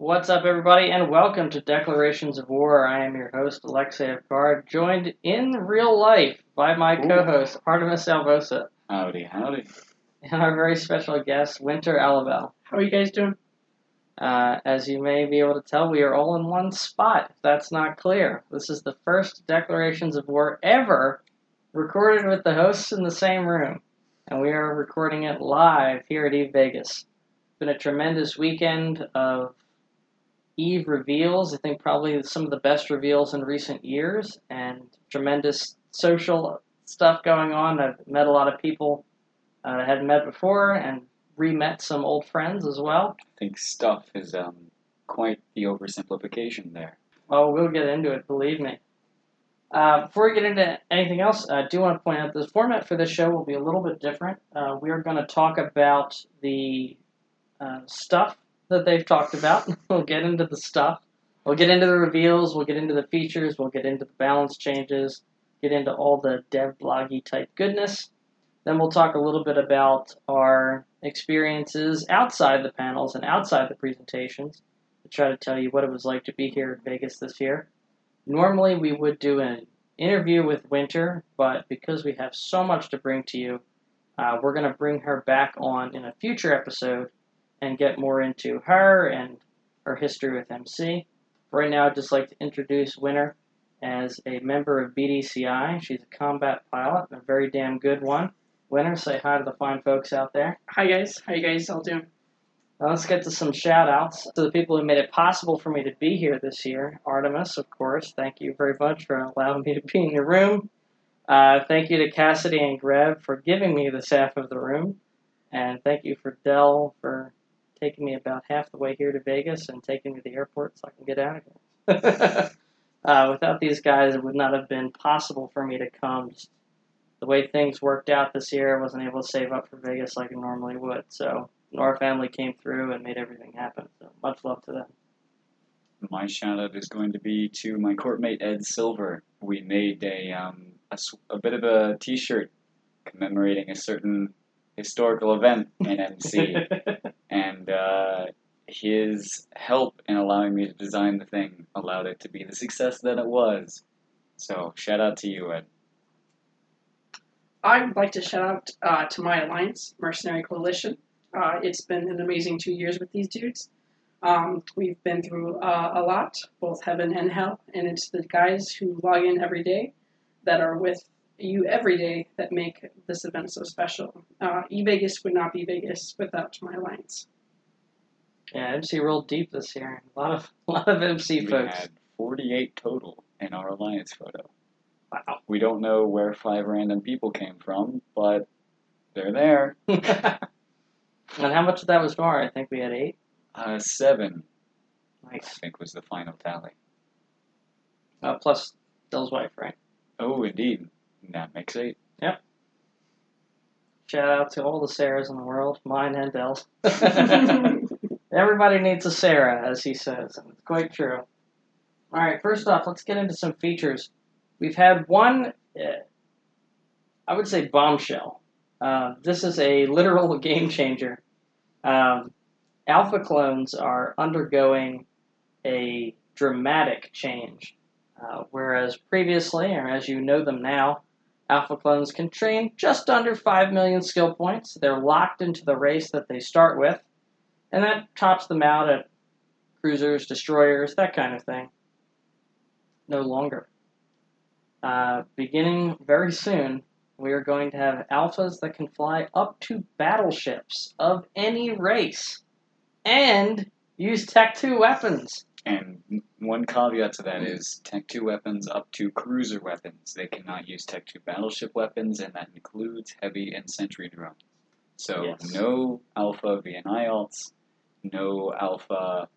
What's up, everybody, and welcome to Declarations of War. I am your host, Alexei Avkar, joined in real life by my Ooh. co-host, Artemis Salvosa, Howdy, howdy. and our very special guest, Winter Alabel. How are you guys doing? Uh, as you may be able to tell, we are all in one spot. If that's not clear, this is the first Declarations of War ever recorded with the hosts in the same room, and we are recording it live here at Eve Vegas. It's been a tremendous weekend of Eve reveals. I think probably some of the best reveals in recent years, and tremendous social stuff going on. I've met a lot of people uh, I hadn't met before, and re-met some old friends as well. I think stuff is um, quite the oversimplification there. Oh, we'll get into it, believe me. Uh, before we get into anything else, I do want to point out the format for this show will be a little bit different. Uh, we are going to talk about the uh, stuff that they've talked about. we'll get into the stuff. We'll get into the reveals. We'll get into the features. We'll get into the balance changes. Get into all the dev bloggy type goodness. Then we'll talk a little bit about our experiences outside the panels and outside the presentations to try to tell you what it was like to be here in Vegas this year. Normally, we would do an interview with Winter, but because we have so much to bring to you, uh, we're going to bring her back on in a future episode and get more into her and her history with MC. Right now, I'd just like to introduce Winter as a member of BDCI. She's a combat pilot, and a very damn good one. Winter, say hi to the fine folks out there. Hi guys, how you guys all doing? Now let's get to some shout outs to the people who made it possible for me to be here this year. Artemis, of course, thank you very much for allowing me to be in your room. Uh, thank you to Cassidy and Greb for giving me this half of the room. And thank you for Dell for taking me about half the way here to Vegas and taking me to the airport so I can get out of here. uh, without these guys, it would not have been possible for me to come. Just the way things worked out this year, I wasn't able to save up for Vegas like I normally would. So Nora family came through and made everything happen. So much love to them. My shout out is going to be to my courtmate Ed Silver. We made a, um, a, a bit of a t shirt commemorating a certain historical event in MC. and uh, his help in allowing me to design the thing allowed it to be the success that it was. So, shout out to you, Ed. I would like to shout out uh, to my alliance, Mercenary Coalition. Uh, it's been an amazing two years with these dudes. Um, we've been through uh, a lot, both heaven and hell, and it's the guys who log in every day that are with you every day that make this event so special. Uh, eVegas would not be Vegas without my alliance. yeah, MC rolled deep this year. A lot of a lot of MC we folks. had 48 total in our alliance photo. Wow. We don't know where five random people came from, but they're there. and how much of that was Nora? I think we had eight. Uh, seven, I think, was the final tally. Uh, plus Dell's wife, right? Oh, indeed. That makes eight. Yep. Shout out to all the Sarahs in the world, mine and Dell's. Everybody needs a Sarah, as he says, and it's quite true. All right, first off, let's get into some features. We've had one, uh, I would say, bombshell. Uh, this is a literal game changer. Um, alpha clones are undergoing a dramatic change, uh, whereas previously, or as you know them now, alpha clones can train just under 5 million skill points. They're locked into the race that they start with and that tops them out at cruisers, destroyers, that kind of thing. No longer. Uh, beginning very soon, we are going to have alphas that can fly up to battleships of any race and use Tech 2 weapons. And one caveat to that is Tech 2 weapons up to cruiser weapons. They cannot use Tech 2 battleship weapons, and that includes heavy and sentry drones. So, Yes. no Alpha VNI alts, no Alpha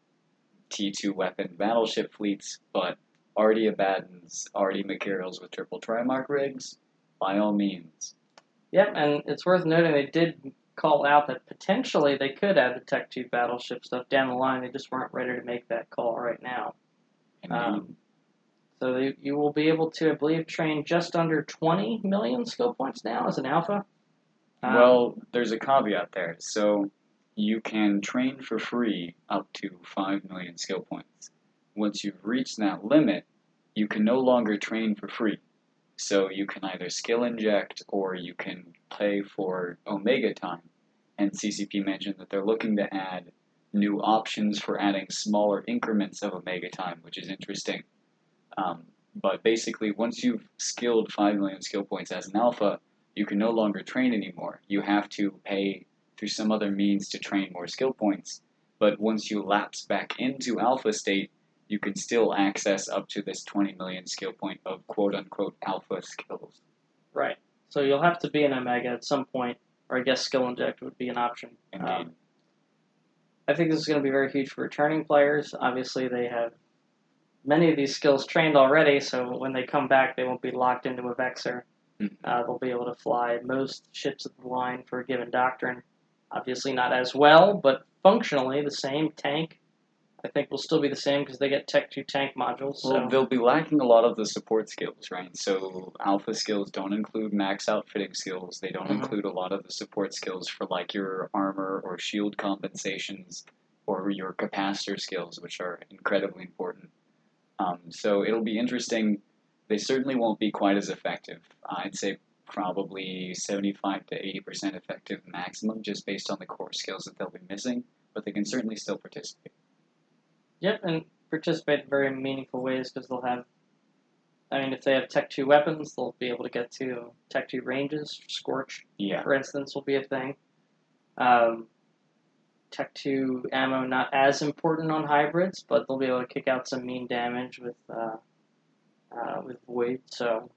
T2 weapon battleship fleets, but Artie Abaddon's Artie materials with triple trimark rigs, by all means. Yep, and it's worth noting they did call out that potentially they could add the Tech 2 battleship stuff down the line. They just weren't ready to make that call right now. Um, So you, you will be able to, I believe, train just under 20 million skill points now as an alpha. Um, Well, there's a caveat there. So, you can train for free up to 5 million skill points. Once you've reached that limit, you can no longer train for free. So you can either skill inject or you can pay for Omega time. And CCP mentioned that they're looking to add new options for adding smaller increments of Omega time, which is interesting. Um, but basically, once you've skilled 5 million skill points as an alpha, you can no longer train anymore. You have to pay through some other means to train more skill points. But once you lapse back into alpha state, you can still access up to this 20 million skill point of quote unquote alpha skills. Right. So you'll have to be an Omega at some point, or I guess skill inject would be an option. Um, I think this is going to be very huge for returning players. Obviously, they have many of these skills trained already, so when they come back, they won't be locked into a Vexor. Mhm. Uh, they'll be able to fly most ships of the line for a given doctrine. Obviously, not as well, but functionally the same tank. I think will still be the same because they get Tech 2 tank modules. So. Well, they'll be lacking a lot of the support skills, right? So alpha skills don't include max outfitting skills. They don't Mhm. include a lot of the support skills for like your armor or shield compensations or your capacitor skills, which are incredibly important. Um, so it'll be interesting. They certainly won't be quite as effective. I'd say probably 75 to 80% effective maximum, just based on the core skills that they'll be missing. But they can certainly still participate. Yep, and participate in very meaningful ways because they'll have. I mean, if they have Tech 2 weapons, they'll be able to get to Tech 2 ranges. Scorch, Yeah. for instance, will be a thing. Um, Tech 2 ammo not as important on hybrids, but they'll be able to kick out some mean damage with uh, uh, with Void. So,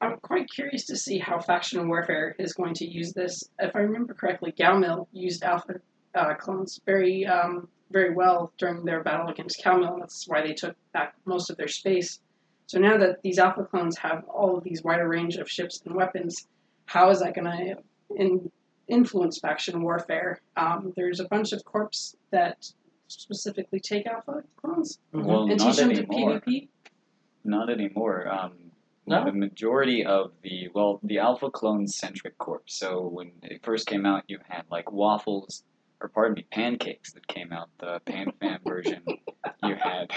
I'm quite curious to see how faction warfare is going to use this. If I remember correctly, Galmil used alpha uh, clones very um, very well during their battle against Calmil, and that's why they took back most of their space. So now that these alpha clones have all of these wider range of ships and weapons, how is that going to in, influence faction warfare? Um, there's a bunch of corps that specifically take alpha clones Well, and not teach them anymore. to PvP. Not anymore. Um, No? The majority of the well, the Alpha Clone centric corps. So when it first came out, you had like waffles, or pardon me, pancakes that came out. The Pan Fan version. You had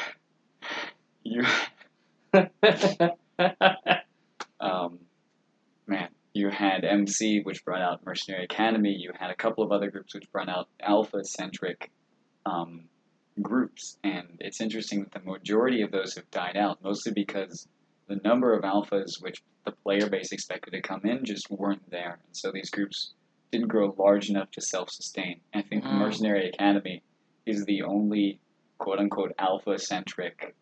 you um, man. You had MC, which brought out Mercenary Academy. You had a couple of other groups which brought out Alpha centric um, groups, and it's interesting that the majority of those have died out, mostly because the number of alphas which the player base expected to come in just weren't there, and so these groups didn't grow large enough to self-sustain. I think Mm. Mercenary Academy is the only quote-unquote alpha-centric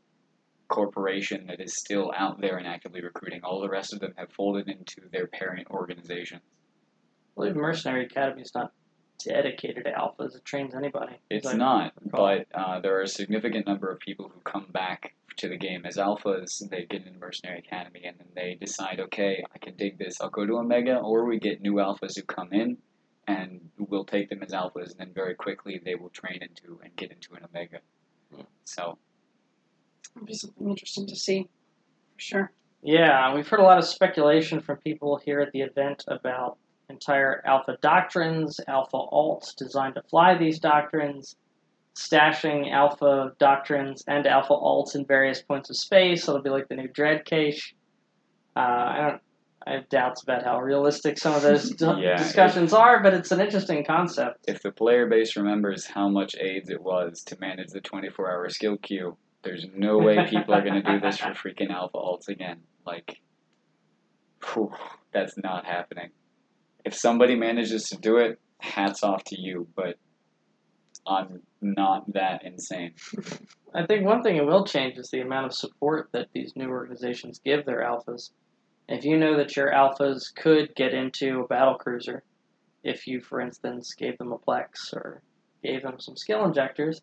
corporation that is still out there and actively recruiting. All the rest of them have folded into their parent organizations. I believe Mercenary Academy is not dedicated to alphas. It trains anybody. It's as I not, but uh, there are a significant number of people who come back to the game as alphas. They get into Mercenary Academy and then they decide, okay, I can dig this. I'll go to Omega, or we get new alphas who come in and we'll take them as alphas, and then very quickly they will train into and get into an Omega. Hmm. So It'll be something interesting to see, for sure. Yeah, we've heard a lot of speculation from people here at the event about entire alpha doctrines, alpha alts designed to fly these doctrines, stashing alpha doctrines and alpha alts in various points of space. So it'll be like the new Dread cache. Uh, I don't. I have doubts about how realistic some of those d- Yeah, discussions are, but it's an interesting concept. if the player base remembers how much AIDS it was to manage the 24-hour skill queue, there's no way people are going to do this for freaking alpha alts again. Like, whew, that's not happening. If somebody manages to do it, hats off to you, but I'm not that insane. I think one thing it will change is the amount of support that these new organizations give their alphas. If you know that your alphas could get into a battle cruiser, if you, for instance, gave them a Plex or gave them some skill injectors,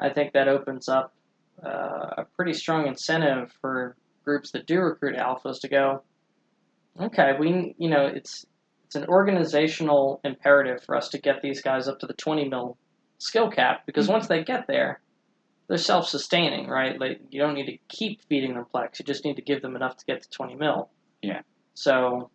I think that opens up uh, a pretty strong incentive for groups that do recruit alphas to go. Okay, we you know it's it's an organizational imperative for us to get these guys up to the 20 mil skill cap because Mhm. once they get there, they're self-sustaining, right? Like you don't need to keep feeding them plex. You just need to give them enough to get to 20 mil. Yeah. So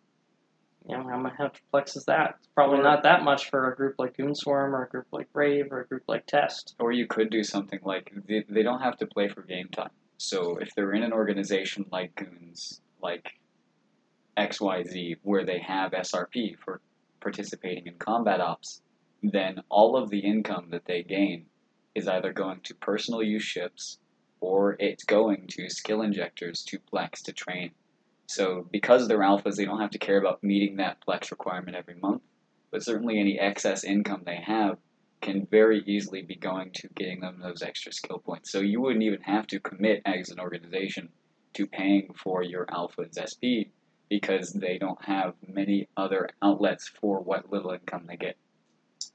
you know, how much complex is that? It's probably Or- not that much for a group like Goonswarm or a group like Brave or a group like Test. Or you could do something like they, they don't have to play for game time. So if they're in an organization like Goons, like XYZ, where they have SRP for participating in combat ops, then all of the income that they gain is either going to personal use ships or it's going to skill injectors to Plex to train. So because they're alphas, they don't have to care about meeting that Plex requirement every month. But certainly any excess income they have can very easily be going to getting them those extra skill points. So you wouldn't even have to commit as an organization to paying for your alphas SP because they don't have many other outlets for what little income they get.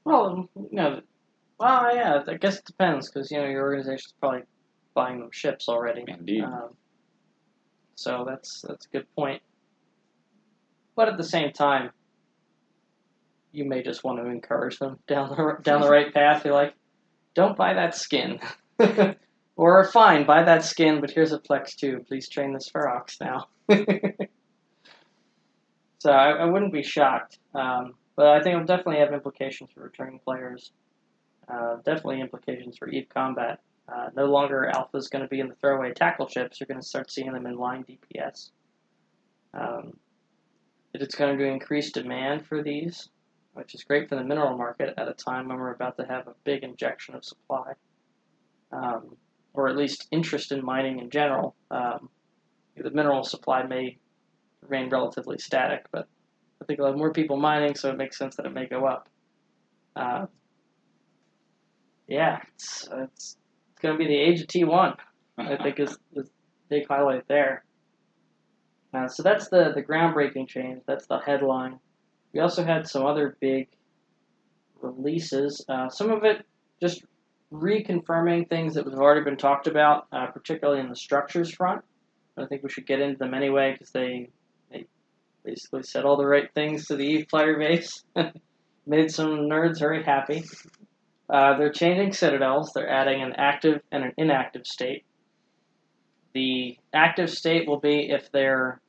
Well, you know, well, yeah, I guess it depends because you know your organization's probably buying them ships already. Indeed. Um, so that's that's a good point. But at the same time, you may just want to encourage them down the down the right path. You're like, don't buy that skin, or fine, buy that skin, but here's a Plex too. Please train this Ferox now. so I, I wouldn't be shocked, um, but I think it'll definitely have implications for returning players. Uh, definitely implications for Eve Combat. Uh, no longer Alpha is going to be in the throwaway tackle chips. You're going to start seeing them in line DPS. Um, it's going to increase demand for these, which is great for the mineral market at a time when we're about to have a big injection of supply, um, or at least interest in mining in general. Um, the mineral supply may remain relatively static, but I think we'll have more people mining, so it makes sense that it may go up. Uh, yeah, it's, it's going to be the age of T1. I think is the big highlight there. Uh, so that's the the groundbreaking change. That's the headline. We also had some other big releases. Uh, some of it just reconfirming things that have already been talked about, uh, particularly in the structures front. I think we should get into them anyway because they basically said all the right things to the Eve player base. Made some nerds very happy. Uh, they're changing citadels. They're adding an active and an inactive state. The active state will be if they're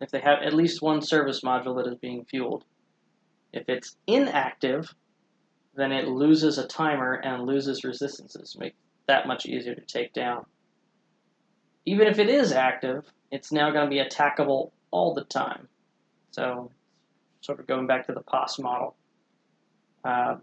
if they have at least one service module that is being fueled. If it's inactive, then it loses a timer and loses resistances, make that much easier to take down. Even if it is active, it's now going to be attackable all the time. So, sort of going back to the POS model. Uh,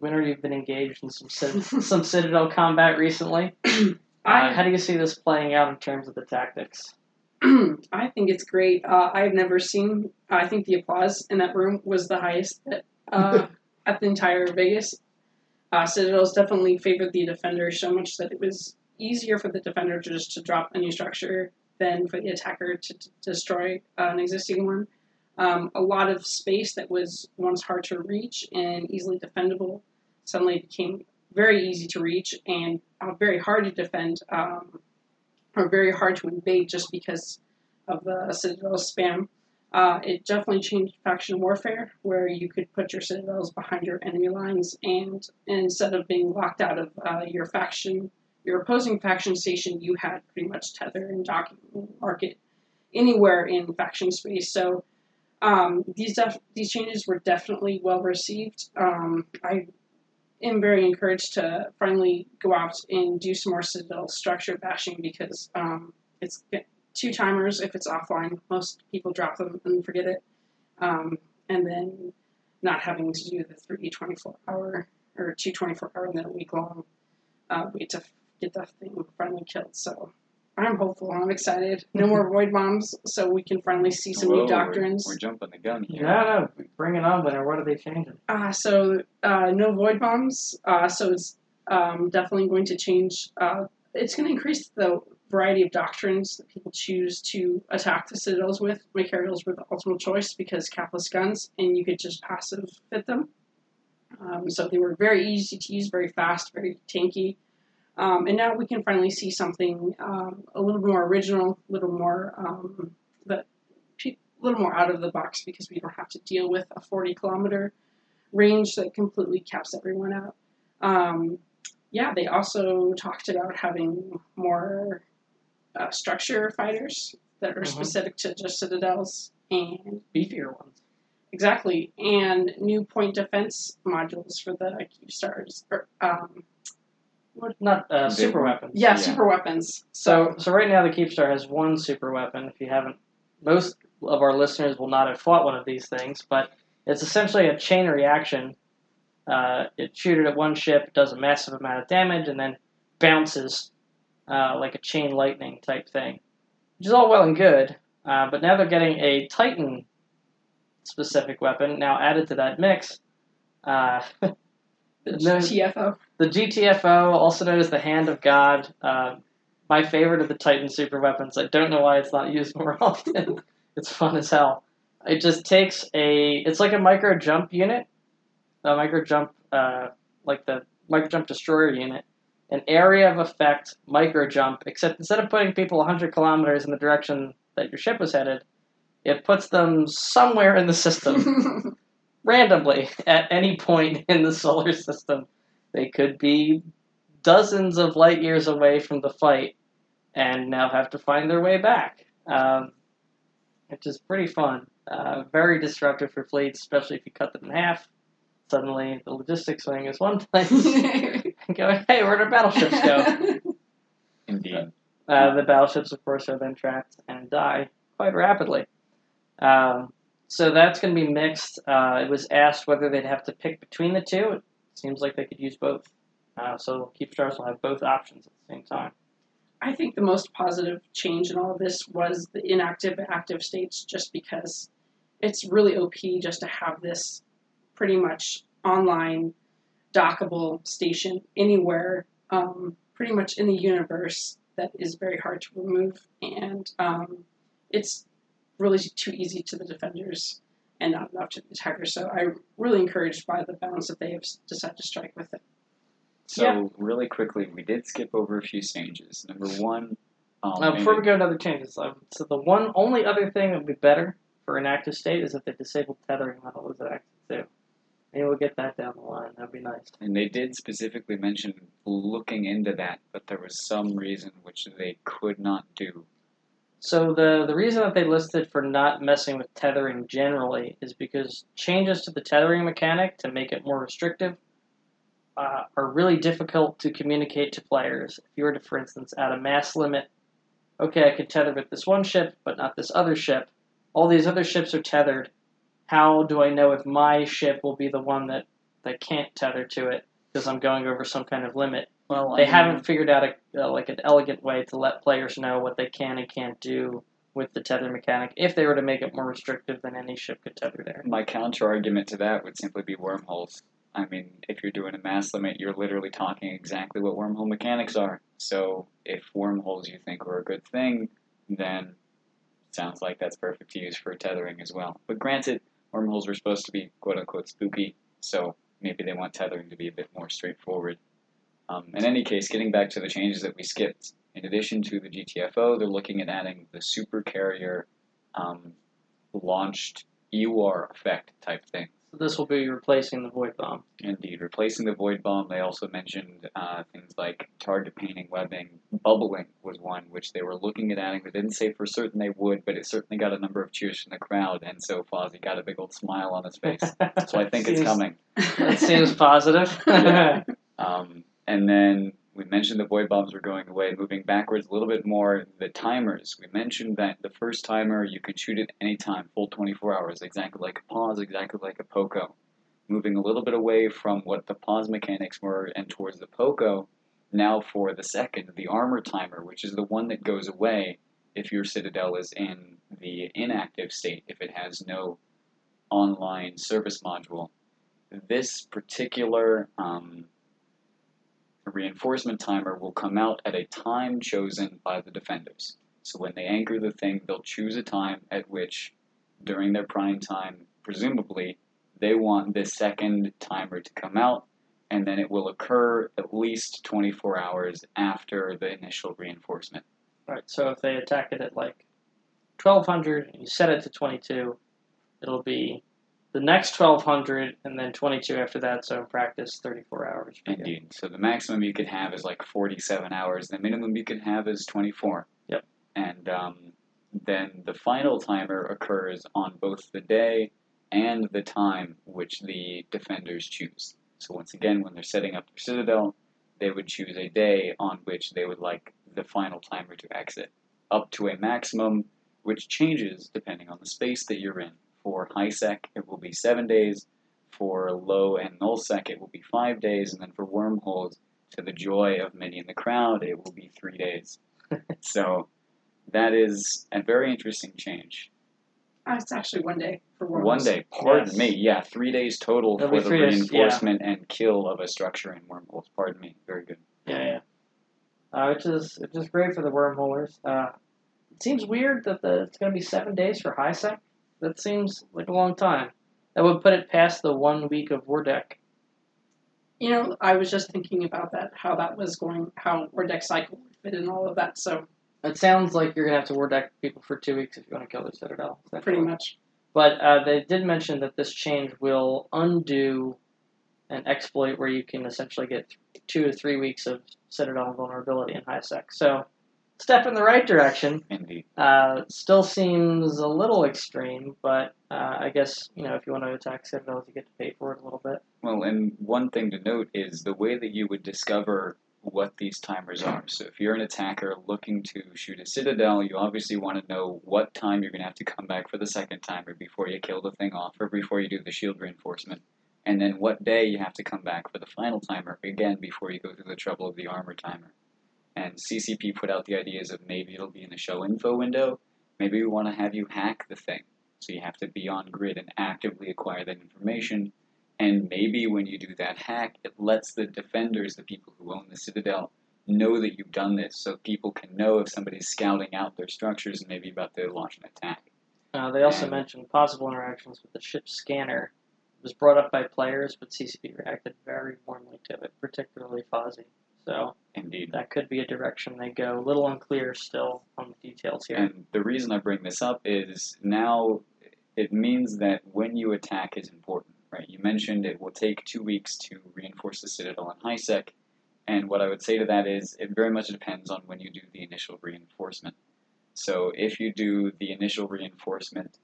Winter, you've been engaged in some some Citadel combat recently. Uh, how do you see this playing out in terms of the tactics? I think it's great. Uh, I've never seen. I think the applause in that room was the highest at, uh, at the entire Vegas. Uh, Citadels definitely favored the defender so much that it was easier for the defender to just to drop a new structure than for the attacker to, destroy an existing one. Um, a lot of space that was once hard to reach and easily defendable suddenly became very easy to reach and uh, very hard to defend. Um, are very hard to invade just because of the Citadel spam. Uh, it definitely changed faction warfare, where you could put your citadels behind your enemy lines, and, and instead of being locked out of uh, your faction, your opposing faction station, you had pretty much tether and docking market anywhere in faction space. So um, these def- these changes were definitely well received. Um, I am very encouraged to finally go out and do some more Citadel structure bashing because um, it's two timers if it's offline. Most people drop them and forget it. Um, and then not having to do the three 24 hour or two 24 hour and then a week long uh, wait to get that thing finally killed. So I'm hopeful. I'm excited. No more void bombs, so we can finally see some Whoa, new we're- doctrines. We're, jumping the gun here. No, no, bring it on, Winter. What are they changing? Uh, so uh, no void bombs. Uh, so it's um, definitely going to change. Uh, it's going to increase the variety of doctrines that people choose to attack the citadels with. Machariels were the ultimate choice because capless guns, and you could just passive fit them. Um, so they were very easy to use, very fast, very tanky. Um, and now we can finally see something um, a little more original, a little more um, that a little more out of the box because we don't have to deal with a 40 kilometer range that completely caps everyone out. Um, yeah, they also talked about having more uh, structure fighters that are Mhm. specific to just citadels and Beefier ones. exactly, and new point defense modules for the Keepstars. Or, um, Not uh, super weapons. yeah, Yeah. super weapons. So, so right now the Keepstar has one super weapon. If you haven't, most of our listeners will not have fought one of these things, but it's essentially a chain reaction. Uh, it shoot it at one ship, does a massive amount of damage, and then bounces uh, like a chain lightning type thing, which is all well and good. Uh, but now they're getting a Titan specific weapon now added to that mix. The No. TFO. the GTFO, also known as the Hand of God, uh, my favorite of the Titan super weapons. I don't know why it's not used more often. it's fun as hell. It just takes a. It's like a micro jump unit, a micro jump, uh, like the micro jump destroyer unit, an area of effect micro jump. Except instead of putting people 100 kilometers in the direction that your ship was headed, it puts them somewhere in the system randomly at any point in the solar system. They could be dozens of light years away from the fight and now have to find their way back, um, which is pretty fun. Uh, very disruptive for fleets, especially if you cut them in half. Suddenly, the logistics wing is one place, going, hey, where'd our battleships go? Indeed. Uh, the battleships, of course, are then tracked and die quite rapidly. Um, so that's going to be mixed. Uh, it was asked whether they'd have to pick between the two. It seems like they could use both. Uh, so Keepstars will have both options at the same time. I think the most positive change in all of this was the inactive active states, just because it's really OP just to have this pretty much online dockable station anywhere, um, pretty much in the universe that is very hard to remove, and um, it's really too easy to the defenders and not enough to the attackers. So I'm really encouraged by the balance that they have decided to strike with it. So Yeah. really quickly, we did skip over a few changes. Number one, um, Uh, before we go into other changes, um, so the one only other thing that would be better for an active state is if they disabled tethering while it was active too. Maybe we'll get that down the line. That'd be nice. and they did specifically mention looking into that, but there was some reason which they could not do. So the the reason that they listed for not messing with tethering generally is because changes to the tethering mechanic to make it more restrictive uh, are really difficult to communicate to players. If you were to, for instance, add a mass limit, okay, I could tether with this one ship, but not this other ship. All these other ships are tethered. How do I know if my ship will be the one that, that can't tether to it because I'm going over some kind of limit? Well, they haven't figured out a, uh, like an elegant way to let players know what they can and can't do with the tether mechanic if they were to make it more restrictive than any ship could tether there. My counter argument to that would simply be wormholes. I mean, if you're doing a mass limit, you're literally talking exactly what wormhole mechanics are. So if wormholes you think are a good thing, then sounds like that's perfect to use for tethering as well. But granted, wormholes were supposed to be quote unquote spooky, so maybe they want tethering to be a bit more straightforward. Um, in any case, getting back to the changes that we skipped, in addition to the GTFO, they're looking at adding the super carrier um, launched EUR effect type thing. So this will be replacing the void bomb. Indeed, replacing the void bomb. They also mentioned uh, things like target painting, webbing, bubbling was one which they were looking at adding. They didn't say for certain they would, but it certainly got a number of cheers from the crowd, and so Fozzie got a big old smile on his face. So I think it's coming. It seems positive. Yeah. Um, and then we mentioned the void bombs were going away. Moving backwards a little bit more, the timers. We mentioned that the first timer you can shoot it anytime, full 24 hours, exactly like a POS, exactly like a POCO. Moving a little bit away from what the POS mechanics were and towards the POCO. Now for the second, the armor timer, which is the one that goes away if your citadel is in the inactive state, if it has no online service module. This particular um, reinforcement timer will come out at a time chosen by the defenders. So when they anchor the thing, they'll choose a time at which, during their prime time, presumably, they want this second timer to come out, and then it will occur at least 24 hours after the initial reinforcement. right. So if they attack it at like 1200 and you set it to 22, it'll be the next 1200 and then 22 after that. So in practice, 34 hours. Indeed. So the maximum you could have is like 47 hours. The minimum you can have is 24. Yep. And um, then the final timer occurs on both the day and the time which the defenders choose. So once again, when they're setting up their citadel, they would choose a day on which they would like the final timer to exit, up to a maximum, which changes depending on the space that you're in. For high sec, it will be seven days. For low and null sec, it will be five days, and then for wormholes, to the joy of many in the crowd, it will be three days. so that is a very interesting change. Uh, it's actually one day for wormholes. One day, pardon Yes. me, yeah, three days total It'll for the three days, yeah. reinforcement and kill of a structure in wormholes. Pardon me, very good. Yeah, yeah. Uh, which is which is great for the wormholers. Uh, it seems weird that the it's going to be seven days for high sec. That seems like a long time. That would put it past the one week of war deck. You know, I was just thinking about that, how that was going, how war deck cycle would fit in all of that. So It sounds like you're going to have to war deck people for two weeks if you want to kill their citadel. pretty much. But uh, they did mention that this change will undo an exploit where you can essentially get two to three weeks of citadel vulnerability in high sec. So, step in the right direction. Indeed. Uh, still seems a little extreme, but uh, I guess you know if you want to attack citadels, you get to pay for it a little bit. Well, and one thing to note is the way that you would discover what these timers are. So if you're an attacker looking to shoot a citadel, you obviously want to know what time you're going to have to come back for the second timer before you kill the thing off or before you do the shield reinforcement. And then what day you have to come back for the final timer, again, before you go through the trouble of the armor timer. And CCP put out the ideas of maybe it'll be in the show info window. Maybe we want to have you hack the thing. So you have to be on grid and actively acquire that information. And maybe when you do that hack, it lets the defenders, the people who own the citadel, know that you've done this. So people can know if somebody's scouting out their structures and maybe about to launch an attack. Uh, they also And- mentioned possible interactions with the ship scanner. It was brought up by players, but CCP reacted very warmly to it, particularly Fozzie. So Indeed. that could be a direction they go. A little unclear still on the details here. And the reason I bring this up is now it means that when you attack is important, right? You mentioned it will take two weeks to reinforce the citadel in high sec, and what I would say to that is it very much depends on when you do the initial reinforcement. So if you do the initial reinforcement,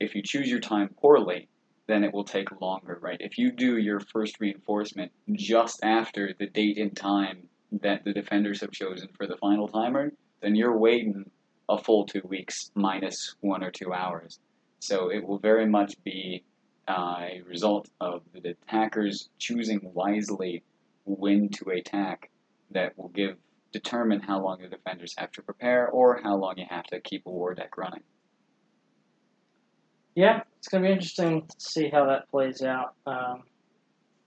if you choose your time poorly, then it will take longer, right? If you do your first reinforcement just after the date and time that the defenders have chosen for the final timer, then you're waiting a full two weeks minus one or two hours. So it will very much be uh, a result of the attackers choosing wisely when to attack that will give determine how long the defenders have to prepare or how long you have to keep a war deck running. Yeah, it's going to be interesting to see how that plays out. Um,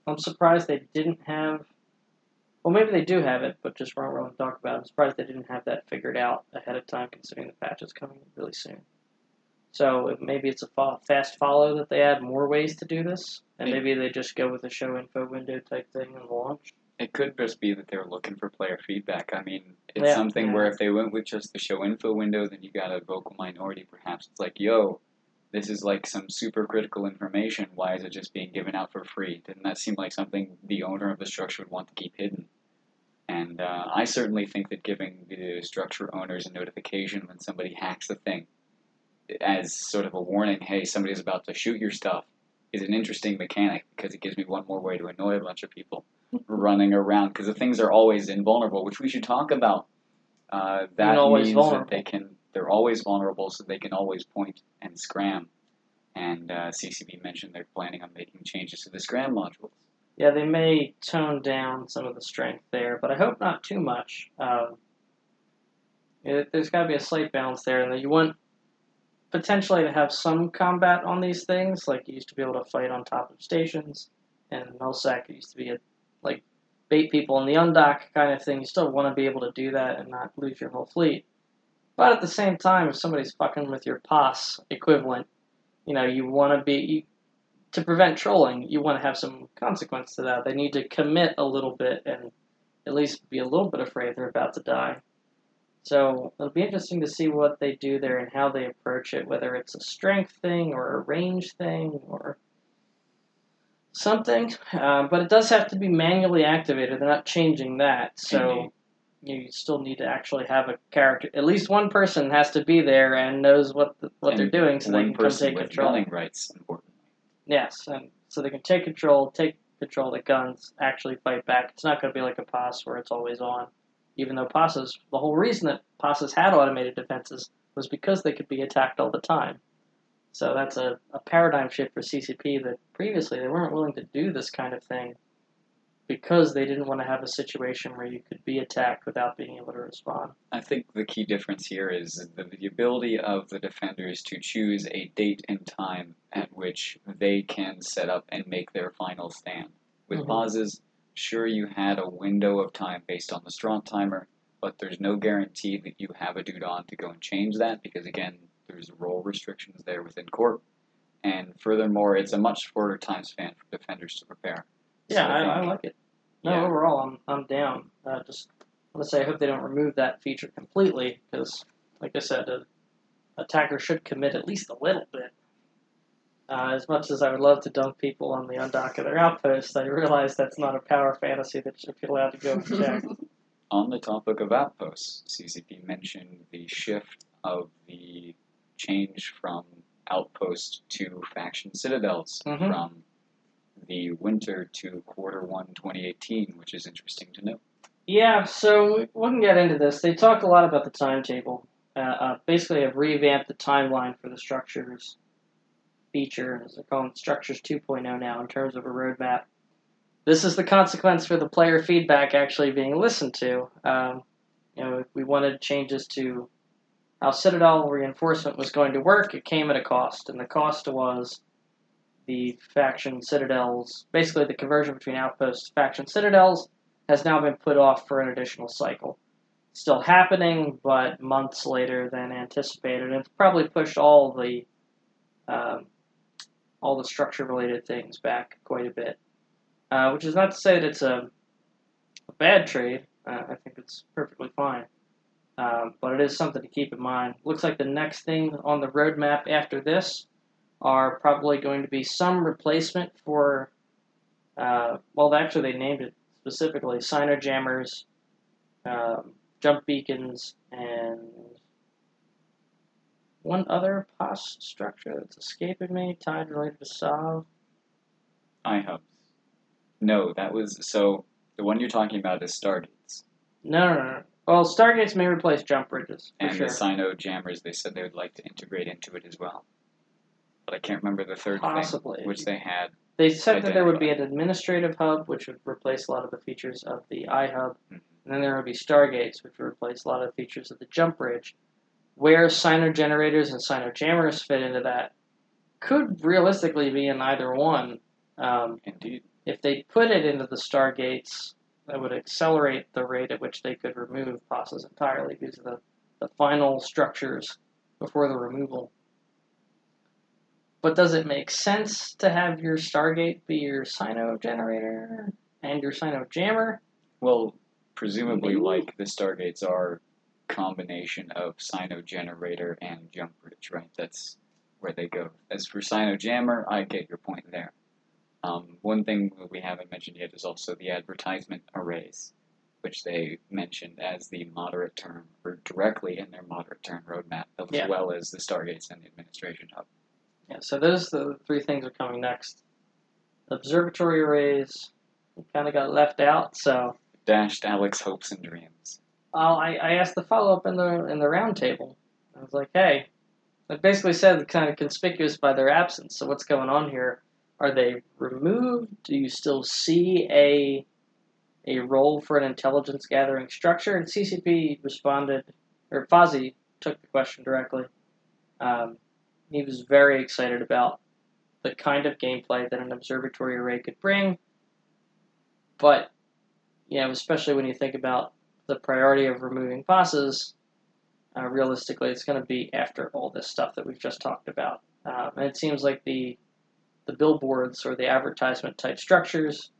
I'm surprised they didn't have. Well, maybe they do have it, but just weren't willing to talk about it. I'm surprised they didn't have that figured out ahead of time, considering the patch is coming really soon. So it- maybe it's a fa- fast follow that they add more ways to do this, and maybe they just go with a show info window type thing and launch. It could just be that they're looking for player feedback. I mean, it's Yeah, something yeah. where if they went with just the show info window, then you got a vocal minority. Perhaps it's like, yo, this is like some super critical information. Why is it just being given out for free? Didn't that seem like something the owner of the structure would want to keep hidden? And uh, I certainly think that giving the structure owners a notification when somebody hacks the thing as sort of a warning, hey, somebody's about to shoot your stuff, is an interesting mechanic because it gives me one more way to annoy a bunch of people running around because the things are always invulnerable, which we should talk about. Uh, that always means vulnerable. that they can they're always vulnerable, so they can always point and scram. And uh, CCP mentioned they're planning on making changes to the scram modules. Yeah, they may tone down some of the strength there, but I hope not too much. Um, it, there's got to be a slight balance there, and that you want potentially to have some combat on these things. Like you used to be able to fight on top of stations, and Nullsec used to be a like bait people in the undock kind of thing. You still want to be able to do that and not lose your whole fleet. But at the same time, if somebody's fucking with your POS equivalent, you know, you want to be you, to prevent trolling. You want to have some consequence to that. They need to commit a little bit and at least be a little bit afraid they're about to die. So it'll be interesting to see what they do there and how they approach it, whether it's a strength thing or a range thing or something. Uh, but it does have to be manually activated. They're not changing that. So you still need to actually have a character. At least one person has to be there and knows what the, what they're doing, so they can come take control. gunning rights important. Yes, and so they can take control, take control of the guns, actually fight back. It's not going to be like a POS where it's always on. Even though POSes, the whole reason that POSes had automated defenses was because they could be attacked all the time. So that's a, a paradigm shift for CCP that previously they weren't willing to do this kind of thing because they didn't want to have a situation where you could be attacked without being able to respond. I think the key difference here is the, the ability of the defenders to choose a date and time at which they can set up and make their final stand. With Mhm. POSes, sure you had a window of time based on the strong timer, but there's no guarantee that you have a dude on to go and change that because again, there's role restrictions there within corp. And furthermore, it's a much shorter time span for defenders to prepare. Yeah, I, I like it. No, Yeah. overall, I'm I'm down. Uh, just want to say I hope they don't remove that feature completely because, like I said, a attacker should commit at least a little bit. Uh, as much as I would love to dunk people on the undock of their outposts, I realize that's not a power fantasy that should be allowed to go and check. On the topic of outposts, CCP mentioned the shift of the change from outpost to faction citadels Mhm. from the winter to quarter one 2018, which is interesting to note. Yeah, so we can get into this. They talk a lot about the timetable. Uh, uh, basically, have revamped the timeline for the structures feature, as they're calling Structures 2.0 now, in terms of a roadmap. This is the consequence for the player feedback actually being listened to. Um, you know, we wanted changes to how Citadel reinforcement was going to work, it came at a cost, and the cost was the faction citadels, basically the conversion between outposts faction citadels, has now been put off for an additional cycle. Still happening, but months later than anticipated. It's probably pushed all the um, all the structure related things back quite a bit. Uh, which is not to say that it's a, a bad trade. Uh, I think it's perfectly fine. Um, but it is something to keep in mind. Looks like the next thing on the roadmap after this are probably going to be some replacement for. Uh, well, actually, they named it specifically Cyno jammers, um, jump beacons, and one other POS structure that's escaping me, tied related to SOV. iHubs. No, that was so. The one you're talking about is Stargates, No, no, no. Well, Stargates may replace jump bridges and sure. the Cyno jammers. They said they would like to integrate into it as well, but I can't remember the third Possibly. thing, which they had. They said that there would be an administrative hub, which would replace a lot of the features of the iHub, Mhm. and then there would be Stargates, which would replace a lot of the features of the jump bridge. Where Cyno generators and Cyno jammers fit into that could realistically be in either one. Um, Indeed. if they put it into the Stargates, that would accelerate the rate at which they could remove POSes entirely because of the, the final structures before the removal. But does it make sense to have your Stargate be your Cyno generator and your Cyno jammer? Well, presumably, like the Stargates are combination of Cyno generator and jump bridge, right? That's where they go. As for Cyno jammer, I get your point there. Um, one thing that we haven't mentioned yet is also the advertisement arrays, which they mentioned as the moderate term, or directly in their moderate term roadmap, as Yeah. well as the Stargates and the administration hub. Yeah, so those the three things are coming next. Observatory arrays kind of got left out, so Dashed Alex hopes and dreams. Well, I, I asked the follow up in the in the roundtable. I was like, hey, it basically said kind of conspicuous by their absence. So what's going on here? Are they removed? Do you still see a a role for an intelligence gathering structure? And CCP responded, or Fozzie took the question directly. Um, he was very excited about the kind of gameplay that an observatory array could bring. But, you know, especially when you think about the priority of removing POSes, uh, realistically, it's going to be after all this stuff that we've just talked about. Um, and it seems like the the billboards or the advertisement type structures.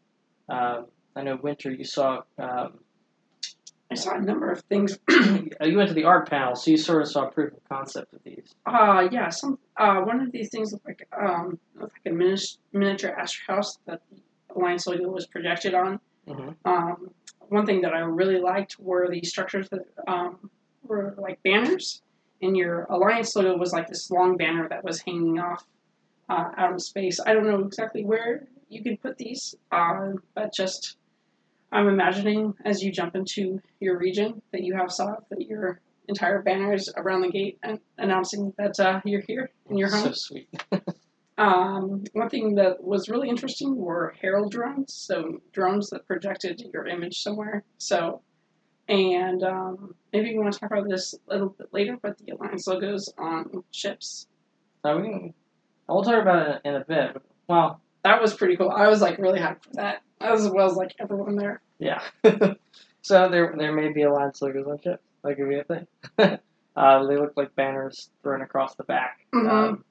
Um, I know Winter, you saw. Um, I saw a number of things. you went to the art panel, so you sort of saw proof of concept of these. Uh, yeah, some uh, one of these things looked like um, looked like a minis- miniature Astrahus that the Alliance logo was projected on. hmm Um, one thing that I really liked were the structures that um, were like banners, and your Alliance logo was like this long banner that was hanging off uh, out in space. I don't know exactly where you can put these, uh, but just I'm imagining as you jump into your region that you have up that your entire banner is around the gate and announcing that uh, you're here in your home. So sweet. Um, one thing that was really interesting were herald drones, so drones that projected your image somewhere. So, and um, maybe we want to talk about this a little bit later, but the alliance logos on ships So we can, we'll talk about it in a bit. Well, that was pretty cool. I was like really hyped for that, as well as like everyone there. Yeah. so there there may be alliance logos on ships. That could be a thing. uh, they look like banners thrown across the back. Mhm. Um,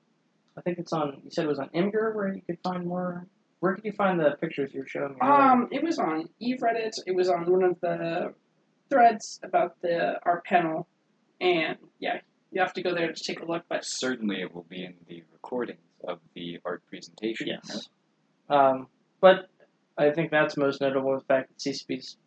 I think it's on. You said it was on Imgur where you could find more. Where could you find the pictures you were showing me? Um, it was on Eve Reddit. It was on one of the threads about the our panel, and yeah, you have to go there to take a look. But Certainly, it will be in the recordings of the art presentation. right? Um, but I think that's most notable the fact that CCP's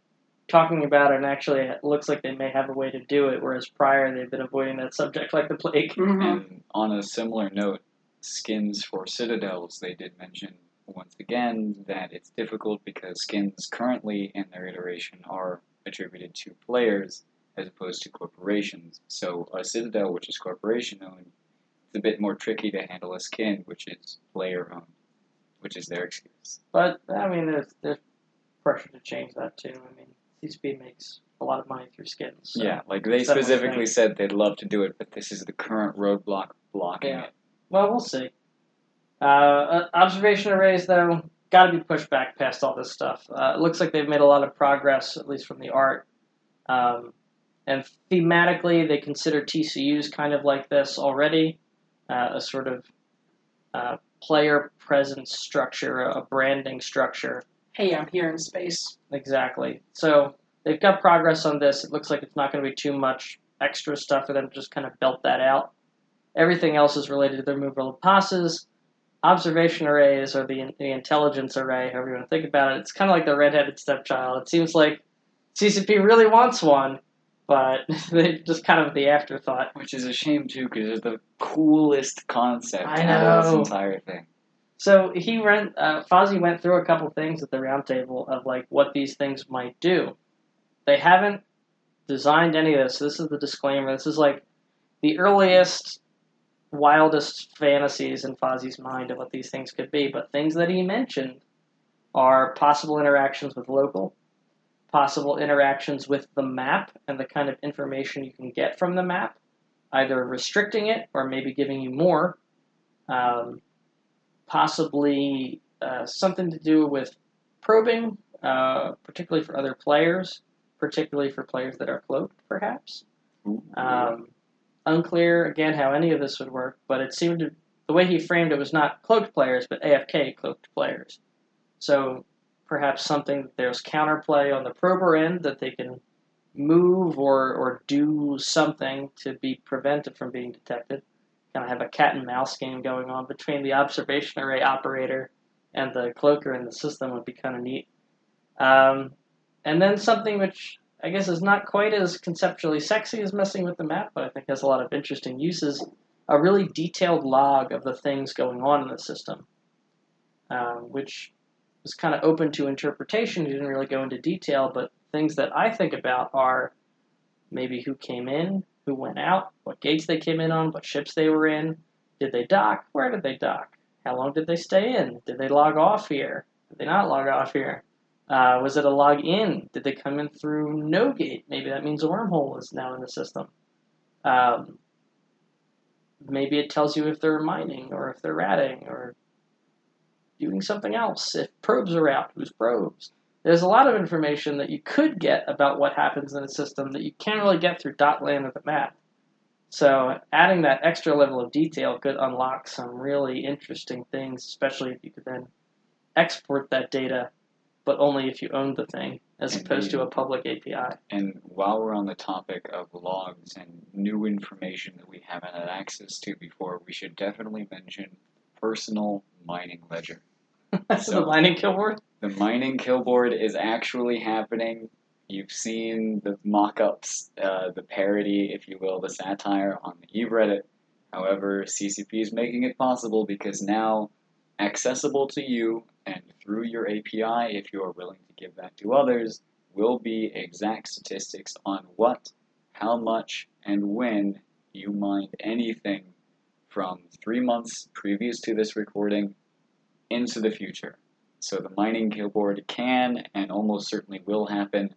talking about it, and actually it looks like they may have a way to do it, whereas prior they've been avoiding that subject like the plague. Mhm. And on a similar note, skins for citadels, they did mention once again that it's difficult because skins currently in their iteration are attributed to players as opposed to corporations. So a citadel, which is corporation owned, it's a bit more tricky to handle a skin, which is player owned, which is their excuse. But I mean, there's there's pressure to change that too. I mean, CCP makes a lot of money through skins. So. yeah, like they specifically said they'd love to do it, but this is the current roadblock blocking Yeah. it. Well, we'll see. Uh, uh, observation arrays, though, got to be pushed back past all this stuff. Uh, it looks like they've made a lot of progress, at least from the art. Um, and thematically, they consider TCUs kind of like this already, uh, a sort of uh, player presence structure, a branding structure. hey, I'm here in space. Exactly. So they've got progress on this. It looks like it's not going to be too much extra stuff for them to just kind of belt that out. Everything else is related to the removal of POSes, observation arrays, or the, the intelligence array, however you want to think about it. It's kind of like the redheaded stepchild. It seems like CCP really wants one, but they just kind of the afterthought. Which is a shame too, because it's the coolest concept I out of this entire thing. So he went. Uh, Fozzie went through a couple things at the roundtable of like what these things might do. They haven't designed any of this. This is the disclaimer. This is like the earliest, wildest fantasies in Fozzie's mind of what these things could be. But things that he mentioned are possible interactions with local, possible interactions with the map and the kind of information you can get from the map, either restricting it or maybe giving you more. Um, possibly uh, something to do with probing, uh, particularly for other players, particularly for players that are cloaked, perhaps. Um, unclear again how any of this would work, but it seemed to the way he framed it was not cloaked players, but AFK cloaked players. So perhaps something that there's counterplay on the prober end that they can move or, or do something to be prevented from being detected. Kind of have a cat and mouse game going on between the observation array operator and the cloaker in the system would be kind of neat. Um, and then something which I guess is not quite as conceptually sexy as messing with the map, but I think has a lot of interesting uses. A really detailed log of the things going on in the system, um, which was kind of open to interpretation. He didn't really go into detail, but things that I think about are maybe who came in, who went out, what gates they came in on, what ships they were in, did they dock, where did they dock, how long did they stay in, did they log off here, did they not log off here, uh, was it a log in, did they come in through no gate, maybe that means a wormhole is now in the system. Um, maybe it tells you if they're mining or if they're ratting or doing something else. If probes are out, whose probes? There's a lot of information that you could get about what happens in a system that you can't really get through Dotlan of the map. So adding that extra level of detail could unlock some really interesting things, especially if you could then export that data, but only if you own the thing, as opposed to a public API. And while we're on the topic of logs and new information that we haven't had access to before, we should definitely mention personal mining ledger. So- the mining killboard. The mining kill board is actually happening. You've seen the mock ups, uh, the parody, if you will, the satire on the Eve Reddit. However, CCP is making it possible because now accessible to you and through your API, if you are willing to give that to others, will be exact statistics on what, how much, and when you mined anything from three months previous to this recording into the future. So the mining killboard can and almost certainly will happen.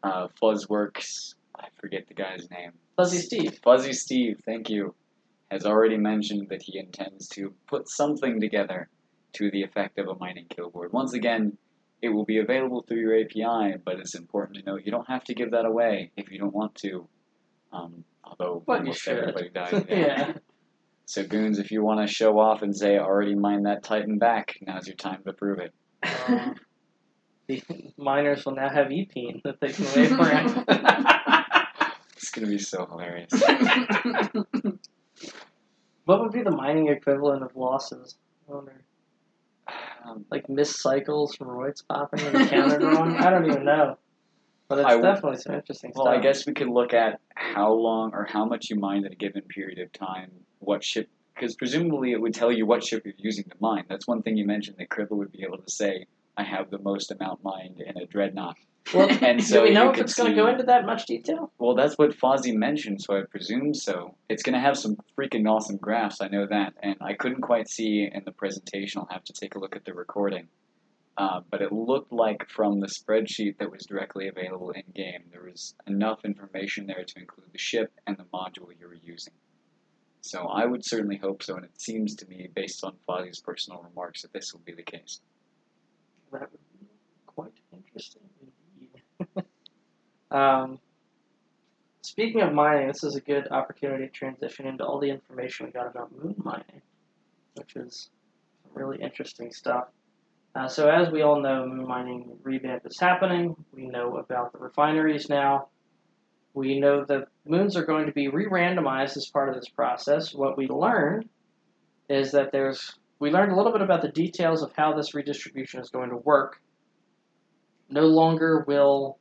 Uh, Fuzzworks, I forget the guy's name. Fuzzy Steve. Fuzzy Steve, thank you, has already mentioned that he intends to put something together to the effect of a mining killboard. Once again, it will be available through your API, but it's important to know you don't have to give that away if you don't want to. Um, although But almost everybody does. yeah. So goons, if you want to show off and say I already mined that Titan back, now's your time to prove it. Uh, the miners will now have e-peen that they can wave around. It's gonna be so hilarious. what would be the mining equivalent of losses? I wonder. Um, Like missed cycles from roids popping and the counter wrong? I don't even know. But it's I definitely some interesting well, stuff. Well, I guess we could look at how long or how much you mined at a given period of time, what ship, because presumably it would tell you what ship you're using to mine. That's one thing you mentioned that Chribba would be able to say, I have the most amount mined in a dreadnought. Well, And so do we know if it's going to go into that much detail? Well, that's what Fozzie mentioned, so I presume so. It's going to have some freaking awesome graphs, I know that, and I couldn't quite see in the presentation. I'll have to take a look at the recording. Uh, but it looked like from the spreadsheet that was directly available in game, there was enough information there to include the ship and the module you were using. So I would certainly hope so, and it seems to me, based on Fozzie's personal remarks, that this will be the case. That would be quite interesting indeed. um, speaking of mining, this is a good opportunity to transition into all the information we got about moon mining, which is really interesting stuff. Uh, so, as we all know, mining revamp is happening. We know about the refineries now. We know that moons are going to be re randomized as part of this process. What we learned is that there's we learned a little bit about the details of how this redistribution is going to work. No longer will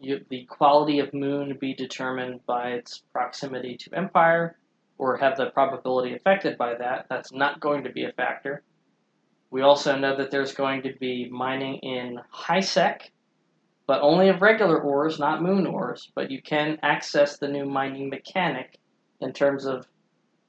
you, the quality of moon be determined by its proximity to empire or have the probability affected by that. That's not going to be a factor. We also know that there's going to be mining in high sec, but only of regular ores, not moon ores. But you can access the new mining mechanic in terms of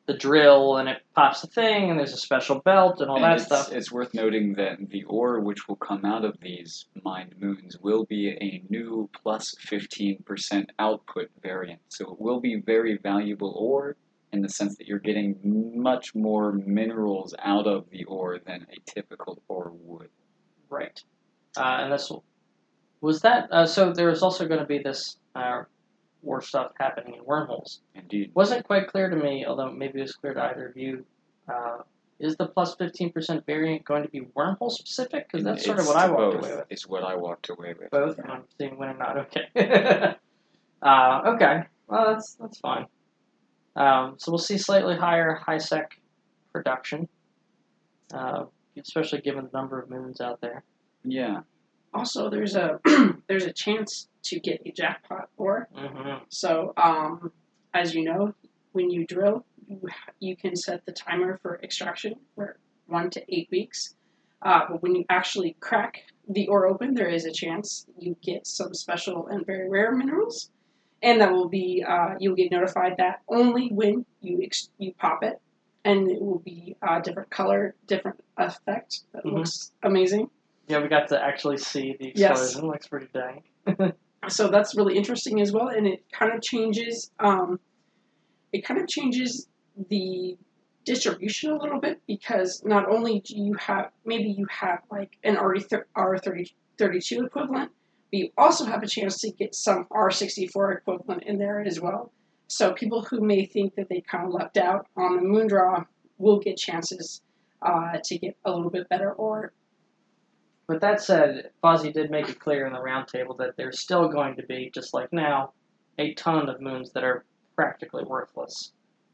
the drill and it pops the thing and there's a special belt and all And that it's, stuff. It's worth noting that the ore which will come out of these mined moons will be a new plus 15% output variant. So it will be very valuable ore in the sense that you're getting much more minerals out of the ore than a typical ore would. Right. Uh, and this was that. Uh, so there's also going to be this uh, war stuff happening in wormholes. Indeed. Wasn't quite clear to me, although maybe it was clear to either of you. Uh, is the plus fifteen percent variant going to be wormhole specific? Because that's sort of what I walked away with. Is what I walked away with. Both. I'm seeing when or not. Okay. uh, okay. Well, that's that's fine. Um, so we'll see slightly higher high sec production, uh, especially given the number of moons out there. Yeah. Also, there's a there's a chance to get a jackpot ore. Mm-hmm. So, um, as you know, when you drill, you, can set the timer for extraction for one to eight weeks. Uh, but when you actually crack the ore open, there is a chance you get some special and very rare minerals, and that will be uh, you'll get notified that only when you ex- you pop it, and it will be a different color, different effect that Mhm. looks amazing. Yeah, we got to actually see the Yes. explosion. Looks pretty dang. so that's really interesting as well and it kind of changes um, it kind of changes the distribution a little bit because not only do you have maybe you have like an R30, R32 equivalent but you also have a chance to get some R64 equivalent in there as well so people who may think that they kind of left out on the moon draw will get chances uh, to get a little bit better ore But that said, Fozzie did make it clear in the roundtable that there's still going to be, just like now, a ton of moons that are practically worthless.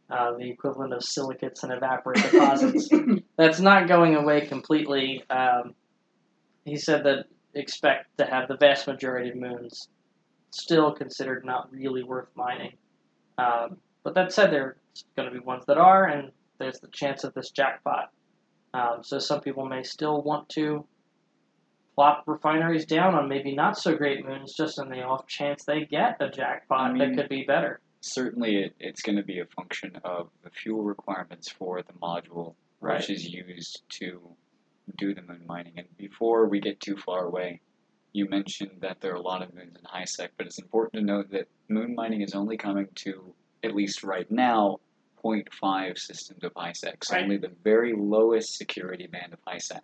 Uh, the equivalent of silicates and evaporate deposits. That's not going away completely. Um, he said that expect to have the vast majority of moons still considered not really worth mining. Um, but that said, there's going to be ones that are, and there's the chance of this jackpot. Um, so some people may still want to plop refineries down on maybe not so great moons, just in the off chance they get a jackpot I that could be better. Certainly, it, it's going to be a function of the fuel requirements for the module, Right. which is used to do the moon mining. And before we get too far away, you mentioned that there are a lot of moons in HISEC, but it's important to note that moon mining is only coming to, at least right now, 0.5 systems of HISEC, so Right. only the very lowest security band of HISEC.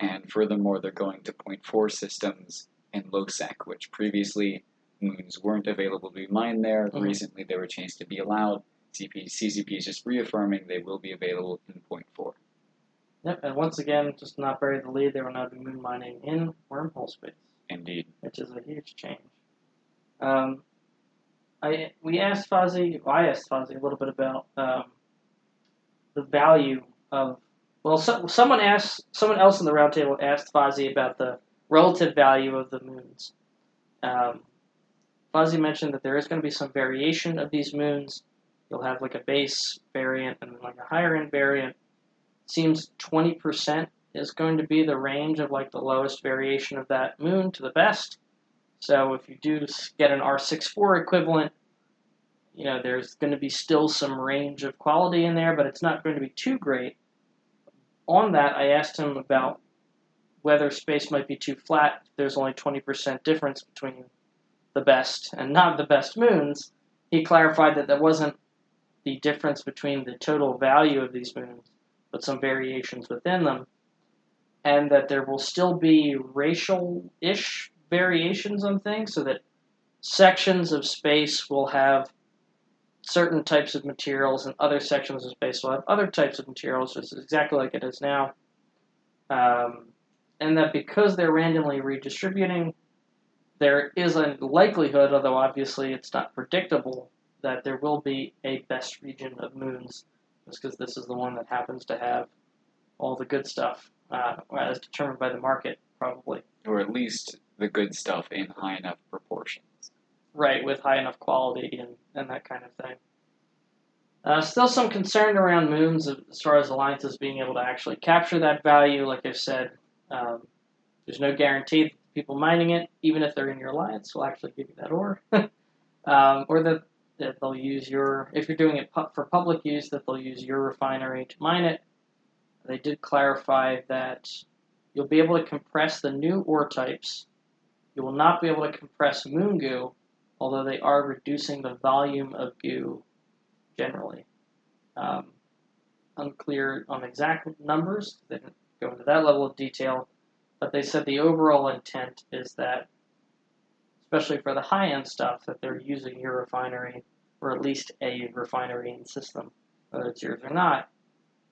And furthermore, they're going to 0.4 systems in LOSEC, which previously moons weren't available to be mined there. Mhm. Recently, they were changed to be allowed. CP, CCP is just reaffirming they will be available in 0.4. Yep, and once again, just not bury the lead, they will now be moon mining in wormhole space. Indeed. which is a huge change. Um, I we asked Fozzie, well, I asked Fozzie a little bit about um, the value of. Well, so, someone asked, someone else in the roundtable asked Fozzie about the relative value of the moons. Um, Fozzie mentioned that there is going to be some variation of these moons. You'll have like a base variant and like a higher end variant. Seems twenty percent is going to be the range of like the lowest variation of that moon to the best. So if you do get an R64 equivalent, you know, there's going to be still some range of quality in there, but it's not going to be too great. On that, I asked him about whether space might be too flat. There's only 20% difference between the best and not the best moons. He clarified that that wasn't the difference between the total value of these moons, but some variations within them and that there will still be racial ish variations on things, so that sections of space will have certain types of materials, and other sections of space will have other types of materials, just exactly like it is now. Um, and that because they're randomly redistributing, there is a likelihood, although obviously it's not predictable, that there will be a best region of moons, just because this is the one that happens to have all the good stuff uh, as determined by the market, probably. Or at least the good stuff in high enough proportions. Right, with high enough quality and, and that kind of thing. Uh, still some concern around moons as far as alliances being able to actually capture that value. Like I've said, um, there's no guarantee that people mining it, even if they're in your alliance, will actually give you that ore. um, or that, that they'll use your, if you're doing it pu- for public use, that they'll use your refinery to mine it. They did clarify that you'll be able to compress the new ore types. You will not be able to compress moon goo, although they are reducing the volume of goo generally. Um, unclear on exact numbers, they didn't go into that level of detail, but they said the overall intent is that, especially for the high end stuff, that they're using your refinery, or at least a refinery in system, whether it's yours or not,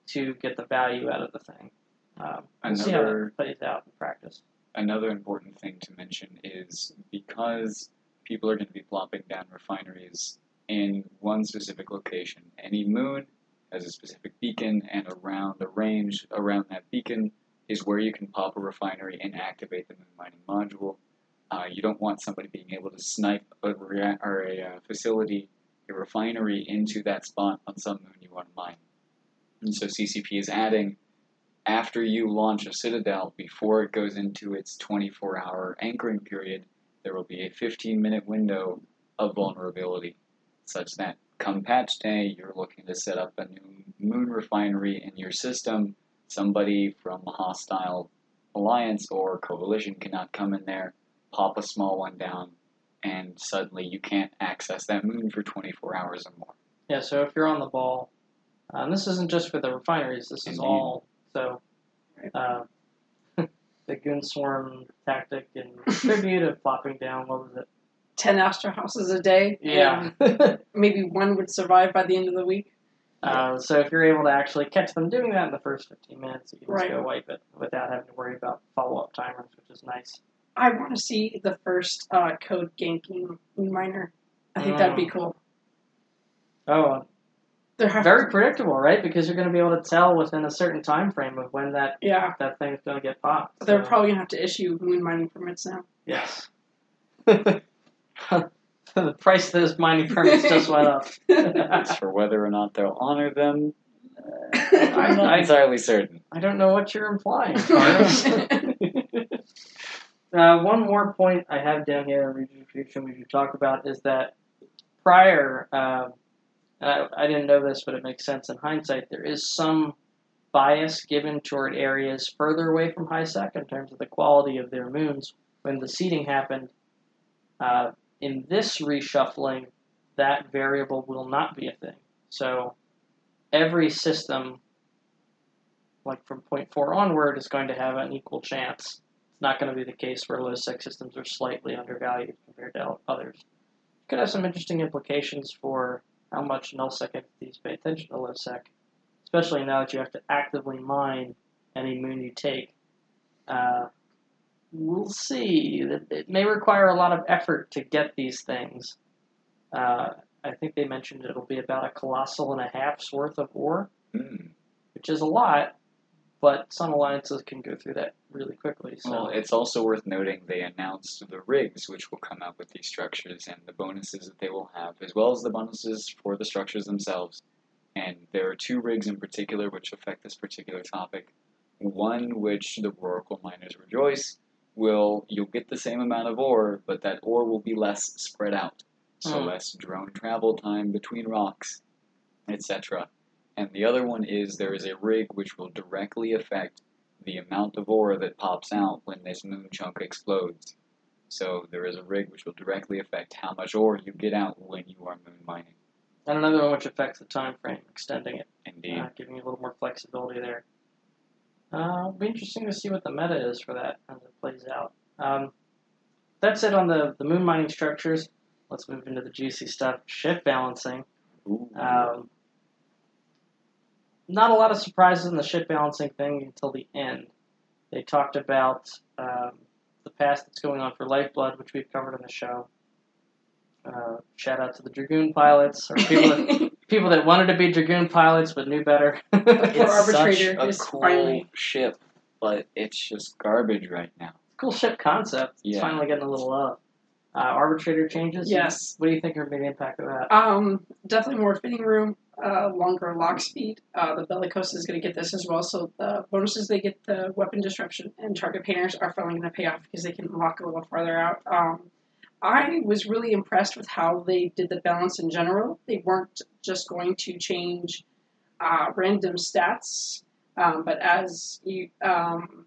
to get the value out of the thing. Um, we'll see how Another- that plays out in practice. Another important thing to mention is because people are going to be plopping down refineries in one specific location, any moon has a specific beacon, and around the range around that beacon is where you can pop a refinery and activate the moon mining module. Uh, you don't want somebody being able to snipe a, rea- or a uh, facility, a refinery into that spot on some moon you want to mine. And so CCP is adding after you launch a Citadel, before it goes into its 24 hour anchoring period, there will be a 15 minute window of vulnerability, such that come patch day, you're looking to set up a new moon refinery in your system. Somebody from a hostile alliance or coalition cannot come in there, pop a small one down, and suddenly you can't access that moon for 24 hours or more. Yeah, so if you're on the ball, and this isn't just for the refineries, this is all. So, uh, the goon swarm tactic and tribute of plopping down, what was it? 10 Astrahuses a day. Yeah. maybe one would survive by the end of the week. uh, so if you're able to actually catch them doing that in the first 15 minutes, you can just Right. go wipe it without having to worry about follow up timers, which is nice. I want to see the first uh, code ganking moon miner. I think that'd be cool. Oh, There have very predictable, right? Because you're going to be able to tell within a certain time frame of when that, yeah. that thing's going to get popped. They're probably gonna have to issue moon mining permits now. Yes. the price of those mining permits just went up. As for whether or not they'll honor them, uh, I'm not entirely certain. I don't know what you're implying, Carlos. Uh, one more point I have down here in redistribution we should talk about is that prior, and I, I didn't know this, but it makes sense in hindsight, there is some bias given toward areas further away from HISEC in terms of the quality of their moons when the seeding happened. Uh, in this reshuffling, that variable will not be a thing. So every system like from point four onward is going to have an equal chance. It's not going to be the case where low sec systems are slightly undervalued compared to others. It Could have some interesting implications for how much null sec entities pay attention to low sec, especially now that you have to actively mine any moon you take. Uh, we'll see. It may require a lot of effort to get these things. Uh, I think they mentioned it'll be about a colossal and a half's worth of ore Hmm. which is a lot, but some alliances can go through that really quickly. So Well, it's also worth noting they announced the rigs which will come out with these structures and the bonuses that they will have, as well as the bonuses for the structures themselves. And there are two rigs in particular which affect this particular topic. One which the Oracle miners rejoice will you'll get the same amount of ore, but that ore will be less spread out. So Hmm. less drone travel time between rocks, etc. And the other one is there is a rig which will directly affect the amount of ore that pops out when this moon chunk explodes. So there is a rig which will directly affect how much ore you get out when you are moon mining. and another one which affects the time frame, extending it, Indeed. uh, giving you a little more flexibility there. Uh, it'll be interesting to see what the meta is for that as it plays out. Um, that's it on the, the moon mining structures. Let's move into the juicy stuff. Shift balancing. Ooh. Um, not a lot of surprises in the ship balancing thing until the end. They talked about um, the past that's going on for Lifeblood, which we've covered in the show. Uh, shout out to the Dragoon pilots or people that, people that wanted to be Dragoon pilots but knew better. It's arbitrator such a is cool finally- ship, but it's just garbage right now. cool ship concept. It's finally getting a little love. Uh, arbitrator changes. yes. What do you think are the impact of that? Um, definitely more fitting room, uh, longer lock speed. Uh, the Bellicose is going to get this as well. So the bonuses they get, the weapon disruption and target painters are finally going to pay off because they can lock a little farther out. Um, I was really impressed with how they did the balance in general. They weren't just going to change uh, random stats, um, but as you, um,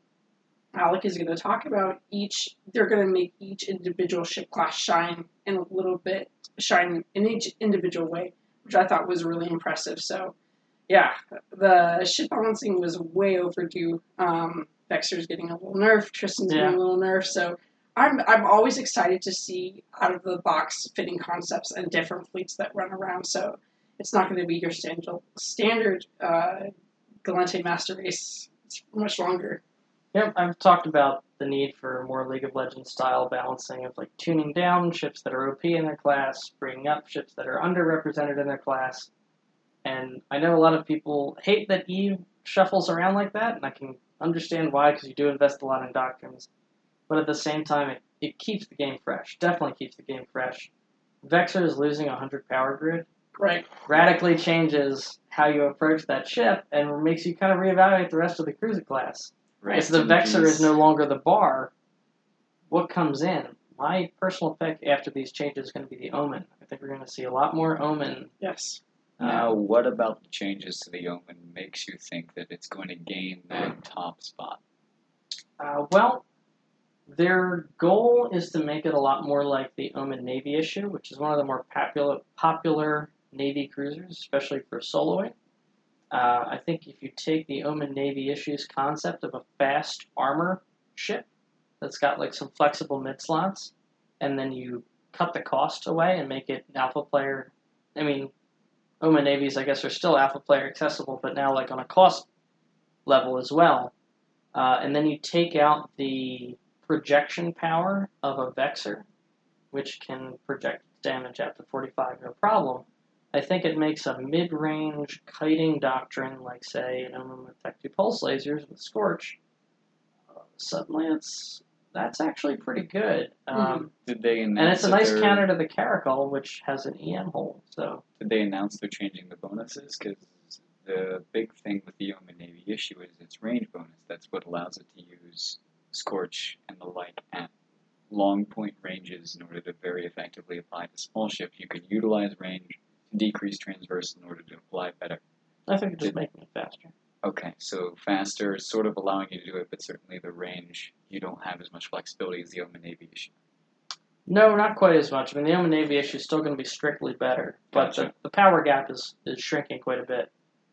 Alec is going to talk about, each they're going to make each individual ship class shine in a little bit shine in each individual way, which I thought was really impressive. So, yeah, the ship balancing was way overdue. Um, Vexor's getting a little nerf, Tristan's Yeah. getting a little nerf. So, I'm I'm always excited to see out of the box fitting concepts and different fleets that run around. So, it's not going to be your standard standard uh, Gallente Master Race. It's much longer. Yep, I've talked about the need for more League of Legends style balancing of like tuning down ships that are OP in their class, bringing up ships that are underrepresented in their class. And I know a lot of people hate that Eve shuffles around like that, and I can understand why because you do invest a lot in doctrines. But at the same time, it, it keeps the game fresh. Definitely keeps the game fresh. Vexor is losing a 100 power grid Right. radically changes how you approach that ship and makes you kind of reevaluate the rest of the cruiser class. Right. If the Vexor is no longer the bar, what comes in? My personal pick after these changes is going to be the Omen. I think we're going to see a lot more Omen. Yes. uh, Now, what about the changes to the Omen makes you think that it's going to gain that top spot? Uh, well, their goal is to make it a lot more like the Omen Navy issue, which is one of the more popular popular Navy cruisers, especially for soloing. Uh, I think if you take the Omen Navy issues concept of a fast armor ship that's got like some flexible mid slots, and then you cut the cost away and make it alpha player. I mean, Omen Navies, I guess, are still alpha player accessible, but now like on a cost level as well. Uh, and then you take out the projection power of a Vexor, which can project damage out to 45 no problem. I think it makes a mid range kiting doctrine, like, say, an Omen with Tech 2 Pulse lasers with Scorch. Uh, suddenly it's that's actually pretty good. Um, Did they announce? And it's a nice counter to the Caracal, which has an EM hole. So Did they announce they're changing the bonuses? Because the big thing with the Omen Navy issue is its range bonus. That's what allows it to use Scorch and the like at long point ranges in order to very effectively apply to small ships. You can utilize range to decrease transverse in order to apply better. I think it's just making it faster. Okay, so faster is sort of allowing you to do it, but certainly the range, you don't have as much flexibility as the Omen Navy issue. No, not quite as much. I mean, the Omen Navy issue is still going to be strictly better, but the, Gotcha. the power gap is, is shrinking quite a bit.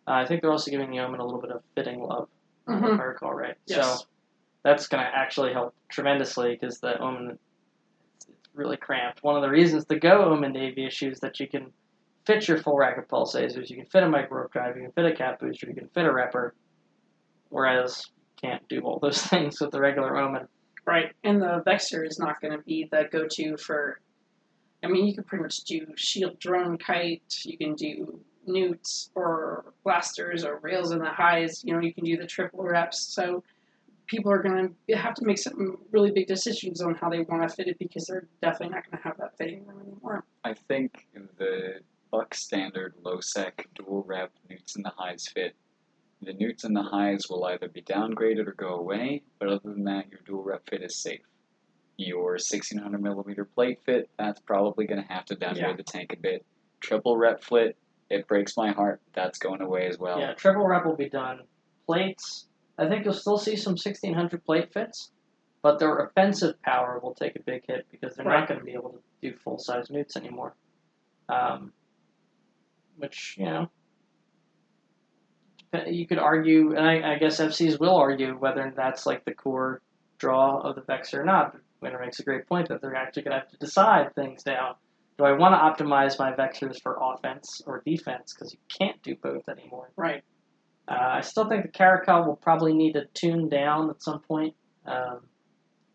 Uh, I think they're also giving the Omen a little bit of fitting love, if Mhm. I recall right. Yes. So that's going to actually help tremendously because the Omen it's, it's really cramped. One of the reasons to go Omen Navy issue is that you can fit your full rack of pulsators, you can fit a micro warp drive, you can fit a cap booster, you can fit a repper, whereas you can't do all those things with the regular Omen. Right, and the Vexor is not going to be the go-to for. I mean, you can pretty much do shield drone kite. You can do neuts or blasters or rails in the highs. You know, you can do the triple reps. So people are going to have to make some really big decisions on how they want to fit it because they're definitely not going to have that fitting room anymore. I think the Buck standard low sec dual rep neuts in the highs fit. The neuts in the highs will either be downgraded or go away, but other than that, your dual rep fit is safe. Your 1600 millimeter plate fit, that's probably going to have to downgrade Yeah. the tank a bit. Triple rep fit, it breaks my heart. That's going away as well. Yeah, triple rep will be done. Plates, I think you'll still see some 1600 plate fits, but their offensive power will take a big hit because they're Right. not going to be able to do full size neuts anymore. Um, which, you know, you could argue, and I, I guess FCs will argue whether that's like the core draw of the Vexor or not. But Winter makes a great point that they're actually going to have to decide things now. Do I want to optimize my Vexors for offense or defense? Because you can't do both anymore. Right. Uh, I still think the Caracal will probably need to tune down at some point. Um,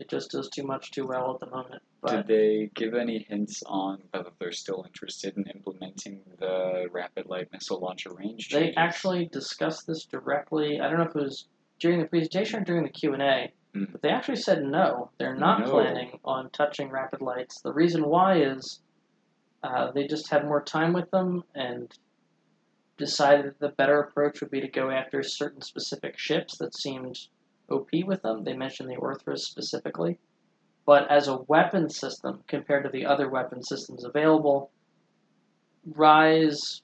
it just does too much too well at the moment. Did they give any hints on whether they're still interested in implementing the rapid light missile launcher range? they changes? actually discussed this directly. I don't know if it was during the presentation or during the Q and A, Hmm. but they actually said no. They're not No. planning on touching rapid lights. The reason why is uh, they just had more time with them and decided that the better approach would be to go after certain specific ships that seemed OP with them. They mentioned the Orthros specifically. But as a weapon system, compared to the other weapon systems available, Rise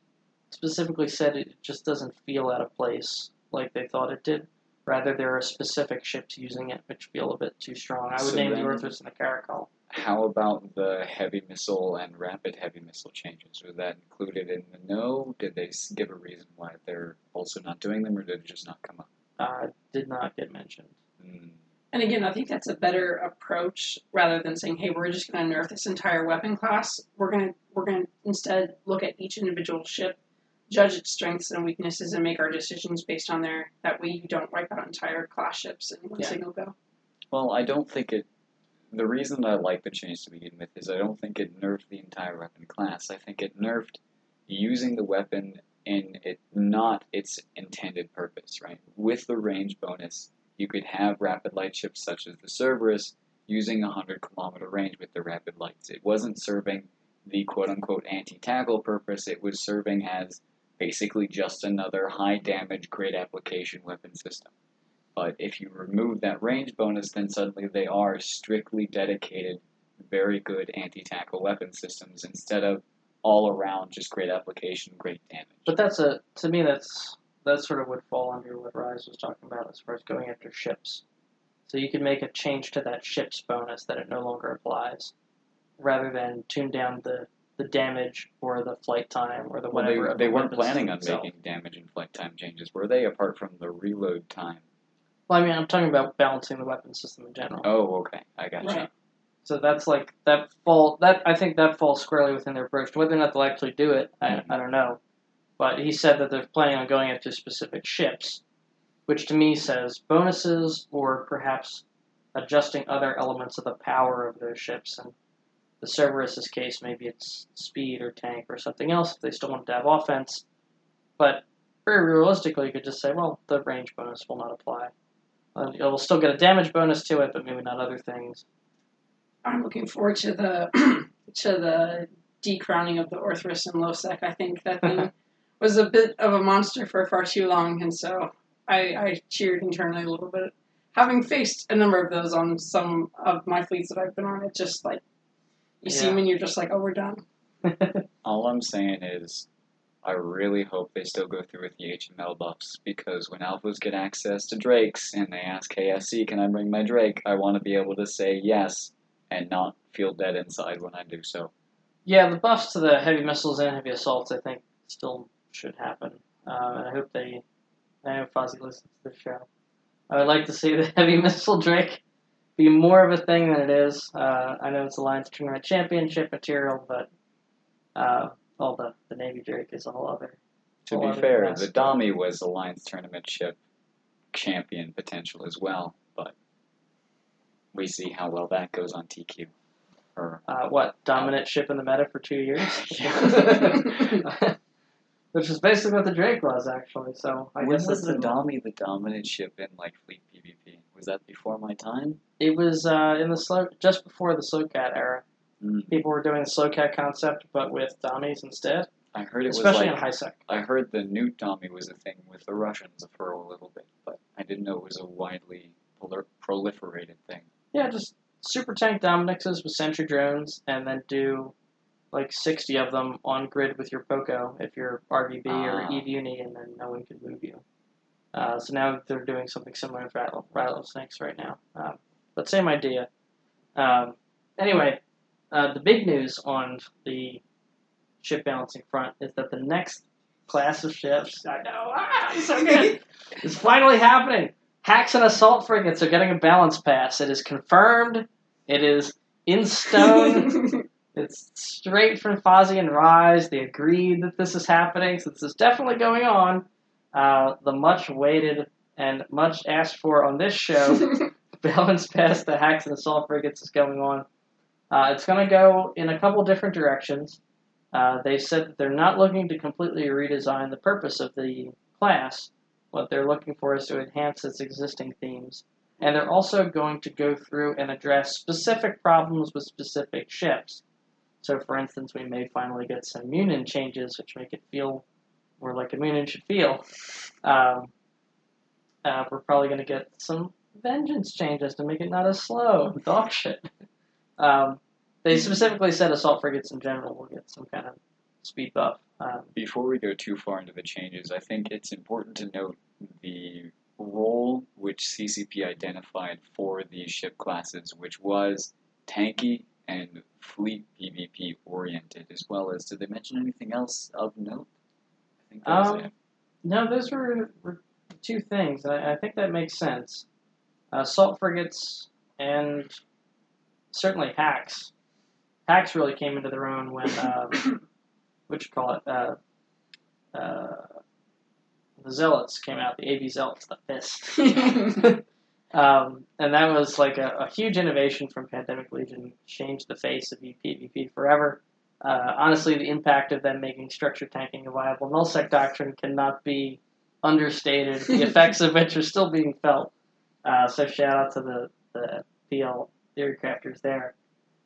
specifically said it just doesn't feel out of place like they thought it did. Rather, there are specific ships using it which feel a bit too strong. I would So name the Orthros and the Caracal. How about the heavy missile and rapid heavy missile changes? Was that included in the no? Did they give a reason why they're also not doing them, or did it just not come up? Uh, did not get mentioned. Mm, And again, I think that's a better approach rather than saying, "Hey, we're just going to nerf this entire weapon class." We're going to we're going to instead look at each individual ship, judge its strengths and weaknesses, and make our decisions based on their. That way, you don't wipe out entire class ships in one Yeah. single go. Well, I don't think it. The reason that I like the change to begin with is I don't think it nerfed the entire weapon class. I think it nerfed using the weapon in it not its intended purpose. Right, with the range bonus, you could have rapid light ships such as the Cerberus using a hundred kilometer range with the rapid lights. It wasn't serving the quote unquote anti tackle purpose. It was serving as basically just another high damage, great application weapon system. But if you remove that range bonus, then suddenly they are strictly dedicated, very good anti tackle weapon systems instead of all around just great application, great damage. But that's a to me that's that sort of would fall under what Rise was talking about as far as going after ships. So you can make a change to that ship's bonus that it no longer applies, rather than tune down the, the damage or the flight time or the well, whatever. they, they the weren't planning on itself. making damage and flight time changes, were they? Apart from the reload time. Well, I mean, I'm talking about balancing the weapon system in general. Oh, okay, I got you. So that's like that fall that I think that falls squarely within their approach. Whether or not they'll actually do it, I, Mhm. I don't know. But he said that they're planning on going after specific ships, which to me says bonuses or perhaps adjusting other elements of the power of those ships. And the Cerberus's case, maybe it's speed or tank or something else if they still want to have offense. But very realistically, you could just say, well, the range bonus will not apply. Uh, You'll still get a damage bonus to it, but maybe not other things. I'm looking forward to the to the decrowning of the Orthros and Losec. I think that thing was a bit of a monster for far too long, and so I, I cheered internally a little bit. Having faced a number of those on some of my fleets that I've been on, it's just like you see Yeah. them and you're just like, oh, we're done. All I'm saying is, I really hope they still go through with the HML buffs because when alphas get access to drakes and they ask KSC, "Can I bring my drake?" I want to be able to say yes and not feel dead inside when I do so. Yeah, the buffs to the heavy missiles and heavy assaults, I think, still should happen. Uh, and I hope they. I hope Fozzie listens to the show. I would like to see the heavy missile Drake be more of a thing than it is. Uh, I know it's Alliance Tournament Championship material, but uh, all the, the Navy Drake is a whole other. To whole be other fair, the Domi was Alliance Tournament ship champion potential as well, we see how well that goes on TQ. Or Uh, what dominant ship in the meta for two years? Which is basically what the Drake was, actually. So I when guess was the Domi the dominant ship in like fleet PvP? Was that before my time? It was uh, in the slow, just before the slow cat era. Mm. People were doing the slow cat concept, but with dummies instead, I heard it especially was in like high sec. I heard the Neut Domi was a thing with the Russians for a little bit, but I didn't know it was a widely prol- proliferated thing. Yeah, just super tank dominixes with sentry drones, and then do like sixty of them on grid with your Poco if you're RVB or Ah. Eve Uni, and then no one can move you. Uh, so now they're doing something similar with rattle, rattlesnakes right now, um, but same idea. Um, anyway, uh, the big news on the ship balancing front is that the next class of ships, I know, ah, it's so good, is finally happening. HACs and assault frigates are getting a balance pass. It is confirmed. It is in stone. it's straight from Fozzie and Rise. They agreed that this is happening, so this is definitely going on. Uh, the much waited and much asked for on this show balance pass the HACs and assault frigates is going on. Uh, it's going to go in a couple different directions. Uh, they said that they're not looking to completely redesign the purpose of the class. What they're looking for is to enhance its existing themes. And they're also going to go through and address specific problems with specific ships. So, for instance, we may finally get some Munin changes, which make it feel more like a Munin should feel. Um, uh, we're probably going to get some Vengeance changes to make it not as slow. Dog shit. Um, they specifically said assault frigates in general will get some kind of speed buff. Um, Before we go too far into the changes, I think it's important to note the role which CCP identified for these ship classes, which was tanky and fleet PvP oriented, as well as. Did they mention anything else of note? I think that was Um, it. No, those were, were two things. I, I think that makes sense. Uh, assault frigates and certainly HACs. HACs really came into their own when, um, what you call it, uh, uh, the Zealots came out, the AV Zealots, the fist. Um, and that was like a, a huge innovation from Pandemic Legion, changed the face of PvP forever. Uh, honestly, the impact of them making structure tanking a viable nullsec doctrine cannot be understated. The effects of which are still being felt. Uh, so shout out to the the PL theory crafters there.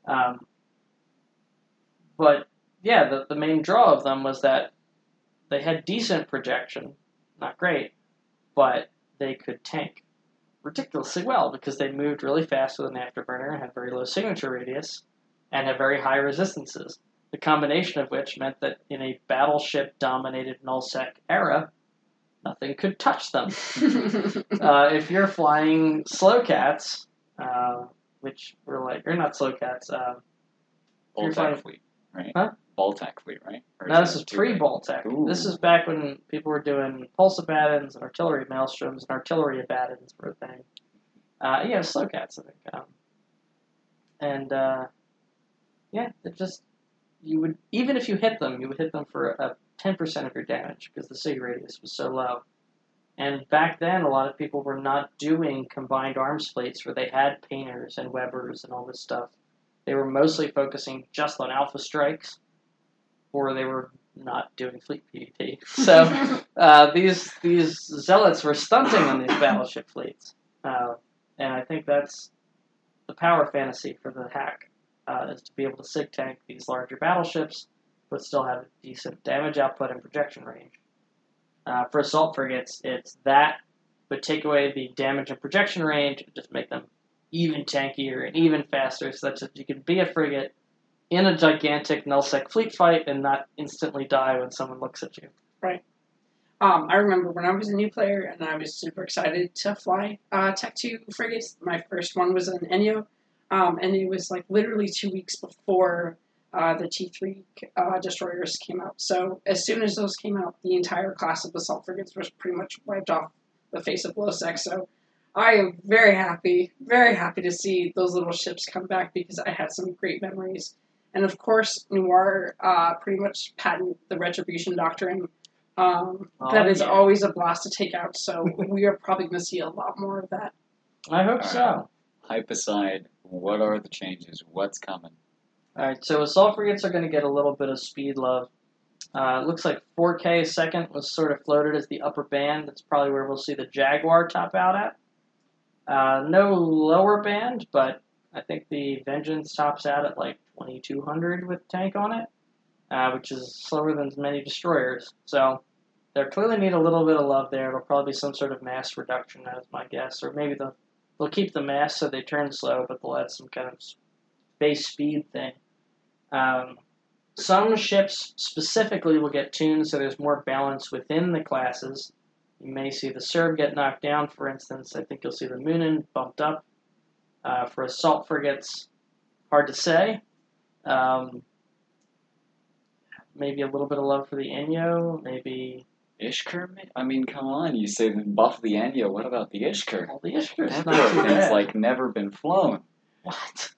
Um, but yeah, the the main draw of them was that they had decent projection, not great, but they could tank ridiculously well because they moved really fast with an afterburner and had very low signature radius and had very high resistances. The combination of which meant that in a battleship dominated nullsec era, nothing could touch them. uh, if you're flying slow cats, uh, which were like, or not slow cats, uh, you're fine. Baltec fleet, right? Huh? Baltec fleet, right? Or no, is this is pre late? Baltec. This is back when people were doing pulse abaddons and artillery maelstroms and artillery abaddons were a thing. Uh, yeah, slow cats, I think. Um, and uh, yeah, it just you would even if you hit them, you would hit them for a ten percent of your damage because the sig radius was so low. And back then, a lot of people were not doing combined arms fleets where they had painters and webbers and all this stuff. They were mostly focusing just on alpha strikes, or they were not doing fleet PvP. So uh, these these zealots were stunting on these battleship fleets. Uh, and I think that's the power fantasy for the HAC uh, is to be able to sig tank these larger battleships, but still have a decent damage output and projection range. Uh, for assault frigates, it's that, but take away the damage and projection range, and just make them even tankier and even faster, such that you can be a frigate in a gigantic nullsec fleet fight and not instantly die when someone looks at you. Right. Um, I remember when I was a new player and I was super excited to fly uh, Tech 2 frigates. My first one was an Enyo, um, and it was like literally two weeks before uh, the T3 uh, destroyers came out. So as soon as those came out, the entire class of assault frigates was pretty much wiped off the face of Losec. So I am very happy, very happy to see those little ships come back because I had some great memories. And of course, Noir uh, pretty much patented the Retribution Doctrine. Um, Oh, that is yeah. always a blast to take out, so we are probably going to see a lot more of that. I hope Alright. so. Hype aside, what are the changes? What's coming? All right, so assault frigates are going to get a little bit of speed love. Uh, it looks like 4K a second was sort of floated as the upper band. That's probably where we'll see the Jaguar top out at. Uh, no lower band, but I think the Vengeance tops out at like 2200 with tank on it, uh, which is slower than many destroyers. So they clearly need a little bit of love there. It'll probably be some sort of mass reduction, as my guess, or maybe they'll keep the mass so they turn slow, but they'll add some kind of base speed thing. Um, some ships specifically will get tuned so there's more balance within the classes. You may see the Serb get knocked down, for instance. I think you'll see the Moonin bumped up. Uh, for assault frigates, hard to say. Um, maybe a little bit of love for the Enyo. Maybe Ishkur? I mean, come on. You say the buff the Enyo. What about the Ishkur? well, the Ishkur's That not too thing's bad. like never been flown. what?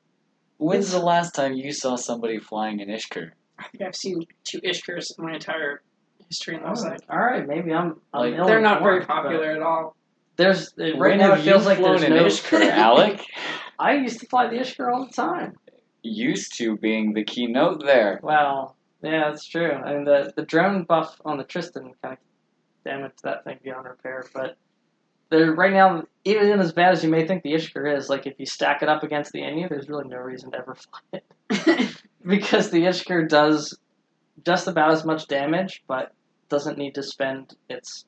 When's the last time you saw somebody flying an Ishkur? I think I've seen two Ishkurs in my entire history in Oh, low sec. all right, maybe I'm. I'm Like, They're not very popular at all. There's right when now. It feels like flown there's an no. Ishkur, Alec? I used to fly the Ishkur all the time. Used to being the keynote there. Well, yeah, that's true. I mean, the the drone buff on the Tristan kind of damaged that thing beyond repair. But there, right now, even as bad as you may think the Ishkur is, like if you stack it up against the Enyo, there's really no reason to ever fly it because the Ishkur does just about as much damage, but doesn't need to spend its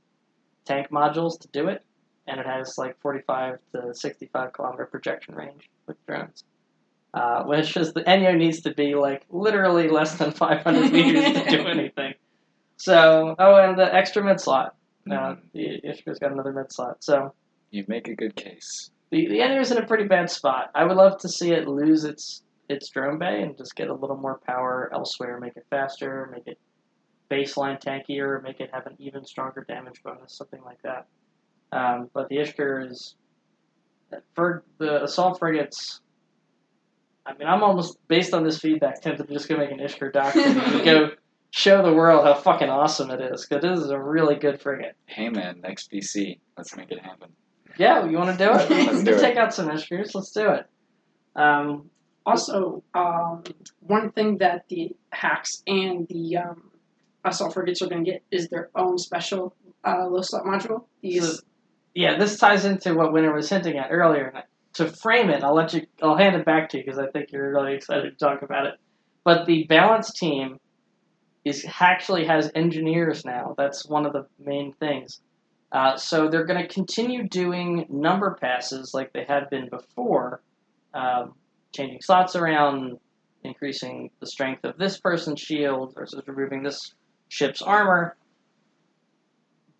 tank modules to do it, and it has like 45 to 65 kilometer projection range with drones. Uh, which is the Enyo needs to be like literally less than 500 meters to do anything. So, oh, and the extra mid slot. Uh, the Ishkur's got another mid slot. So You make a good case. the the Enyo's in a pretty bad spot. I would love to see it lose its its drone bay and just get a little more power elsewhere. Make it faster. Make it baseline tankier. Make it have an even stronger damage bonus. Something like that. Um, but the Ishkur is for the assault frigates. I mean, I'm almost based on this feedback tempted to just go make an Ishkur doctrine and go show the world how fucking awesome it is because this is a really good frigate. Hey man, next BC. Let's make it happen. Yeah, you want to do it? Let's do can it. take out some Ishkurs. Let's do it. Um, Also, um, one thing that the HACs and the um, assault frigates are going to get is their own special uh, low slot module. These So- yeah, this ties into what Winter was hinting at earlier. To frame it, I'll let you. I'll hand it back to you because I think you're really excited to talk about it. But the balance team is actually has engineers now. That's one of the main things. Uh, so they're going to continue doing number passes like they had been before, um, changing slots around, increasing the strength of this person's shield versus removing this ship's armor.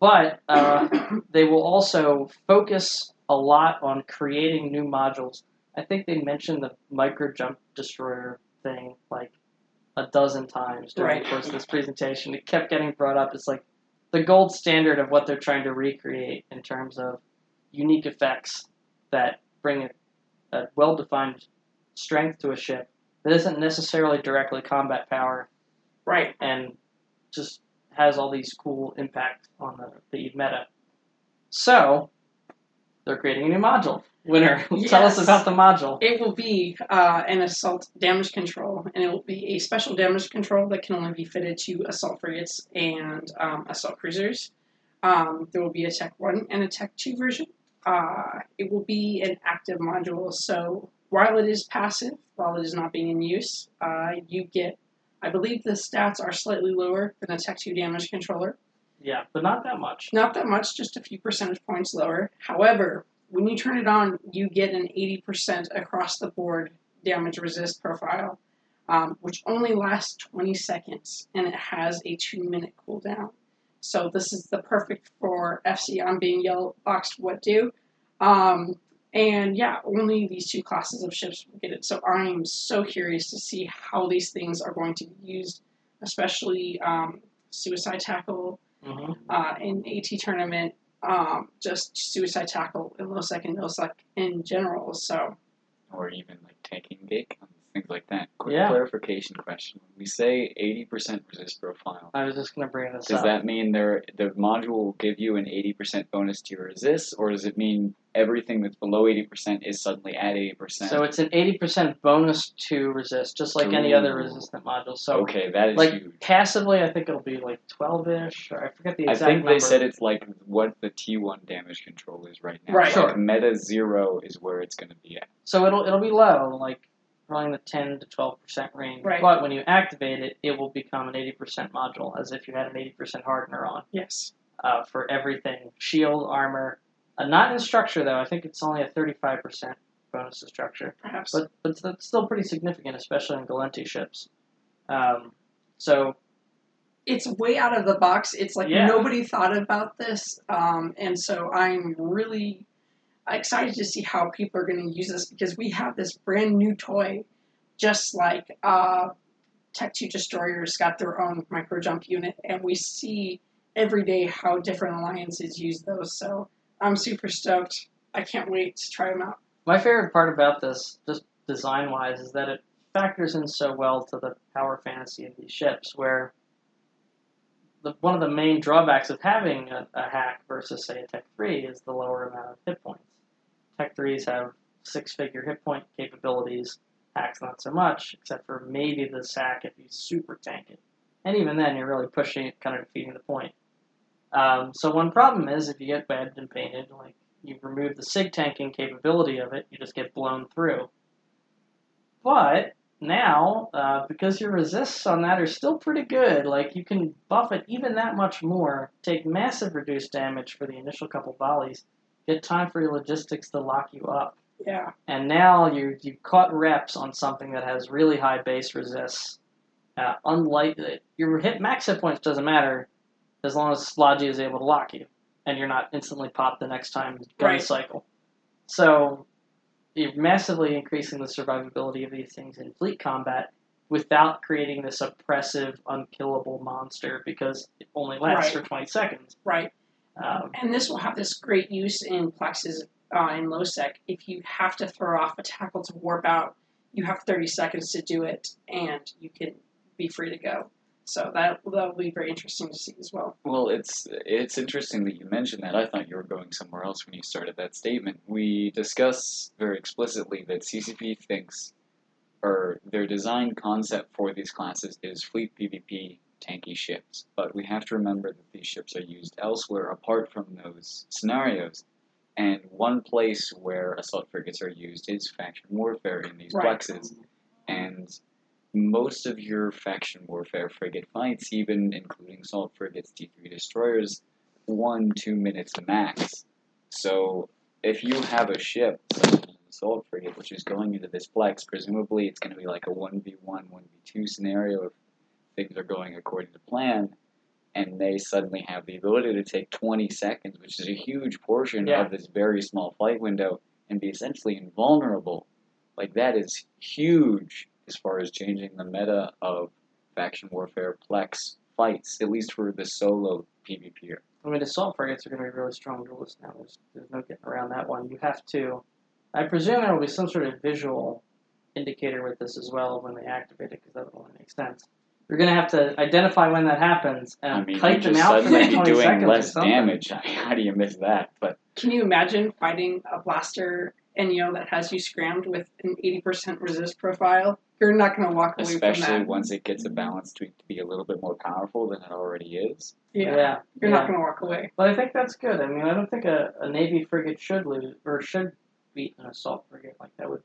But uh, they will also focus a lot on creating new modules. I think they mentioned the micro jump destroyer thing like a dozen times during Right. the course of this presentation. It kept getting brought up. It's like the gold standard of what they're trying to recreate in terms of unique effects that bring a, a well defined strength to a ship that isn't necessarily directly combat power right. and just has all these cool impact on the, the meta. So, they're creating a new module. Winter, tell us about the module. It will be uh, an assault damage control, and it will be a special damage control that can only be fitted to assault frigates and um, assault cruisers. Um, there will be a Tech 1 and a Tech 2 version. uh, it will be an active module. So while it is passive, while it is not being in use, uh, you get, I believe the stats are slightly lower than the Tech 2 damage controller. Yeah, but not that much. Not that much, just a few percentage points lower. However, when you turn it on, you get an 80% across the board damage resist profile, um, which only lasts 20 seconds and it has a two minute cooldown. So this is the perfect for FC on being yellow boxed what do. Um, and yeah, only these two classes of ships will get it. So I'm so curious to see how these things are going to be used, especially um, suicide tackle hmm uh, in AT tournament, um, just suicide tackle in low second no sec in general. So or even like tanking guns, things like that. Quick Yeah. clarification question: When we say eighty percent resist profile, I was just gonna bring this does up. Does that mean there the module will give you an eighty percent bonus to your resist, or does it mean everything that's below eighty percent is suddenly at eighty percent? So it's an eighty percent bonus to resist, just like any other resistant module. So okay, that is like huge. passively, I think it'll be like twelve ish, or I forget the exact. I think number. they said it's like what the T1 damage control is right now. Right. Like Sure. meta zero is where it's going to be at. So it'll it'll be low, like probably in the ten to twelve percent range. Right. But when you activate it, it will become an eighty percent module, as if you had an eighty percent hardener on yes, uh, for everything: shield, armor. Uh, not in structure though. I think it's only a thirty-five percent bonus to structure, perhaps. but but that's still pretty significant, especially in Gallente ships. Um, so it's way out of the box. It's like Yeah. nobody thought about this, um, and so I'm really excited to see how people are going to use this because we have this brand new toy, just like uh, Tech Two Destroyers got their own micro jump unit, and we see every day how different alliances use those. So I'm super stoked. I can't wait to try them out. My favorite part about this, just design wise, is that it factors in so well to the power fantasy of these ships, where the, one of the main drawbacks of having a, a HAC versus, say, a Tech 3 is the lower amount of hit points. Tech 3s have six figure hit point capabilities, HACs not so much, except for maybe the sack if you super tank it. And even then, you're really pushing it, kind of defeating the point. Um, so, one problem is if you get webbed and painted, like you remove the sig tanking capability of it, you just get blown through. But now, uh, because your resists on that are still pretty good, like you can buff it even that much more, take massive reduced damage for the initial couple volleys, get time for your logistics to lock you up. Yeah, And now you you've caught reps on something that has really high base resists. Uh, unlike your hit max hit points doesn't matter as long as Logi is able to lock you, and you're not instantly popped the next time gun Right. cycle. So you're massively increasing the survivability of these things in fleet combat without creating this oppressive, unkillable monster because it only lasts Right. for 20 seconds. right. Um, And this will have this great use in plexes uh, in low sec. If you have to throw off a tackle to warp out, you have 30 seconds to do it, and you can be free to go. So that that will be very interesting to see as well. Well, it's it's interesting that you mentioned that. I thought you were going somewhere else when you started that statement. We discuss very explicitly that CCP thinks, or their design concept for these classes is fleet PvP tanky ships. But we have to remember that these ships are used elsewhere apart from those scenarios. And one place where assault frigates are used is faction warfare in these Right. plexes. And most of your faction warfare frigate fights, even including assault frigates, T3 destroyers, one, two minutes max. So if you have a ship, such as an assault frigate, which is going into this plex, presumably it's going to be like a 1v1, 1v2 scenario if things are going according to plan, and they suddenly have the ability to take 20 seconds, which is a huge portion Yeah. of this very small flight window, and be essentially invulnerable. Like, that is huge as far as changing the meta of faction warfare plex fights, at least for the solo PvPer. I mean, assault frigates are going to be really strong duelists now. There's, there's no getting around that one. You have to. I presume there will be some sort of visual indicator with this as well when they activate it, because that would only make sense. You're going to have to identify when that happens and I mean, kite them out for suddenly like be 20 doing seconds or less something. damage. How do you miss that? But Can you imagine fighting a blaster and you know that has you scrammed with an 80% resist profile, you're not going to walk away Especially from that. once it gets a balance tweak to be a little bit more powerful than it already is. Yeah, you're not going to walk away. But I think that's good. I mean, I don't think a, a Navy frigate should lose or should beat an assault frigate like that would,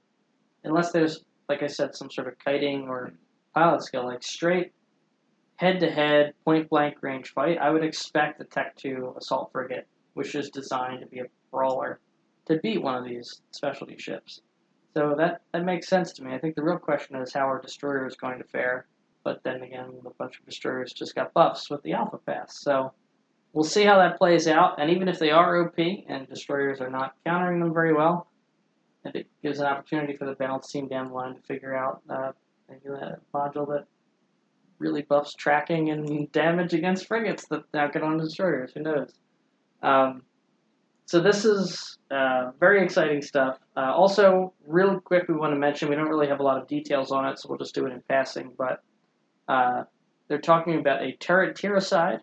unless there's, like I said, some sort of kiting or pilot skill, like straight head to head, point blank range fight. I would expect the Tech 2 assault frigate, which is designed to be a brawler, to beat one of these specialty ships. So that, that makes sense to me. I think the real question is how our destroyer is going to fare. But then again, a bunch of destroyers just got buffs with the Alpha Pass. So we'll see how that plays out. And even if they are OP and destroyers are not countering them very well, it gives an opportunity for the balance team down the line to figure out uh, maybe a module that really buffs tracking and damage against frigates that now get on destroyers. Who knows? Um, so this is uh, very exciting stuff. Uh, also, real quick, we want to mention we don't really have a lot of details on it, so we'll just do it in passing. But uh, they're talking about a turret tiericide,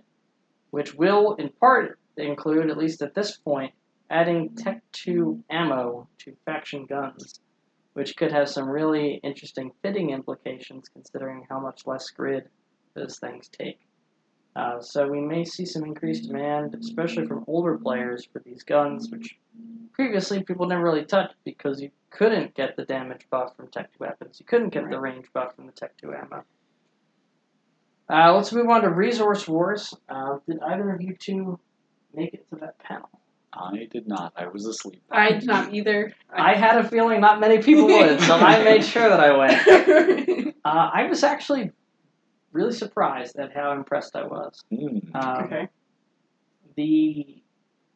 which will, in part, include, at least at this point, adding Tech 2 ammo to faction guns, which could have some really interesting fitting implications considering how much less grid those things take. Uh, so we may see some increased demand, especially from older players, for these guns, which previously people never really touched because you couldn't get the damage buff from Tech 2 weapons. You couldn't get the range buff from the Tech 2 ammo. Uh, let's move on to Resource Wars. Uh, did either of you two make it to that panel? I did not. I was asleep. I did not either. I had a feeling not many people would, so I made sure that I went. Uh, I was actually really surprised at how impressed I was. Mm. Um, okay. The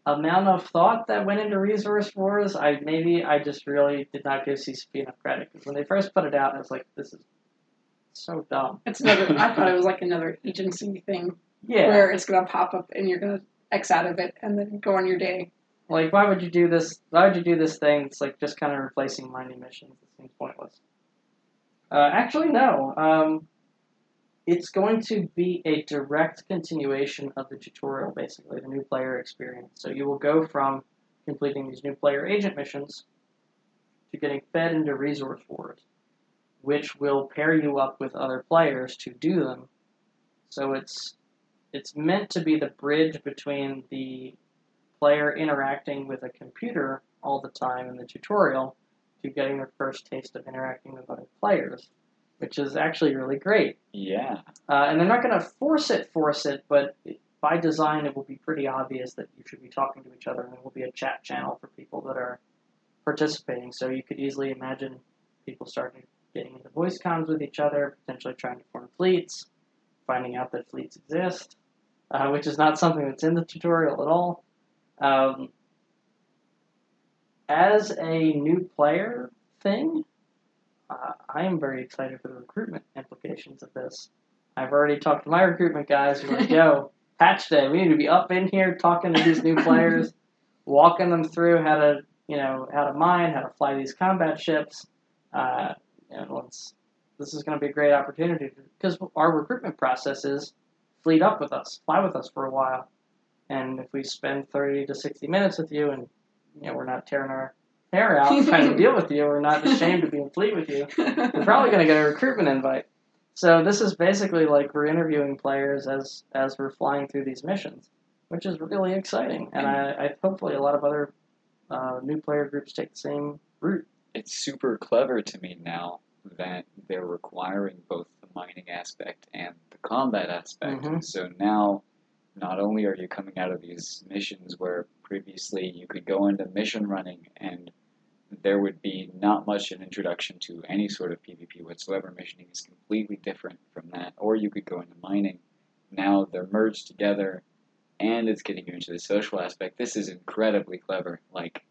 amount of thought that went into Resource Wars, I maybe I just really did not give CCP enough credit because when they first put it out, I was like, "This is so dumb." It's another. I thought it was like another agency thing Yeah, where it's gonna pop up and you're gonna X out of it and then go on your day. like why would you do this? Why would you do this thing? It's like just kind of replacing mining missions. It seems pointless. Uh, actually, no. Um, it's going to be a direct continuation of the tutorial, basically, the new player experience. So you will go from completing these new player agent missions to getting fed into resource wars, which will pair you up with other players to do them. So it's it's meant to be the bridge between the player interacting with a computer all the time in the tutorial to getting their first taste of interacting with other players, which is actually really great. Yeah. Uh, and they're not going to force it, force it, but by design, it will be pretty obvious that you should be talking to each other, and there will be a chat channel for people that are participating. So you could easily imagine people starting getting into voice comms with each other, potentially trying to form fleets, finding out that fleets exist, uh, which is not something that's in the tutorial at all. Um, as a new player thing, uh, I am very excited for the recruitment implications of this. I've already talked to my recruitment guys who are like, yo, patch day, we need to be up in here talking to these new players, walking them through how to, you know, how to mine, how to fly these combat ships. Uh, and let's, this is going to be a great opportunity because our recruitment process is fleet up with us, fly with us for a while. And if we spend 30 to 60 minutes with you and, you know, we're not tearing our hair out trying to deal with you, we're not ashamed to be in fleet with you, we're probably going to get a recruitment invite. So this is basically like we're interviewing players as as we're flying through these missions, which is really exciting. And I, I hopefully a lot of other uh, new player groups take the same route. It's super clever to me now that they're requiring both the mining aspect and the combat aspect. Mhm. So now, not only are you coming out of these missions where previously you could go into mission running and there would be not much an introduction to any sort of PvP whatsoever. Missioning is completely different from that. Or you could go into mining. Now they're merged together and it's getting you into the social aspect. This is incredibly clever. Like,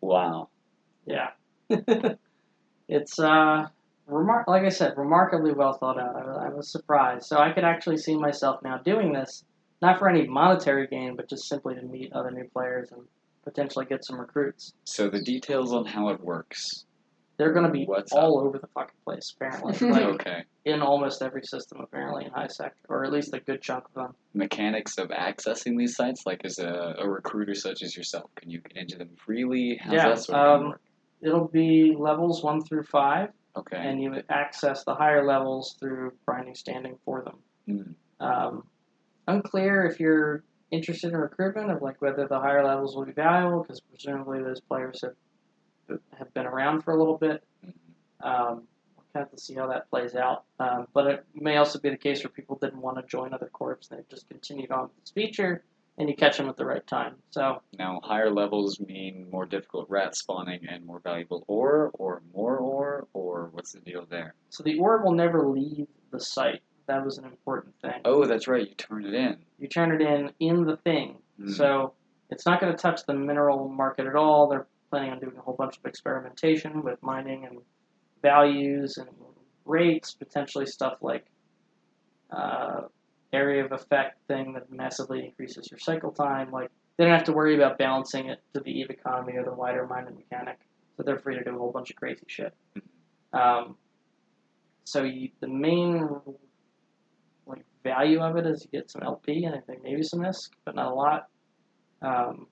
wow. Yeah, it's uh, remar- like I said, remarkably well thought out. I was, I was surprised, so I could actually see myself now doing this, not for any monetary gain, but just simply to meet other new players and potentially get some recruits. So the details on how it works. They're going to be What's all over the fucking place, apparently. like, Okay. in almost every system, apparently, in high sec, or at least a good chunk of them. Mechanics of accessing these sites, like as a, a recruiter such as yourself, can you get into them freely? How's Yeah, that sort of um, work? It'll be levels 1 through 5, Okay. and you access the higher levels through grinding standing for them. Mm. Um, unclear if you're interested in recruitment of like whether the higher levels will be valuable because presumably those players have have been around for a little bit. Mhm. Um, we'll have to see how that plays out. Um, but it may also be the case where people didn't want to join other corps and they've just continued on with this feature, and you catch them at the right time. So Now, higher levels mean more difficult rat spawning and more valuable ore, or more ore, or what's the deal there? so the ore will never leave the site. That was an important thing. Oh, that's right, you turn it in. You turn it in in the thing. Mm. So it's not going to touch the mineral market at all. They're planning on doing a whole bunch of experimentation with mining and values and rates, potentially stuff like uh, area of effect thing that massively increases your cycle time. Like they don't have to worry about balancing it to the Eve economy or the wider mining mechanic. So they're free to do a whole bunch of crazy shit. Um, so you, the main like value of it is you get some LP and I think maybe some ISK, but not a lot. Um,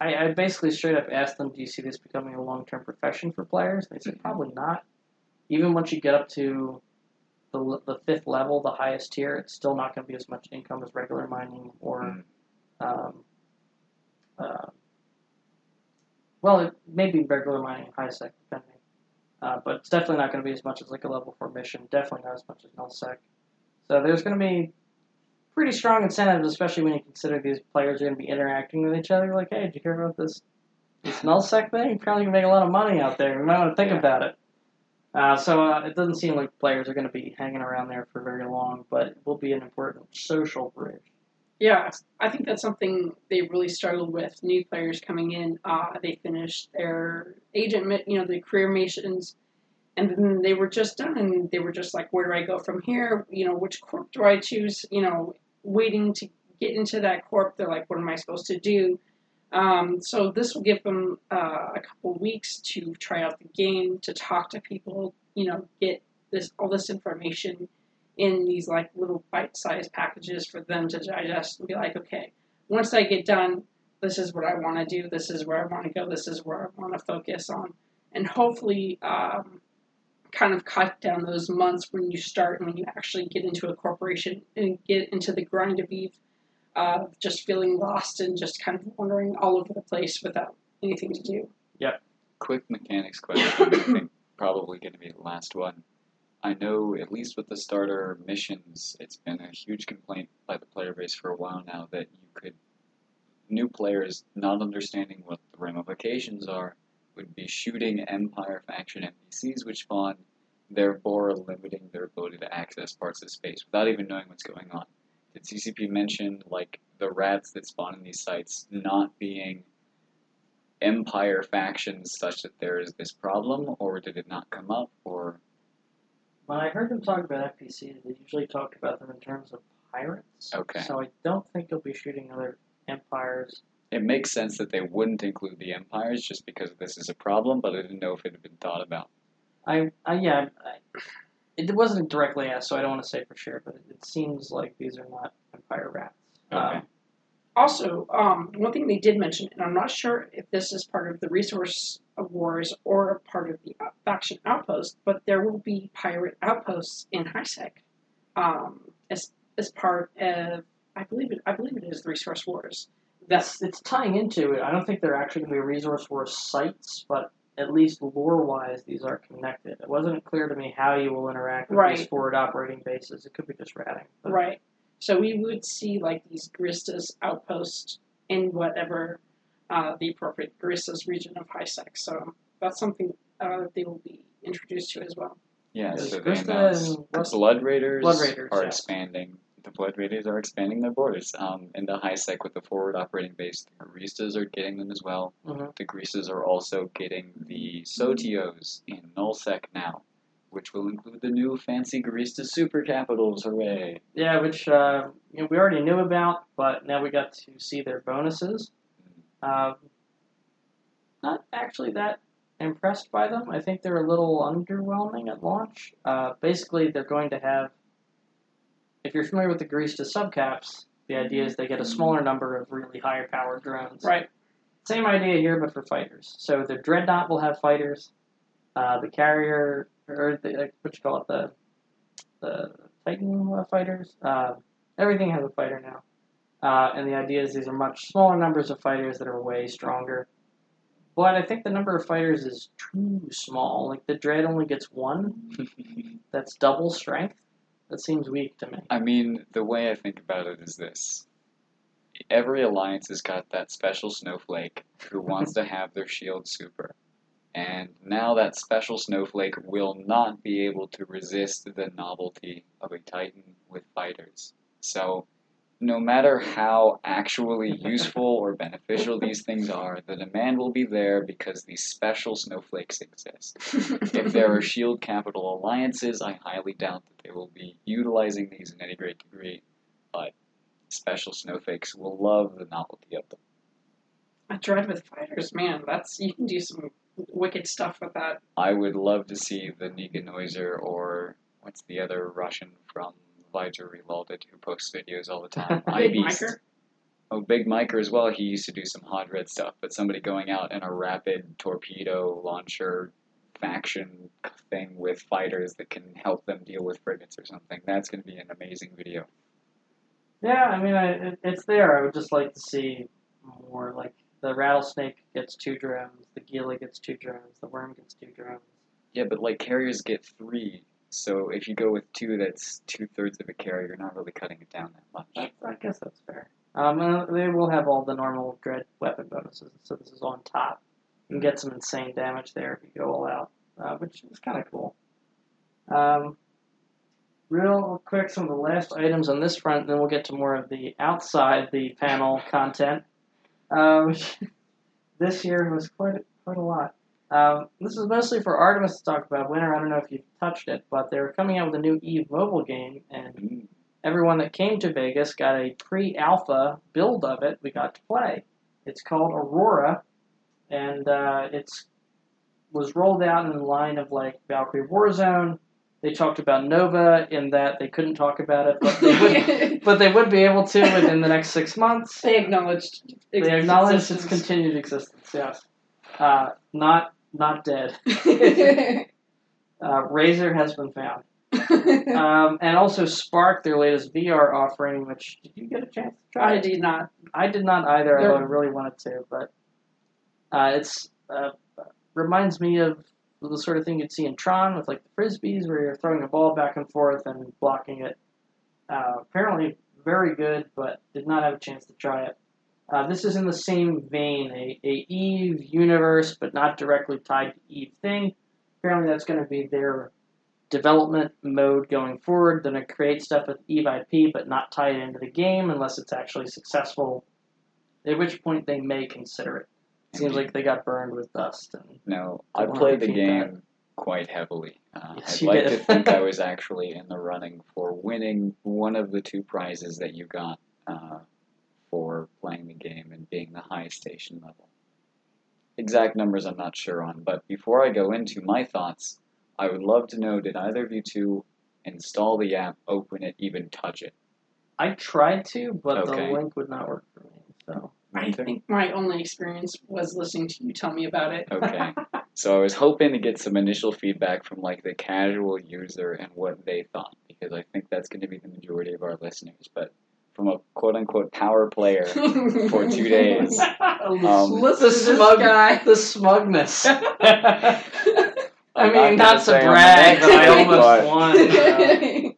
I, I basically straight up asked them, "Do you see this becoming a long term profession for players?" They said. "Probably not." Even once you get up to the, the fifth level, the highest tier, it's still not going to be as much income as regular mining or, Mm. um, uh, well, it may be regular mining, high sec, depending. Uh, but it's definitely not going to be as much as like a level four mission. Definitely not as much as null sec. So there's going to be pretty strong incentives, especially when you consider these players are going to be interacting with each other. Like, hey, did you hear about this this null sec thing? You probably can make a lot of money out there. You might want to think Yeah. about it. Uh, so uh, it doesn't seem like players are going to be hanging around there for very long, but it will be an important social bridge. Yeah, I think that's something they really struggled with. New players coming in, uh, they finished their agent, you know, the career missions, and then they were just done, and they were just like, where do I go from here? You know, which corp do I choose? You know, waiting to get into that corp, they're like, what am I supposed to do? Um, so this will give them uh, a couple weeks to try out the game, to talk to people, you know, get this all this information in these like little bite-sized packages for them to digest and be like, okay, once I get done, this is what I want to do. This is where I want to go. This is where I want to focus on, and hopefully, um, kind of cut down those months when you start and when you actually get into a corporation and get into the grind of Eve, uh, just feeling lost and just kind of wandering all over the place without anything to do. Yep. Quick mechanics question. I think probably going to be the last one. I know, at least with the starter missions, it's been a huge complaint by the player base for a while now that you could, new players not understanding what the ramifications are, would be shooting Empire faction NPCs which spawn, therefore limiting their ability to access parts of space without even knowing what's going on. Did CCP mention, like, the rats that spawn in these sites not being empire factions such that there is this problem, or did it not come up, or When I heard them talk about NPCs, they usually talk about them in terms of pirates. Okay. So I don't think you'll be shooting other empires. it makes sense that they wouldn't include the empires just because this is a problem, but I didn't know if it had been thought about. I, I yeah, I, it wasn't directly asked, so I don't want to say for sure, but it, it seems like these are not empire rats. Okay. Um, Also, um, one thing they did mention, and I'm not sure if this is part of the resource wars or a part of the faction outpost, but there will be pirate outposts in HiSec um, as as part of I believe it I believe it is the resource wars. That's That's it's tying into it. I don't think they're actually going to be resource war sites, but at least lore wise, these are connected. It wasn't clear to me how you will interact with these forward operating bases. It could be just ratting. But right. So we would see like these Guristas outposts in whatever uh, the appropriate Guristas region of HiSec. So that's something uh, they will be introduced to as well. Yeah, Is so they announced and the Blood Raiders, Blood Raiders, are yeah. expanding. The Blood Raiders are expanding their borders. Um, in the high sec with the forward operating base, the Guristas are getting them as well. Mhm. The Greases are also getting the Sotiyos in nullsec now, which will include the new fancy Guristas super capitals. Hooray! Yeah, which uh, you know, we already knew about, but now we got to see their bonuses. Um, not actually that impressed by them. I think they're a little underwhelming at launch. Uh, basically, they're going to have. If you're familiar with the to subcaps, the idea is they get a smaller number of really higher powered drones. Right. Same idea here, but for fighters. So the dreadnought will have fighters. Uh, the carrier, or the like, what you call it, the the Titan fighters. Uh, everything has a fighter now. Uh, and the idea is these are much smaller numbers of fighters that are way stronger. But I think the number of fighters is too small. Like the Dread only gets one. That's double strength. That seems weak to me. I mean, the way I think about it is this. Every alliance has got that special snowflake who wants to have their shield super. And now that special snowflake will not be able to resist the novelty of a Titan with fighters. So, no matter how actually useful or beneficial these things are, the demand will be there because these special snowflakes exist. If there are shield capital alliances, I highly doubt that they will be utilizing these in any great degree. But special snowflakes will love the novelty of them. A dread with fighters, man. That's you can do some wicked stuff with that. I would love to see the Niga Noiser or what's the other Russian from Visor Reloaded who posts videos all the time? Big iBeast. Miker. Oh, Big Miker as well. He used to do some hot red stuff, but somebody going out in a rapid torpedo launcher faction thing with fighters that can help them deal with frigates or something. That's going to be an amazing video. Yeah, I mean, I, it, it's there. I would just like to see more. Like the rattlesnake gets two drones, the Gila gets two drones, the worm gets two drones. Yeah, but like carriers get three, so if you go with two, that's two thirds of a carry. You're not really cutting it down that much. That's, I guess that's fair. Um, and they will have all the normal dread weapon bonuses, so this is on top. You can get some insane damage there if you go all out, uh, which is kind of cool. Um, real quick, some of the last items on this front, then we'll get to more of the outside the panel content. Uh, which this year was quite quite a lot. Um, this is mostly for Artemis to talk about. Winter, I don't know if you've touched it, but they're coming out with a new Eve mobile game, and everyone that came to Vegas got a pre-alpha build of it. We got to play. It's called Aurora, and uh, it's was rolled out in the line of like Valkyrie Warzone. They talked about Nova in that they couldn't talk about it, but they would, but they would be able to within the next six months. They acknowledged. They its acknowledge its continued existence. Yes, uh, not not dead. Uh, Razor has been found. Um, and also Spark, their latest VR offering, which did you get a chance to try? I it? did not. I did not either, although I really wanted to. But uh, it's uh, reminds me of the sort of thing you'd see in Tron with like the frisbees, where you're throwing a ball back and forth and blocking it. Uh, apparently, very good, but did not have a chance to try it. Uh, this is in the same vein, a, a Eve universe, but not directly tied to Eve thing. Apparently, that's going to be their development mode going forward. They're going to create stuff with Eve IP, but not tie it into the game unless it's actually successful. At which point they may consider it. Seems like they got burned with dust. And No, I played the game quite heavily. Uh, Yes, I'd like did. to think I was actually in the running for winning one of the two prizes that you got uh, for playing the game and being the highest station level. Exact numbers I'm not sure on, but before I go into my thoughts, I would love to know did either of you two install the app, open it, even touch it? I tried to, but Okay. the link would not work for me. So I Winter? think my only experience was listening to you tell me about it. Okay. So I was hoping to get some initial feedback from like the casual user and what they thought because I think that's going to be the majority of our listeners. But from a quote unquote power player for two days, Um, Listen the to this smug, guy. the smugness. I mean, not not gonna to say on the brag, but I almost won. so.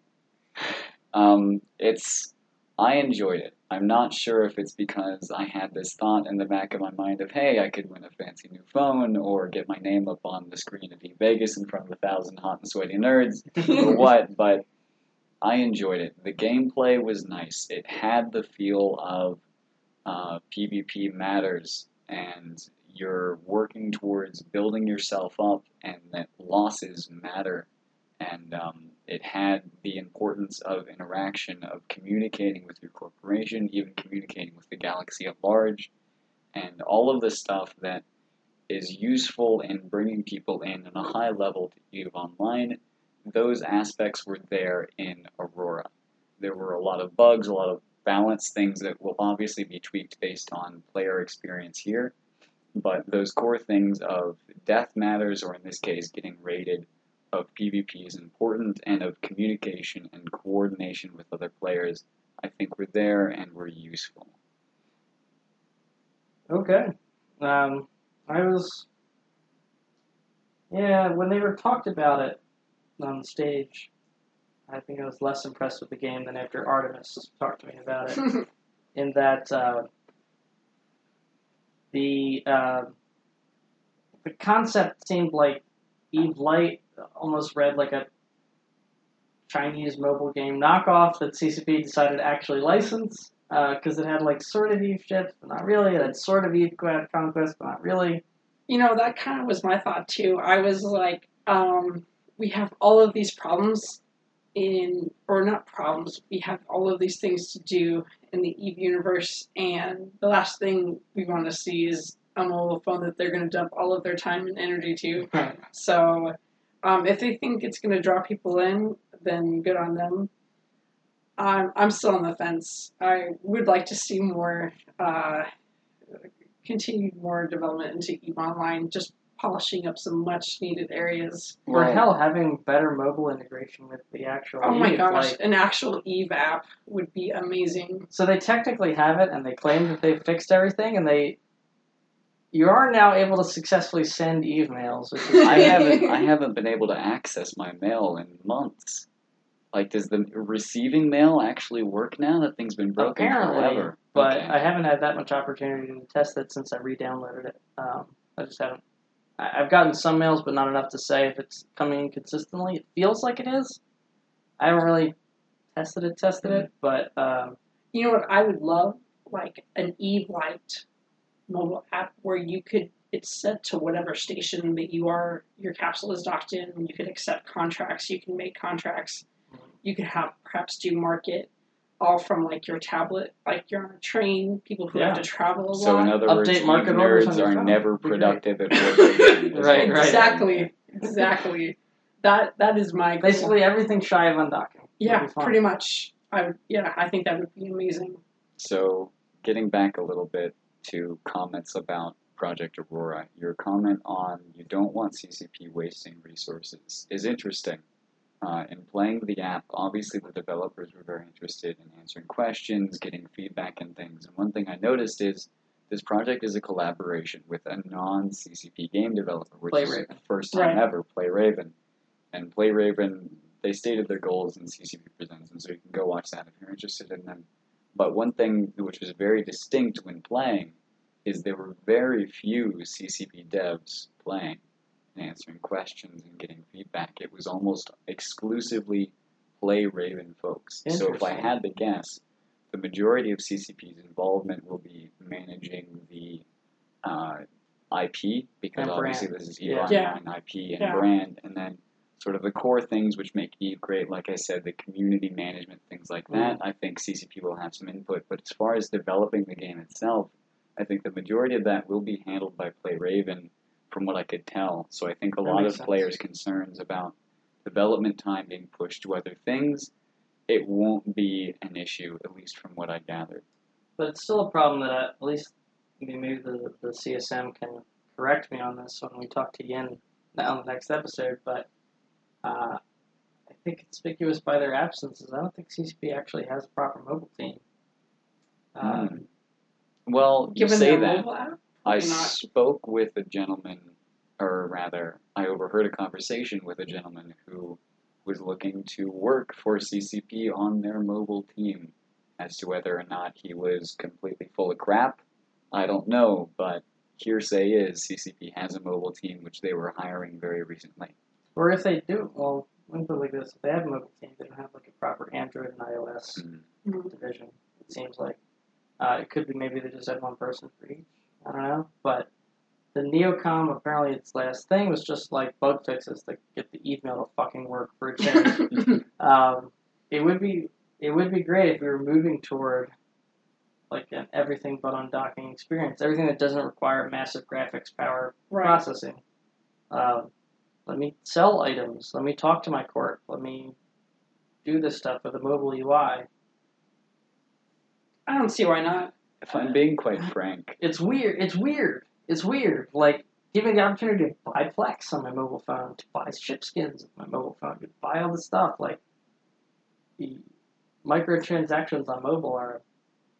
um, it's I enjoyed it. I'm not sure if it's because I had this thought in the back of my mind of hey, I could win a fancy new phone or get my name up on the screen of E Vegas in front of a thousand hot and sweaty nerds or what, but I enjoyed it. The gameplay was nice. It had the feel of uh, PvP matters, and you're working towards building yourself up, and that losses matter. And um, it had the importance of interaction, of communicating with your corporation, even communicating with the galaxy at large, and all of the stuff that is useful in bringing people in on a high level to EVE Online, those aspects were there in Aurora. There were a lot of bugs, a lot of balance things that will obviously be tweaked based on player experience here. But those core things of death matters, or in this case, getting rated, of PvP is important, and of communication and coordination with other players, I think were there and were useful. Okay. Um, I was. Yeah, when they were talked about it on the stage, I think I was less impressed with the game than after Artemis talked to me about it. in that uh, the uh, the concept seemed like Eve Light almost read like a Chinese mobile game knockoff that CCP decided to actually license because uh, it had like sort of Eve ships, but not really. It had sort of Eve Conquest, but not really. You know, that kind of was my thought too. I was like, um, we have all of these problems in, or not problems, we have all of these things to do in the Eve universe, and the last thing we want to see is a mobile phone that they're going to dump all of their time and energy to. So, um, if they think it's going to draw people in, then good on them. I'm I'm still on the fence. I would like to see more, uh, continued more development into Eve Online, just polishing up some much needed areas. Or Well- hell, having better mobile integration with the actual. Oh my gosh, like- an actual Eve app would be amazing. So they technically have it, and they claim that they've fixed everything, and they. You are now able to successfully send Eve mails, which is I haven't I haven't been able to access my mail in months. Like, does the receiving mail actually work now? That thing's been broken apparently, forever. but Okay. I haven't had that much opportunity to test it since I re-downloaded it. Um, I just haven't. I've gotten some mails, but not enough to say if it's coming in consistently. It feels like it is. I haven't really tested it, tested it, but um, You know what I would love? Like an Eve Light mobile app where you could it's set to whatever station that you are your capsule is docked in you could accept contracts, you can make contracts. You could have perhaps do market all from like your tablet, like you're on a train, people who have to travel a lot. So in other words, Update Eve market nerds are phone. never productive at work. Right, right. Exactly. Exactly. That that is my goal. basically everything shy of undocking. Yeah, pretty much. I would, yeah, I think that would be amazing. So, getting back a little bit to comments about Project Aurora, your comment on you don't want CCP wasting resources is interesting. Uh, in playing the app, obviously the developers were very interested in answering questions, getting feedback, and things. And one thing I noticed is this project is a collaboration with a non CCP game developer, which is the first time Right. ever, PlayRaven. And PlayRaven, they stated their goals in CCP Presents, and so you can go watch that if you're interested in them. But one thing which was very distinct when playing is there were very few CCP devs playing answering questions and getting feedback. It was almost exclusively PlayRaven folks. So if I had to guess, the majority of CCP's involvement will be managing the uh, IP because And obviously brand. this is Eve Yeah. Online IP and Yeah. brand, and then sort of the core things which make Eve great, like I said, the community management, things like that. I think CCP will have some input, but as far as developing the game itself, I think the majority of that will be handled by PlayRaven, from what I could tell. So I think a That lot of sense. players' concerns about development time being pushed to other things, it won't be an issue, at least from what I gathered. But it's still a problem that uh, at least maybe the, the CSM can correct me on this when we talk to Yin on the next episode. But uh, I think conspicuous by their absences, I don't think CCP actually has a proper mobile team. Uh, Hmm. Well, you Given say that. Mobile app, I not. spoke with a gentleman, or rather, I overheard a conversation with a gentleman who was looking to work for CCP on their mobile team. As to whether or not he was completely full of crap, I don't know, but hearsay is CCP has a mobile team which they were hiring very recently. Or if they do, well, let me put it like this: if they have a mobile team, they don't have like a proper Android and iOS Mm. Mhm. division. It seems like uh, it could be maybe they just had one person for each. I don't know, but the Neocom apparently its last thing was just like bug fixes to get the email to fucking work for a change. um, it would be it would be great if we were moving toward like an everything but undocking experience. Everything that doesn't require massive graphics power Right. processing. Um, let me sell items. Let me talk to my court. Let me do this stuff with a mobile UI. I don't see why not. If I'm being quite frank, It's weird. It's weird. It's weird. Like giving the opportunity to buy Plex on my mobile phone, to buy ship skins on my mobile phone, to buy all this stuff. Like the microtransactions on mobile are a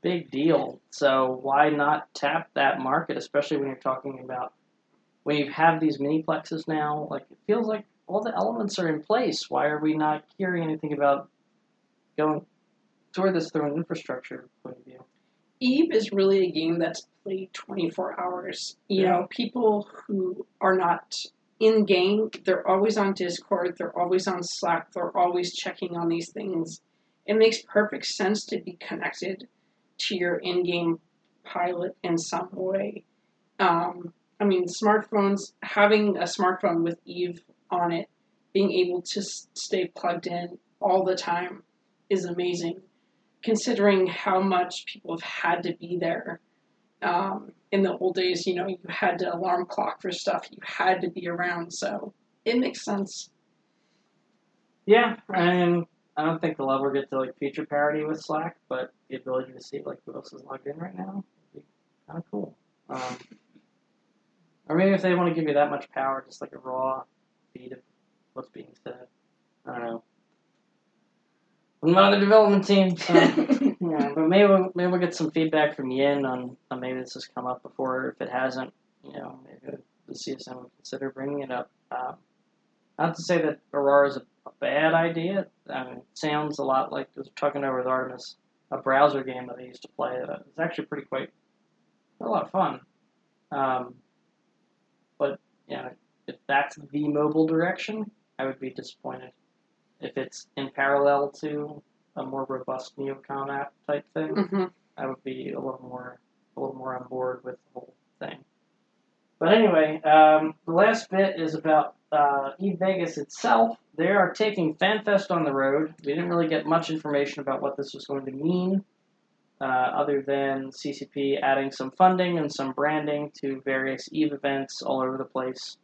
big deal. So why not tap that market, especially when you're talking about when you have these mini plexes now? Like it feels like all the elements are in place. Why are we not hearing anything about going toward this through an infrastructure point of view? Eve is really a game that's played 24 hours. You Yeah. know, people who are not in game, they're always on Discord, they're always on Slack, they're always checking on these things. It makes perfect sense to be connected to your in game pilot in some way. Um, I mean, smartphones, having a smartphone with Eve on it, being able to stay plugged in all the time is amazing considering how much people have had to be there. Um, in the old days, you know, you had to alarm clock for stuff, you had to be around, so it makes sense. Yeah, and I don't think they'll ever get to like feature parity with Slack, but the ability to see like who else is logged in right now would be kind of cool. Um, or maybe if they want to give you that much power, just like a raw feed of what's being said. I don't know. I'm not on the development team, so yeah, but maybe we'll, maybe we'll get some feedback from Yin on, on maybe this has come up before. If it hasn't, you know, maybe the CSM would consider bringing it up. Um, not to say that Aurora is a, a bad idea. I mean, it sounds a lot like I was talking over with Artemis, a browser game that I used to play. Uh, it's actually pretty quite a lot of fun. Um, but yeah, if that's the mobile direction, I would be disappointed. If it's in parallel to a more robust Neocom app type thing, hmm I would be a little more a little more on board with the whole thing. But anyway, um, the last bit is about uh, Eve Vegas itself. They are taking FanFest on the road. We didn't really get much information about what this was going to mean, uh, other than CCP adding some funding and some branding to various Eve events all over the place.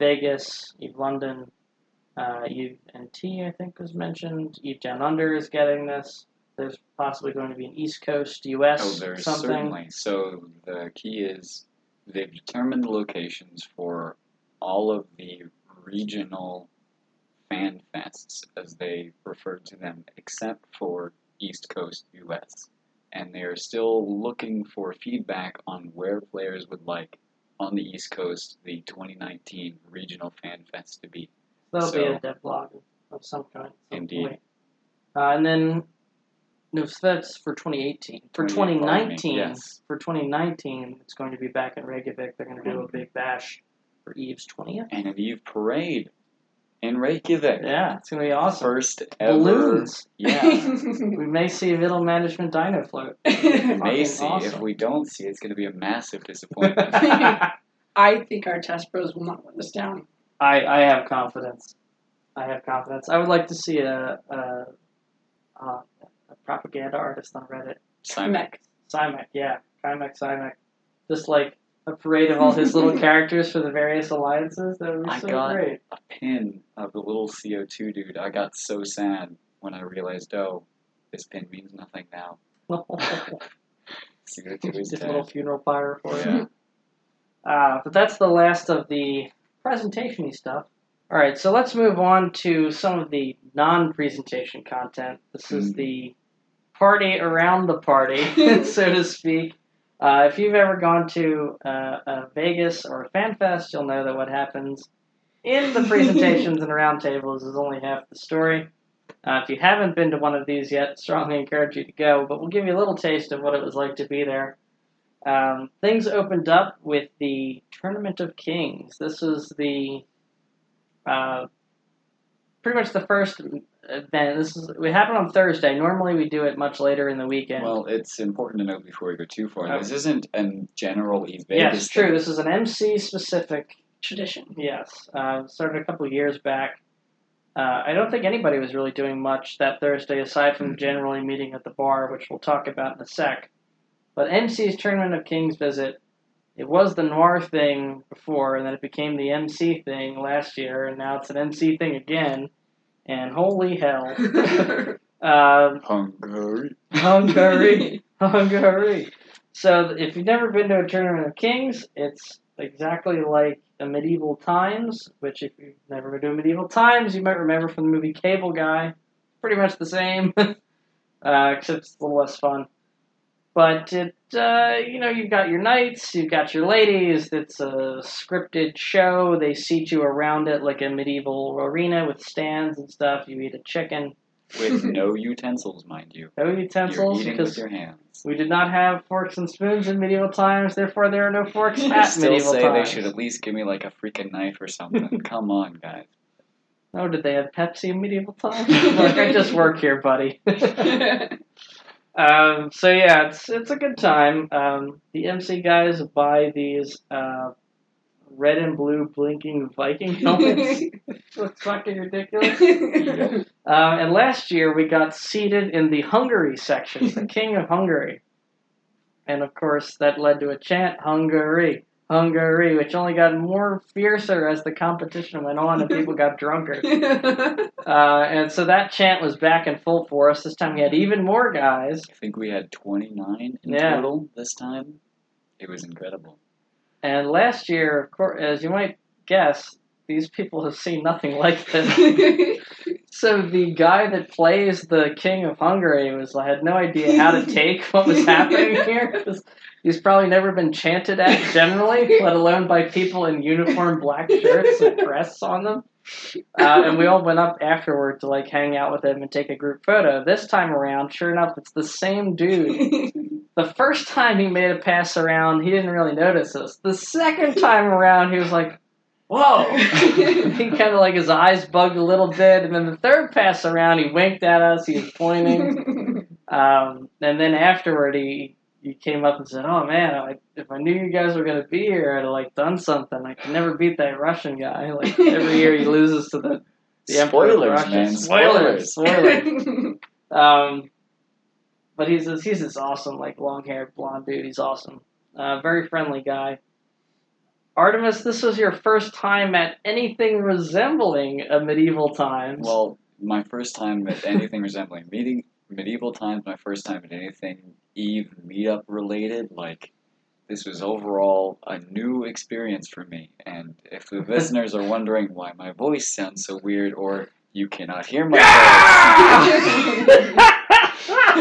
Vegas, Eve London, uh, Eve NT, I think was mentioned. Eve Down Under is getting this. There's possibly going to be an East Coast US oh, there's something. certainly. So the key is they've determined the locations for all of the regional fan fests, as they refer to them, except for East Coast US. And they are still looking for feedback on where players would like on the East Coast the 2019 Regional Fan Fest to be. That'll be a So- dev blog of some kind. at some Indeed. Uh, and then, no, so that's for 2018. For 20 pardon me, 2019, yes. for 2019, it's going to be back in Reykjavik. They're going to do a big bash for Eve's 20th. And an Eve Parade in Reykjavik. Yeah, it's going to be awesome. First ever. Balloons. Yeah. We may see a middle management dino float. may Fucking see. If we don't see, it's going to be a massive disappointment. I think our test pros will not let us down. I, I have confidence. I have confidence. I would like to see a, a, a, a propaganda artist on Reddit. Simon, Mech. Cymek, yeah. Cymek, Cymek. Just like a parade of all his little characters for the various alliances. That would be I so got- great. a pin of the little CO2 dude. I got so sad when I realized, oh, this pin means nothing now. CO2 is Just a little funeral pyre for Yeah. you. Uh, but that's the last of the presentation stuff. All right, so let's move on to some of the non-presentation content. This is Mhm. the party around the party, so to speak. Uh, if you've ever gone to uh, a Vegas or a fan fest, you'll know that what happens in the presentations and roundtables is only half the story. Uh, if you haven't been to one of these yet, strongly encourage you to go. But we'll give you a little taste of what it was like to be there. Um, things opened up with the Tournament of Kings. This was the uh, pretty much the first event. This is it happened on Thursday. Normally we do it much later in the weekend. Well, it's important to note before we go too far. Oh. This isn't a general event. yes, Vegas true. thing. This is an MC specific Tradition. Yes, uh, started a couple of years back. Uh, I don't think anybody was really doing much that Thursday aside from generally meeting at the bar, which we'll talk about in a sec. But MC's Tournament of Kings visit, it was the Noir thing before, and then it became the MC thing last year, and now it's an MC thing again. And holy hell. um, Hungary. Hungary. Hungary. So if you've never been to a Tournament of Kings, it's exactly like a medieval times, which if you've never been to a medieval times, you might remember from the movie Cable Guy. Pretty much the same, uh, except it's a little less fun. But it, uh, you know, you've got your knights, you've got your ladies. It's a scripted show. They seat you around it like a medieval arena with stands and stuff. You eat a chicken. With no utensils, mind you. No You're utensils eating because with your hands. we did not have forks and spoons in medieval times. Therefore, there are no forks I at still medieval say times. they should at least give me like a freaking knife or something. Come on, guys. Oh, did they have Pepsi in medieval times? like, I just work here, buddy. Um, so yeah, it's it's a good time. Um, the MC guys buy these uh, red and blue blinking Viking helmets. It's fucking ridiculous. Uh, and last year we got seated in the Hungary section, the King of Hungary. And of course, that led to a chant, Hungary, Hungary, which only got more fiercer as the competition went on and people got drunker. Uh, and so that chant was back in full force. This time we had even more guys. I think we had 29 in Yeah. total this time. It was incredible. And last year, of course, as you might guess, these people have seen nothing like this. So the guy that plays the King of Hungary was I had no idea how to take what was happening here. He's probably never been chanted at generally, let alone by people in uniform black shirts with crests on them. Uh, and we all went up afterward to like hang out with him and take a group photo. This time around, sure enough, it's the same dude. The first time he made a pass around, he didn't really notice us. The second time around, he was like, "Whoa!" he kind of like his eyes bugged a little bit, and then the third pass around, he winked at us. He was pointing, um, and then afterward, he he came up and said, "Oh man, I, if I knew you guys were gonna be here, I'd have like done something. I could never beat that Russian guy. Like every year, he loses to the the Emperor of Spoilers, Russia. man. Spoilers, Spoilers. spoilers. Um, but he's this, he's this awesome, like long haired blonde dude. He's awesome. Uh, very friendly guy. Artemis, this was your first time at anything resembling a medieval times. Well, my first time at anything resembling meeting medieval times, my first time at anything Eve meetup related, like this was overall a new experience for me. And if the listeners are wondering why my voice sounds so weird or you cannot hear my voice,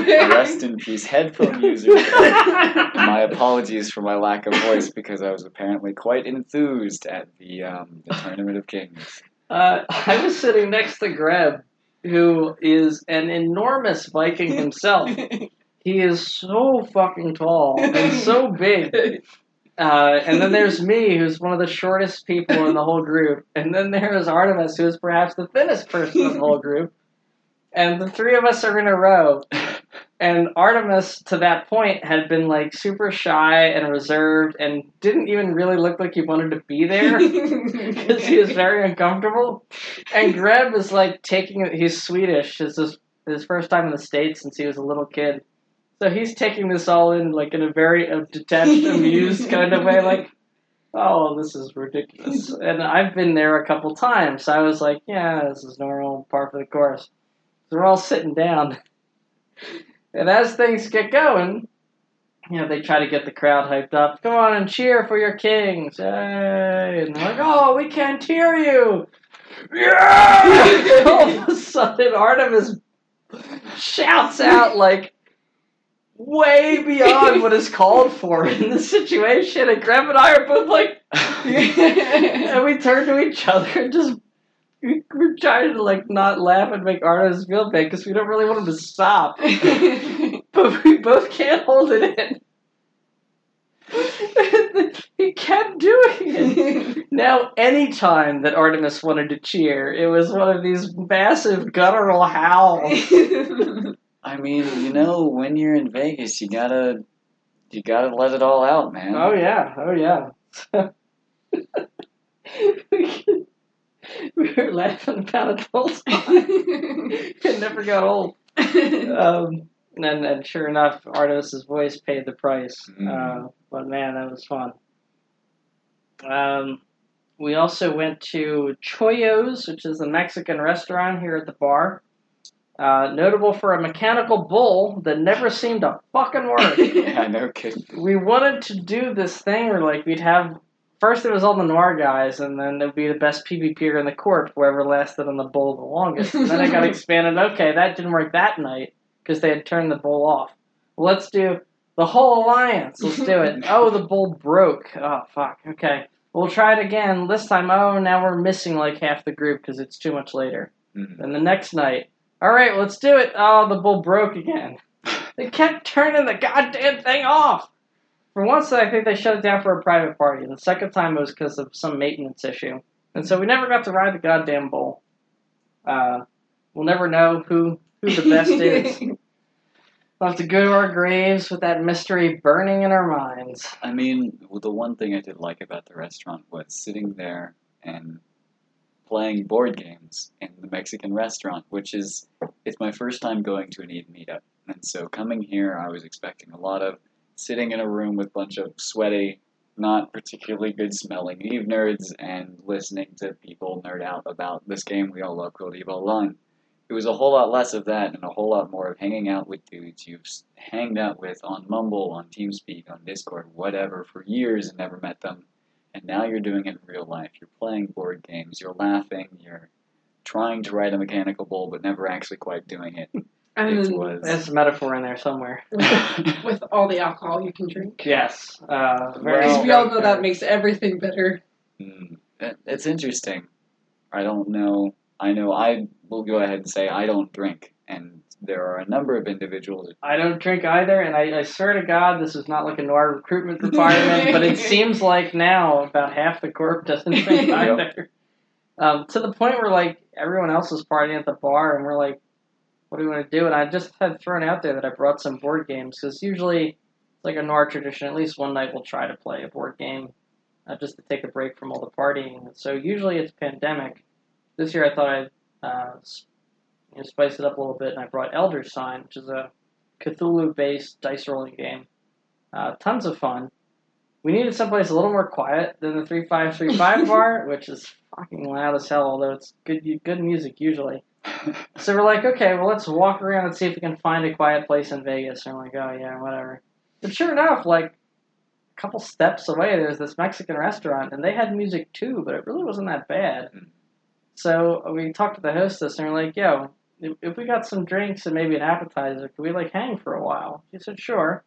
rest in peace, headphone user. my apologies for my lack of voice because I was apparently quite enthused at the um, the Tournament of Kings. Uh, I was sitting next to Greb, who is an enormous Viking himself. He is so fucking tall and so big. Uh, and then there's me, who's one of the shortest people in the whole group. And then there's Artemis, who is perhaps the thinnest person in the whole group. And the three of us are in a row. And Artemis, to that point, had been like super shy and reserved and didn't even really look like he wanted to be there because he was very uncomfortable. And Greb is like taking it, he's Swedish. It's his, his first time in the States since he was a little kid. So he's taking this all in like in a very uh, detached, amused kind of way, like, oh, this is ridiculous. And I've been there a couple times. So I was like, yeah, this is normal, par for the course. So we're all sitting down. And as things get going, you know, they try to get the crowd hyped up. Come on and cheer for your kings. Yay. And they're like, oh, we can't hear you. Yeah! All of a sudden, Artemis shouts out, like, way beyond what is called for in the situation. And Greb and I are both like, and we turn to each other and just we're trying to like not laugh and make Artemis feel bad because we don't really want him to stop, but we both can't hold it in. he kept doing it. Now, any time that Artemis wanted to cheer, it was one of these massive guttural howls. I mean, you know, when you're in Vegas, you gotta, you gotta let it all out, man. Oh yeah, oh yeah. we were laughing about it the whole time. it never got old. Um, And then, and sure enough, Artos's voice paid the price. Mm. Uh, but man, that was fun. Um, we also went to Chayo's, which is a Mexican restaurant here at the bar. Uh, notable for a mechanical bull that never seemed to fucking work. yeah, no kidding. we wanted to do this thing where like we'd have first it was all the noir guys and then it'd be the best PvPer in the corp, whoever lasted on the bull the longest. And then it got expanded. Okay, that didn't work that night because they had turned the bull off. Let's do the whole alliance. Let's do it. Oh, the bull broke. Oh fuck. Okay, we'll try it again. This time, oh, now we're missing like half the group because it's too much later. Mm. Then the next night, all right, let's do it. Oh, the bull broke again. They kept turning the goddamn thing off. For once, I think they shut it down for a private party. The second time it was because of some maintenance issue. And so we never got to ride the goddamn bull. Uh, we'll never know who, who the best is. We'll have to go to our graves with that mystery burning in our minds. I mean, well, the one thing I did like about the restaurant was sitting there and playing board games in the Mexican restaurant, which is it's my first time going to an Eve meetup, and so coming here, I was expecting a lot of sitting in a room with a bunch of sweaty, not particularly good smelling Eve nerds and listening to people nerd out about this game we all love called Eve Online. It was a whole lot less of that and a whole lot more of hanging out with dudes you've hanged out with on Mumble, on TeamSpeak, on Discord, whatever, for years and never met them. And now you're doing it in real life. You're playing board games, you're laughing, you're trying to ride a mechanical bull, but never actually quite doing it. And It was. There's a metaphor in there somewhere. with all the alcohol you can drink. Yes. Uh, Because Well- we all know that makes everything better. Mm, it's interesting. I don't know. I know I will go ahead and say I don't drink, and there are a number of individuals. I don't drink either, and I, I swear to God, this is not like a noir recruitment requirement, but it seems like now about half the corp doesn't drink Yep. either. Um, to the point where like everyone else is partying at the bar, and we're like, "What do we want to do?" And I just had thrown out there that I brought some board games because usually it's like a noir tradition. At least one night we'll try to play a board game, uh, just to take a break from all the partying. So usually it's pandemic. This year I thought I'd uh, you know, spice it up a little bit, and I brought Elder Sign, which is a Cthulhu-based dice rolling game. Uh, tons of fun. We needed someplace a little more quiet than the three five three five bar, which is fucking loud as hell. Although it's good good music usually. So we're like, okay, well let's walk around and see if we can find a quiet place in Vegas. And we're like, oh yeah, whatever. But sure enough, like a couple steps away, there's this Mexican restaurant, and they had music too, but it really wasn't that bad. Mm. So we talked to the hostess, and we're like, yo, if, if we got some drinks and maybe an appetizer, could we like hang for a while? She said, sure.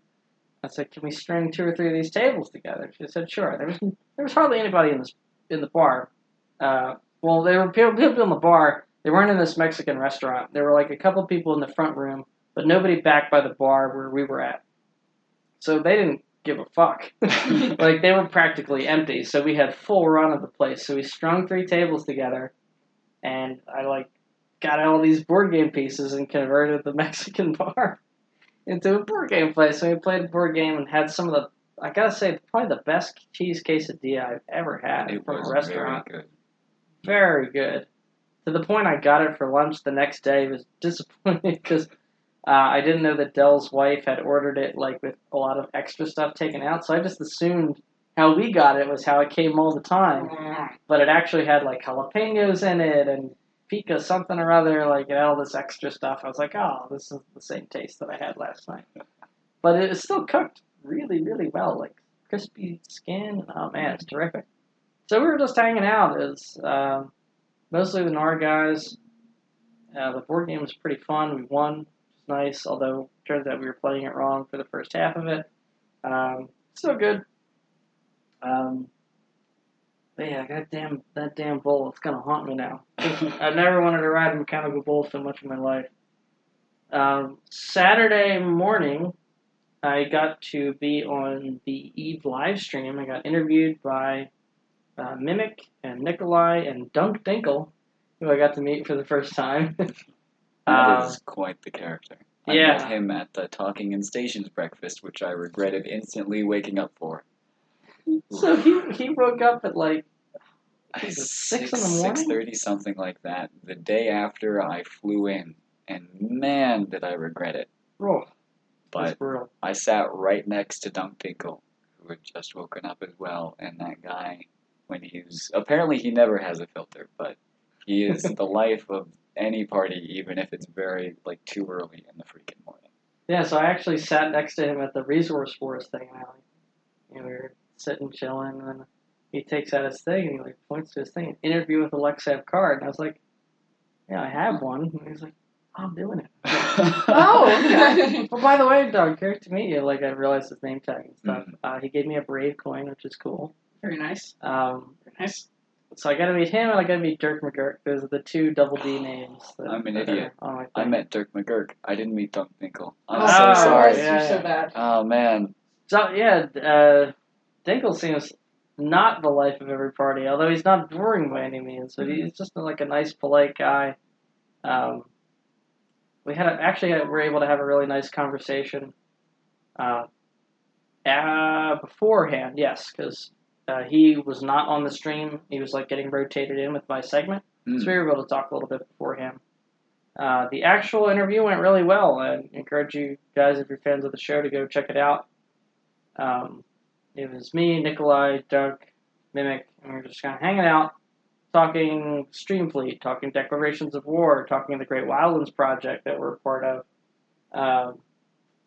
I said, can we string two or three of these tables together? She said, sure. There was there was hardly anybody in this in the bar. Uh, well, there were people, people in the bar. They weren't in this Mexican restaurant. There were like a couple people in the front room, but nobody back by the bar where we were at. So they didn't give a fuck. like they were practically empty. So we had full run of the place. So we strung three tables together, and I like got all these board game pieces and converted the Mexican bar into a board game place. So we played a board game and had some of the. I gotta say, probably the best cheese quesadilla I've ever had it from a restaurant. very good. Very good. To the point I got it for lunch the next day. It was disappointed because uh, I didn't know that Dell's wife had ordered it like with a lot of extra stuff taken out. So I just assumed how we got it was how it came all the time. But it actually had like jalapenos in it and pica something or other, like and all this extra stuff. I was like, oh, this is the same taste that I had last night. But it is still cooked really, really well, like crispy skin. Oh man, it's terrific. So we were just hanging out. It's um, mostly the noir guys. Uh, the board game was pretty fun. We won, which is nice. Although it turns out we were playing it wrong for the first half of it. Um, still good. Um, but yeah, that damn that damn bull, it's gonna haunt me now. I never wanted to ride a mechanical bull so much in my life. Um, Saturday morning, I got to be on the Eve live stream. I got interviewed by uh, Mimic and Nikolai and Dunk Dinkle, who I got to meet for the first time. That Uh, is quite the character. I yeah. met him at the Talking in Stations breakfast, which I regretted instantly waking up for. so he he woke up at like it six in the morning? Six thirty, something like that. The day after I flew in, and man, did I regret it. oh But. I sat right next to Dunk Dinkle, who had just woken up as well, and that guy, when he's apparently he never has a filter, but he is the life of any party, even if it's very like too early in the freaking morning. Yeah, so I actually sat next to him at the Resource Wars thing, and I, like, you know, we were sitting chilling, and he takes out his thing and he like points to his thing, interview with Alexa card, and I was like, yeah, I have one. And he's like, oh, I'm doing it. Oh, okay. Well, by the way, Doug, great to meet you. Like, I realized his name tag and stuff. Mhm. Uh, he gave me a Brave coin, which is cool. Very nice. Um, Very nice. so I got to meet him, and I got to meet Dirk McGurk. Those are the two double D names. That, I'm an that are idiot. On my I thing. met Dirk McGurk. I didn't meet Dunk Dinkle. I'm oh, so sorry. You're so bad. Oh man. So yeah, uh, Dinkle seems not the life of every party, although he's not boring by any means. But he's just like a nice, polite guy. Um, we had a, actually uh, were able to have a really nice conversation. Uh, uh, beforehand, yes, because uh, he was not on the stream. He was like getting rotated in with my segment, so Mm. we were able to talk a little bit beforehand. Uh, the actual interview went really well. I encourage you guys, if you're fans of the show, to go check it out. Um, it was me, Nikolai, Doug, Mimic, and we were just kind of hanging out, talking Streamfleet, talking Declarations of War, talking the Great Wildlands project that we're part of, um,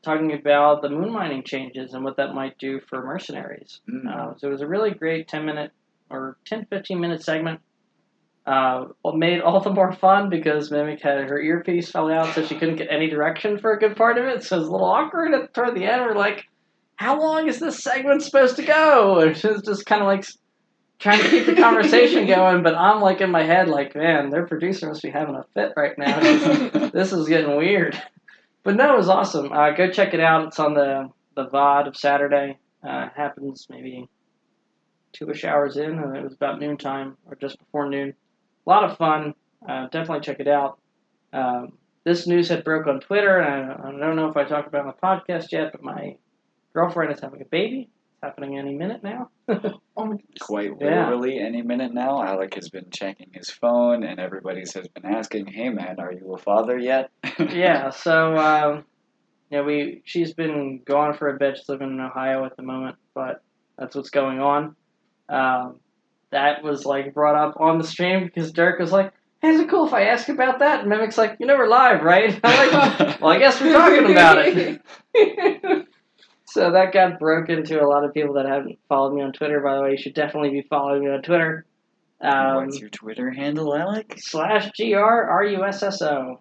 talking about the moon mining changes and what that might do for mercenaries. Mm. Uh, so it was a really great 10 minute or 10 15 minute segment. Uh, what made all the more fun because Mimic had her earpiece fell out, so she couldn't get any direction for a good part of it. So it was a little awkward at toward the end. We're like, "How long is this segment supposed to go?" And she was just kind of like trying to keep the conversation going. But I'm like in my head, like, "Man, their producer must be having a fit right now. this is getting weird." But no, it was awesome. Uh, go check it out. It's on the the VOD of Saturday. Uh, happens maybe two-ish hours in, and it was about noontime or just before noon. A lot of fun. Uh, definitely check it out. Um, this news had broke on Twitter, and I, I don't know if I talked about it on the podcast yet, but my girlfriend is having a baby. It's happening any minute now. Oh my Quite Yeah. literally any minute now. Alec has been checking his phone, and everybody's has been asking, "Hey man, are you a father yet?" yeah, so um, yeah, we she's been gone for a bit. She's living in Ohio at the moment, but that's what's going on. Um, that was like brought up on the stream because Dirk was like, "Hey, is it cool if I ask about that?" And Mimic's like, "You know we're live, right?" I'm like, "Well, I guess we're talking about it." So that got broken to a lot of people that haven't followed me on Twitter. By the way, you should definitely be following me on Twitter. Um, What's your Twitter handle, Alec? slash G R R U S S O.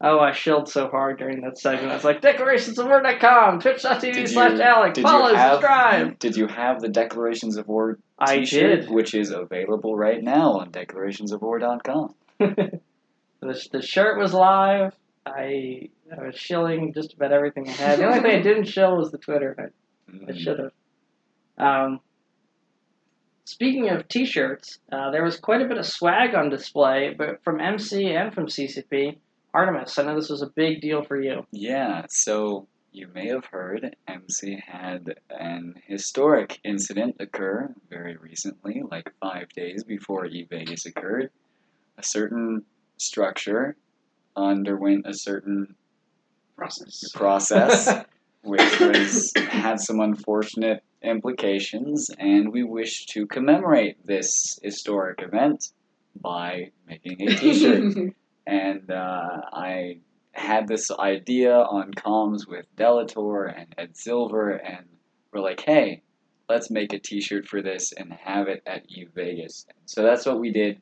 Oh, I shilled so hard during that segment. I was like, declarationsofwar.com, twitch.tv slash Alec, did you follow, have- subscribe. Did you have the Declarations of War I did. which is available right now on declarationsofwar.com. the, the shirt was live. I, I was shilling just about everything I had. The only thing I didn't shill was the Twitter. I, I Mm. should have. Um, speaking of t-shirts, uh, there was quite a bit of swag on display, but from MC and from CCP. Artemis, I know this was a big deal for you. Yeah, so you may have heard MC had an historic incident occur very recently, like five days before Eve Vegas occurred. A certain structure underwent a certain process. process, which was had some unfortunate implications, and we wish to commemorate this historic event by making a T-shirt. and uh, I had this idea on comms with Delator and Ed Silver, and we're like, hey, let's make a T-shirt for this and have it at Eve Vegas. So that's what we did.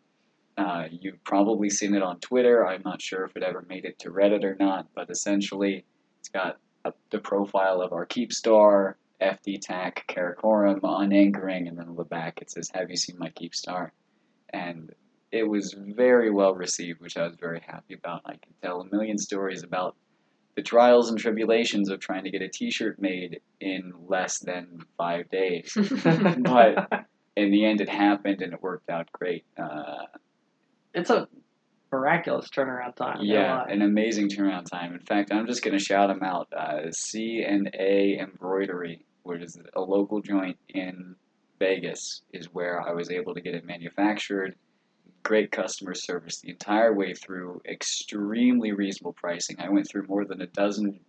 Uh, you've probably seen it on Twitter. I'm not sure if it ever made it to Reddit or not, but essentially, it's got a, the profile of our Keepstar, FD TAC, Karakoram on anchoring, and then on the back it says, "Have you seen my Keepstar?" And it was very well received, which I was very happy about. I can tell a million stories about the trials and tribulations of trying to get a T-shirt made in less than five days. But- In the end, it happened, and it worked out great. Uh, it's a miraculous turnaround time. yeah, an amazing turnaround time. In fact, I'm just going to shout them out. Uh, C and A Embroidery, which is a local joint in Vegas, is where I was able to get it manufactured. Great customer service the entire way through. Extremely reasonable pricing. I went through more than a dozen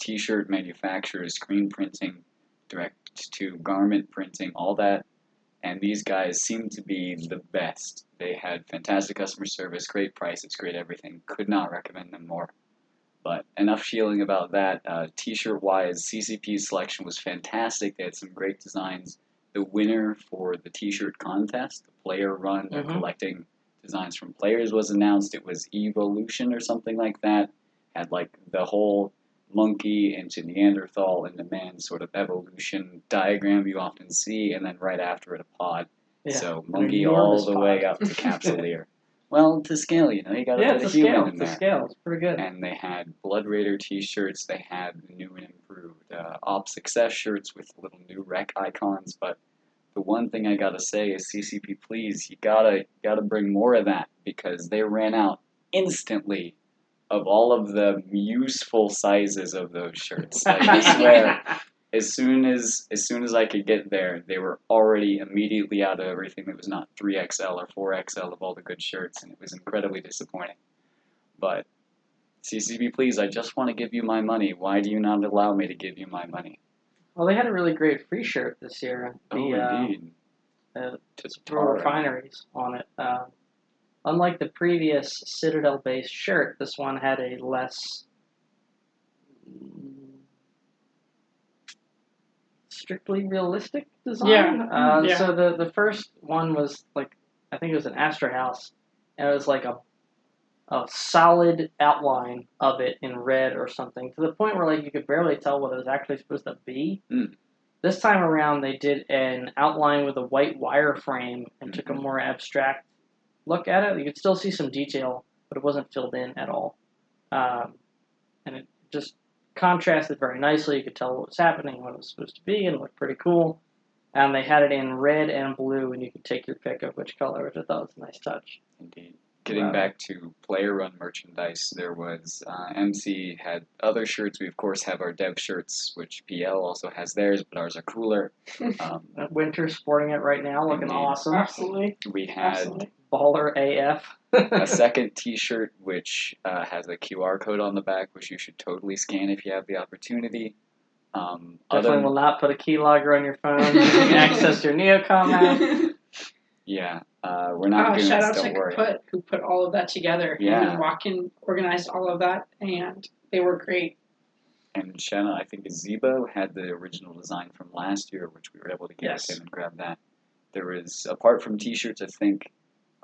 t-shirt manufacturers, screen printing, direct to garment printing, all that. And these guys seem to be the best. They had fantastic customer service, great prices, great everything. Could not recommend them more. But enough shielding about that. Uh, t-shirt wise, CCP's selection was fantastic. They had some great designs. The winner for the t-shirt contest, the player run, Mhm. collecting designs from players was announced. It was Evolution or something like that. Had like the whole monkey into Neanderthal into man sort of evolution diagram you often see, and then right after it a pod. Yeah. So monkey all the way up to Capsuleer. well, to scale, you know, you got to Yeah, a human scale. in It's a there. scale. It's pretty good. And they had Blood Raider T-shirts. They had new and improved uh, Op Success shirts with little new rec icons. But the one thing I gotta say is CCP, please, you gotta gotta bring more of that because they ran out instantly of all of the useful sizes of those shirts. Like, I swear, as soon as as soon as I could get there, they were already immediately out of everything that was not 3XL or 4XL of all the good shirts, and it was incredibly disappointing. But CCP, please, I just want to give you my money. Why do you not allow me to give you my money? Well, they had a really great free shirt this year. The, oh, uh, indeed. uh, Throw refineries on it. Um, unlike the previous Citadel based shirt, this one had a less strictly realistic design. Yeah, Uh, yeah. So the, the first one was like, I think it was an Astrahus, and it was like a a solid outline of it in red or something to the point where like you could barely tell what it was actually supposed to be. Mm. This time around, they did an outline with a white wireframe and took a Mhm. more abstract look at it. You could still see some detail, but it wasn't filled in at all. Um, and it just contrasted very nicely. You could tell what was happening, what it was supposed to be, and it looked pretty cool. And they had it in red and blue, and you could take your pick of which color, which I thought was a nice touch. Indeed. Getting Wow. back to player run merchandise, there was uh, MC had other shirts. We of course have our dev shirts, which PL also has theirs, but ours are cooler. Um, Winter's sporting it right now, looking Indeed. awesome. Absolutely. we had Absolutely. Baller AF. a second T-shirt which uh, has a QR code on the back, which you should totally scan if you have the opportunity. Um, Definitely other, will not put a keylogger on your phone. You can access your Neocom app. yeah, uh, we're not Oh, doing shout this. out Don't to worry. Kaput who put all of that together. Yeah. And Walken organized all of that, and they were great. And Shanna, I think Zebo had the original design from last year, which we were able to get Yes. to him and grab that. There was, apart from T-shirts, I think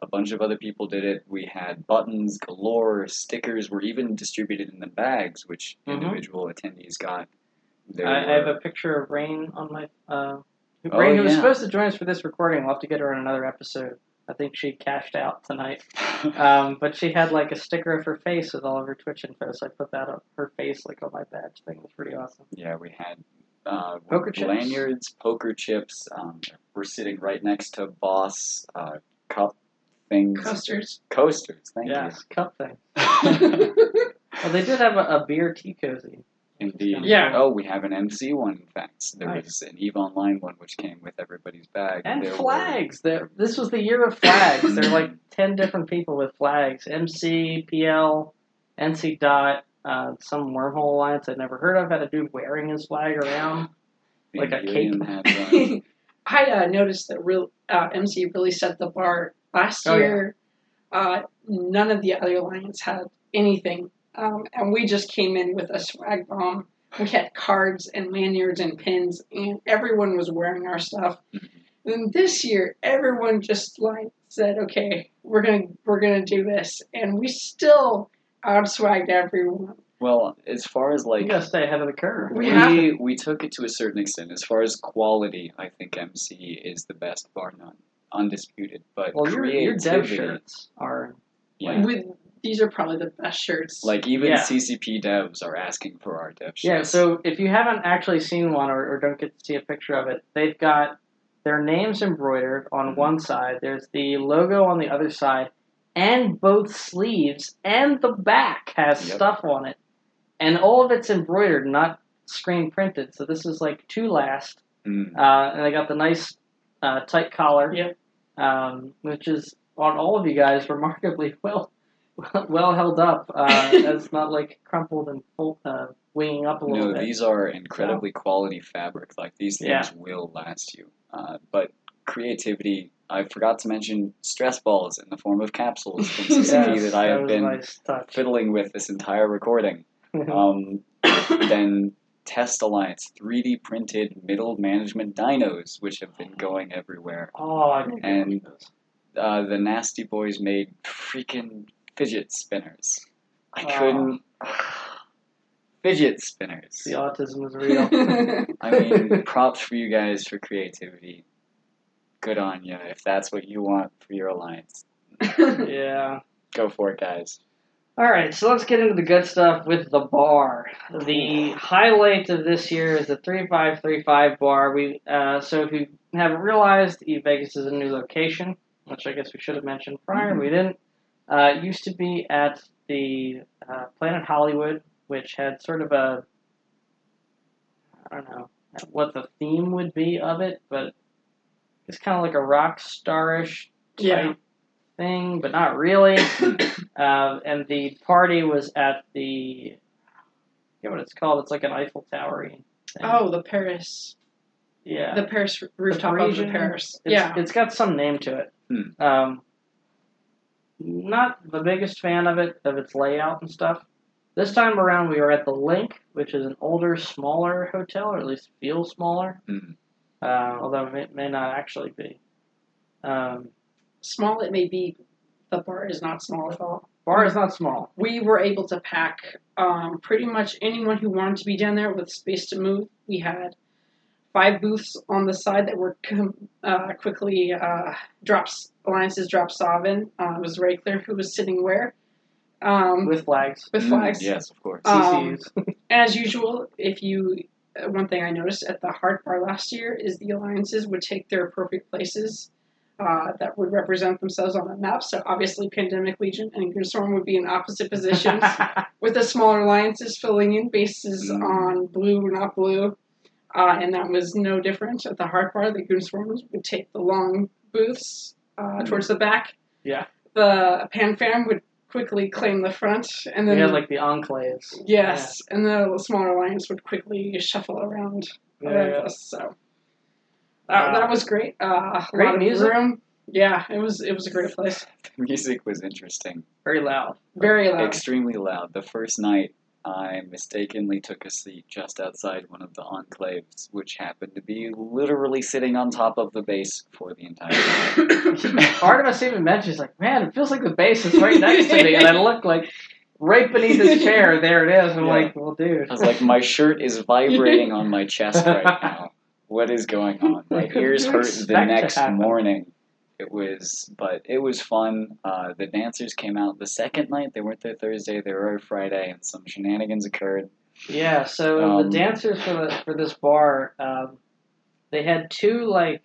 a bunch of other people did it. We had buttons galore, stickers were even distributed in the bags, which Mhm. individual attendees got. There I, I have a picture of Rain on my. Uh, Oh, Rain, who was yeah. supposed to join us for this recording, we'll have to get her in another episode. I think she cashed out tonight. Um, but she had like a sticker of her face with all of her Twitch info, so I put that up her face like on my badge thing. It was pretty awesome. Yeah, we had uh, Poker chips? lanyards, poker chips. Um, we're sitting right next to Boss uh, cup things, Coasters. coasters. Thank you. yes, cup thing. Well, they did have a, a beer tea cozy. Indeed. Yeah. Oh, we have an MC one. In fact, there Nice. was an Eve Online one which came with everybody's bag. And There flags. There, this was the year of flags. there were like ten different people with flags. MC, PL, NC Dot, uh, some wormhole alliance I'd never heard of had a dude wearing his flag around. like a cape. had. I uh, noticed that real uh, MC really set the bar last Oh, yeah. year. Uh, none of the other alliance had anything, um, and we just came in with a swag bomb. We had cards and lanyards and pins, and everyone was wearing our stuff. Mhm. And this year, everyone just like said, "Okay, we're gonna we're gonna do this," and we still outswagged everyone. Well, as far as like you gotta stay ahead of the curve. We we we took it to a certain extent. As far as quality, I think MC is the best, bar none, undisputed. But well, your, your dev shirts are yeah. With these are probably the best shirts. Like even Yeah. CCP devs are asking for our dev shirts. Yeah, so if you haven't actually seen one or, or don't get to see a picture of it, they've got their names embroidered on Mhm. one side. There's the logo on the other side, and both sleeves and the back has Yep. stuff on it, and all of it's embroidered, not screen printed. So this is like two last, Mm. uh, and they got the nice uh, tight collar, Yep. Um, which is on all of you guys remarkably well well held up. Uh, it's not like crumpled and full, uh, winging up a little No, bit. these are incredibly quality fabric. Like these things Yeah. will last you. Uh, but creativity, I forgot to mention stress balls in the form of capsules from CCP Yes, that I have been nice fiddling with this entire recording. Um, then Test Alliance 3D printed middle management dinos, which have been going everywhere. oh, I didn't and- those. Uh, the Nasty Boys made freaking fidget spinners. I Oh. couldn't. fidget spinners. The autism is real. I mean, props for you guys for creativity. Good on you. If that's what you want for your alliance, yeah. go for it, guys. All right, so let's get into the good stuff with the bar. The highlight of this year is the 3535 bar. We uh, so if you haven't realized, E Vegas is a new location, which I guess we should have mentioned prior. We didn't. Uh, used to be at the uh, Planet Hollywood, which had sort of a I don't know what the theme would be of it, but it's kind of like a rock starish type Yeah. Thing, but not really. Um, and the party was at the, I forget what it's called. It's like an Eiffel Tower. Oh, the Paris, yeah. the Paris rooftop the of the Paris. It's, yeah. It's got some name to it. Hmm. Um, not the biggest fan of it, of its layout and stuff. This time around, we were at the LINQ, which is an older, smaller hotel, or at least feels smaller. Hmm. Uh, although it may, may not actually be. Um, Small it may be, the bar is not small at all. bar is not small. We were able to pack um, pretty much anyone who wanted to be down there with space to move. We had five booths on the side that were com- uh, quickly uh, drops alliances drop off in. Uh, it was very clear who was sitting where. Um, With flags. with Mm, flags. yes, of course. Um, As usual, if you uh, one thing I noticed at the Heart Bar last year is the alliances would take their appropriate places uh, that would represent themselves on the map. So obviously, Pandemic Legion and Gristorm would be in opposite positions, with the smaller alliances filling in bases Mm. on blue or not blue. Uh, and that was no different at the Heart Bar. The Goonstormers would take the long booths uh, Mm. towards the back. Yeah. The Pan Fam would quickly claim the front, and then we had like the enclaves. Yes, and the smaller alliance would quickly shuffle around Yeah, around yeah. us. So uh, Wow. that was great. Uh, a Great music. room. Yeah, it was it was a great place. The music was interesting. Very loud. Very loud. Extremely loud. The first night, I mistakenly took a seat just outside one of the enclaves, which happened to be literally sitting on top of the bass for the entire night. Artemis even mentioned, like, man, it feels like the bass is right next to me. And I look like right beneath his chair, there it is. I'm Yeah. like, well, dude. I was like, my shirt is vibrating on my chest right now. What is going on? My What ears hurt the next morning. It was, but it was fun. Uh, the dancers came out the second night. They weren't there Thursday. They were there Friday, and some shenanigans occurred. Yeah, so Um, the dancers for the for this bar, um, they had two like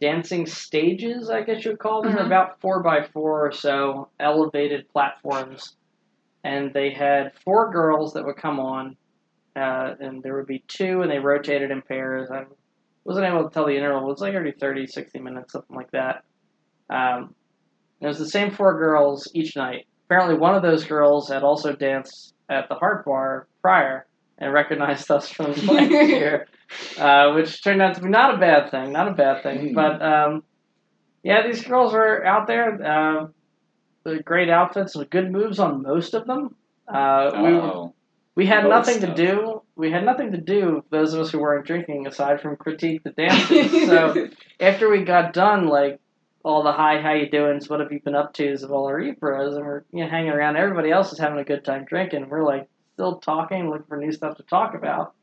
dancing stages, I guess you would call them, Mhm. about four by four or so elevated platforms, and they had four girls that would come on, uh, and there would be two, and they rotated in pairs. I wasn't able to tell the interval. It was like every 30, 60 minutes, something like that. Um, it was the same four girls each night. Apparently, one of those girls had also danced at the Heart Bar prior and recognized us from last year, uh, which turned out to be not a bad thing. Not a bad thing. Hmm. But um, yeah, these girls were out there. Uh, great outfits, with good moves on most of them. Uh, we, were- Oh, we had Most nothing to do. We had nothing to do. Those of us who weren't drinking, aside from critique the dancers. so after we got done, like all the hi, how you doing's, what have you been up to's of all our e-pros, and we're you know hanging around. Everybody else is having a good time drinking. We're like still talking, looking for new stuff to talk about.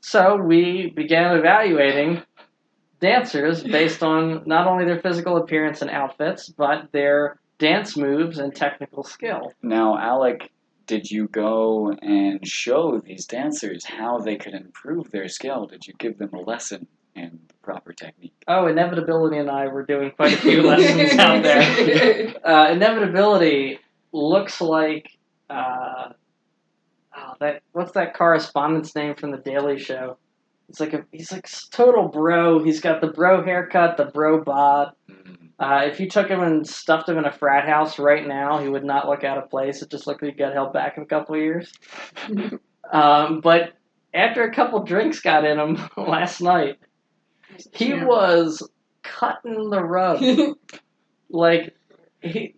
So we began evaluating dancers based on not only their physical appearance and outfits, but their dance moves and technical skill. now Alec, did you go and show these dancers how they could improve their skill? Did you give them a lesson in the proper technique? Oh, Inevitability and I were doing quite a few lessons out there. Uh, Inevitability looks like uh, oh, that. What's that correspondent's name from the Daily Show? He's like a he's like total bro. He's got the bro haircut, the bro bod. Mm. Uh, if you took him and stuffed him in a frat house right now, he would not look out of place. It just looked like he got held back in a couple of years. Um, but after a couple drinks got in him last night, he Yeah. was cutting the rug. Like he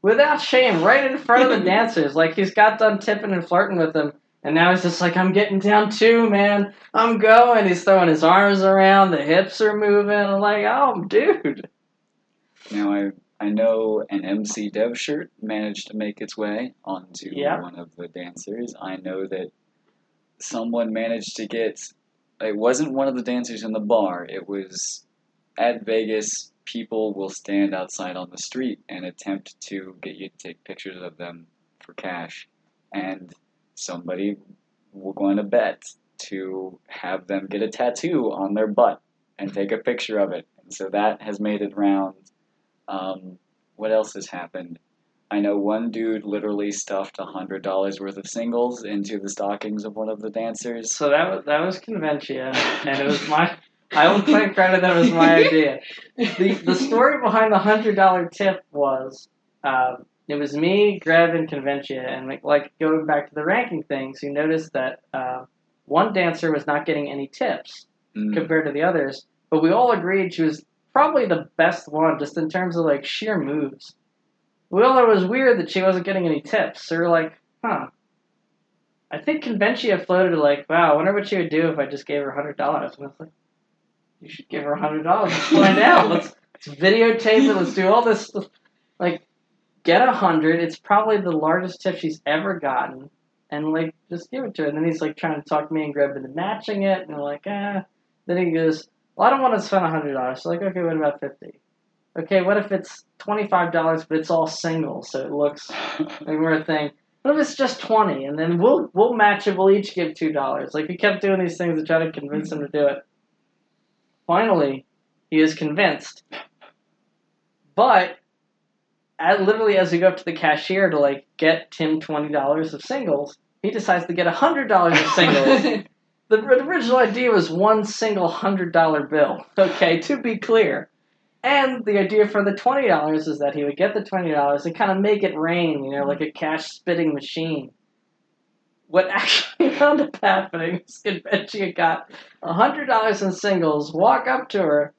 without shame right in front of the dancers. Like he's got done tipping and flirting with them. And now he's just like i'm getting down too man. I'm going. He's throwing his arms around. The hips are moving. I'm like oh dude Now I I know an MC Dev shirt managed to make its way onto Yeah. one of the dancers. I know that someone managed to get it wasn't one of the dancers in the bar. It was at Vegas people will stand outside on the street and attempt to get you to take pictures of them for cash. And somebody will go on a bet to have them get a tattoo on their butt and take a picture of it. And so that has made it round. Um, what else has happened? I know one dude literally stuffed a hundred dollars worth of singles into the stockings of one of the dancers. so that was that was conventia and it was my i will claim credit that it was my idea the the story behind the hundred dollar tip was um, it was me, Greb, and Conventia, and like, like going back to the ranking things, you noticed that uh, one dancer was not getting any tips Mm. compared to the others, but we all agreed she was probably the best one, just in terms of like sheer moves. We all thought it was weird that she wasn't getting any tips, so we're like, huh. I think Conventia floated like, wow, I wonder what she would do if I just gave her hundred dollars. And I was like, you should give her hundred dollars. Let's find out. Let's, let's videotape it. Let's do all this stuff. Like, get a hundred. It's probably the largest tip she's ever gotten, and like, just give it to her. And then he's like trying to talk me and Greg into matching it, and we're like, ah. Then he goes, well, I don't want to spend hundred dollars. So like, okay, what about fifty? Okay, what if it's twenty five dollars, but it's all singles, so it looks like we're a thing. What if it's just twenty, and then we'll we'll match it. We'll each give two dollars. Like we kept doing these things to try to convince him to do it. Finally, he is convinced. But, at, literally, as we go up to the cashier to like get Tim twenty dollars of singles, he decides to get hundred dollars of singles. the, original idea was one single hundred dollar bill. Okay, to be clear. And the idea for the twenty dollars is that he would get the twenty dollars and kind of make it rain, you know, like a cash spitting machine. What actually wound up happening is Conventia got hundred dollars in singles, walk up to her,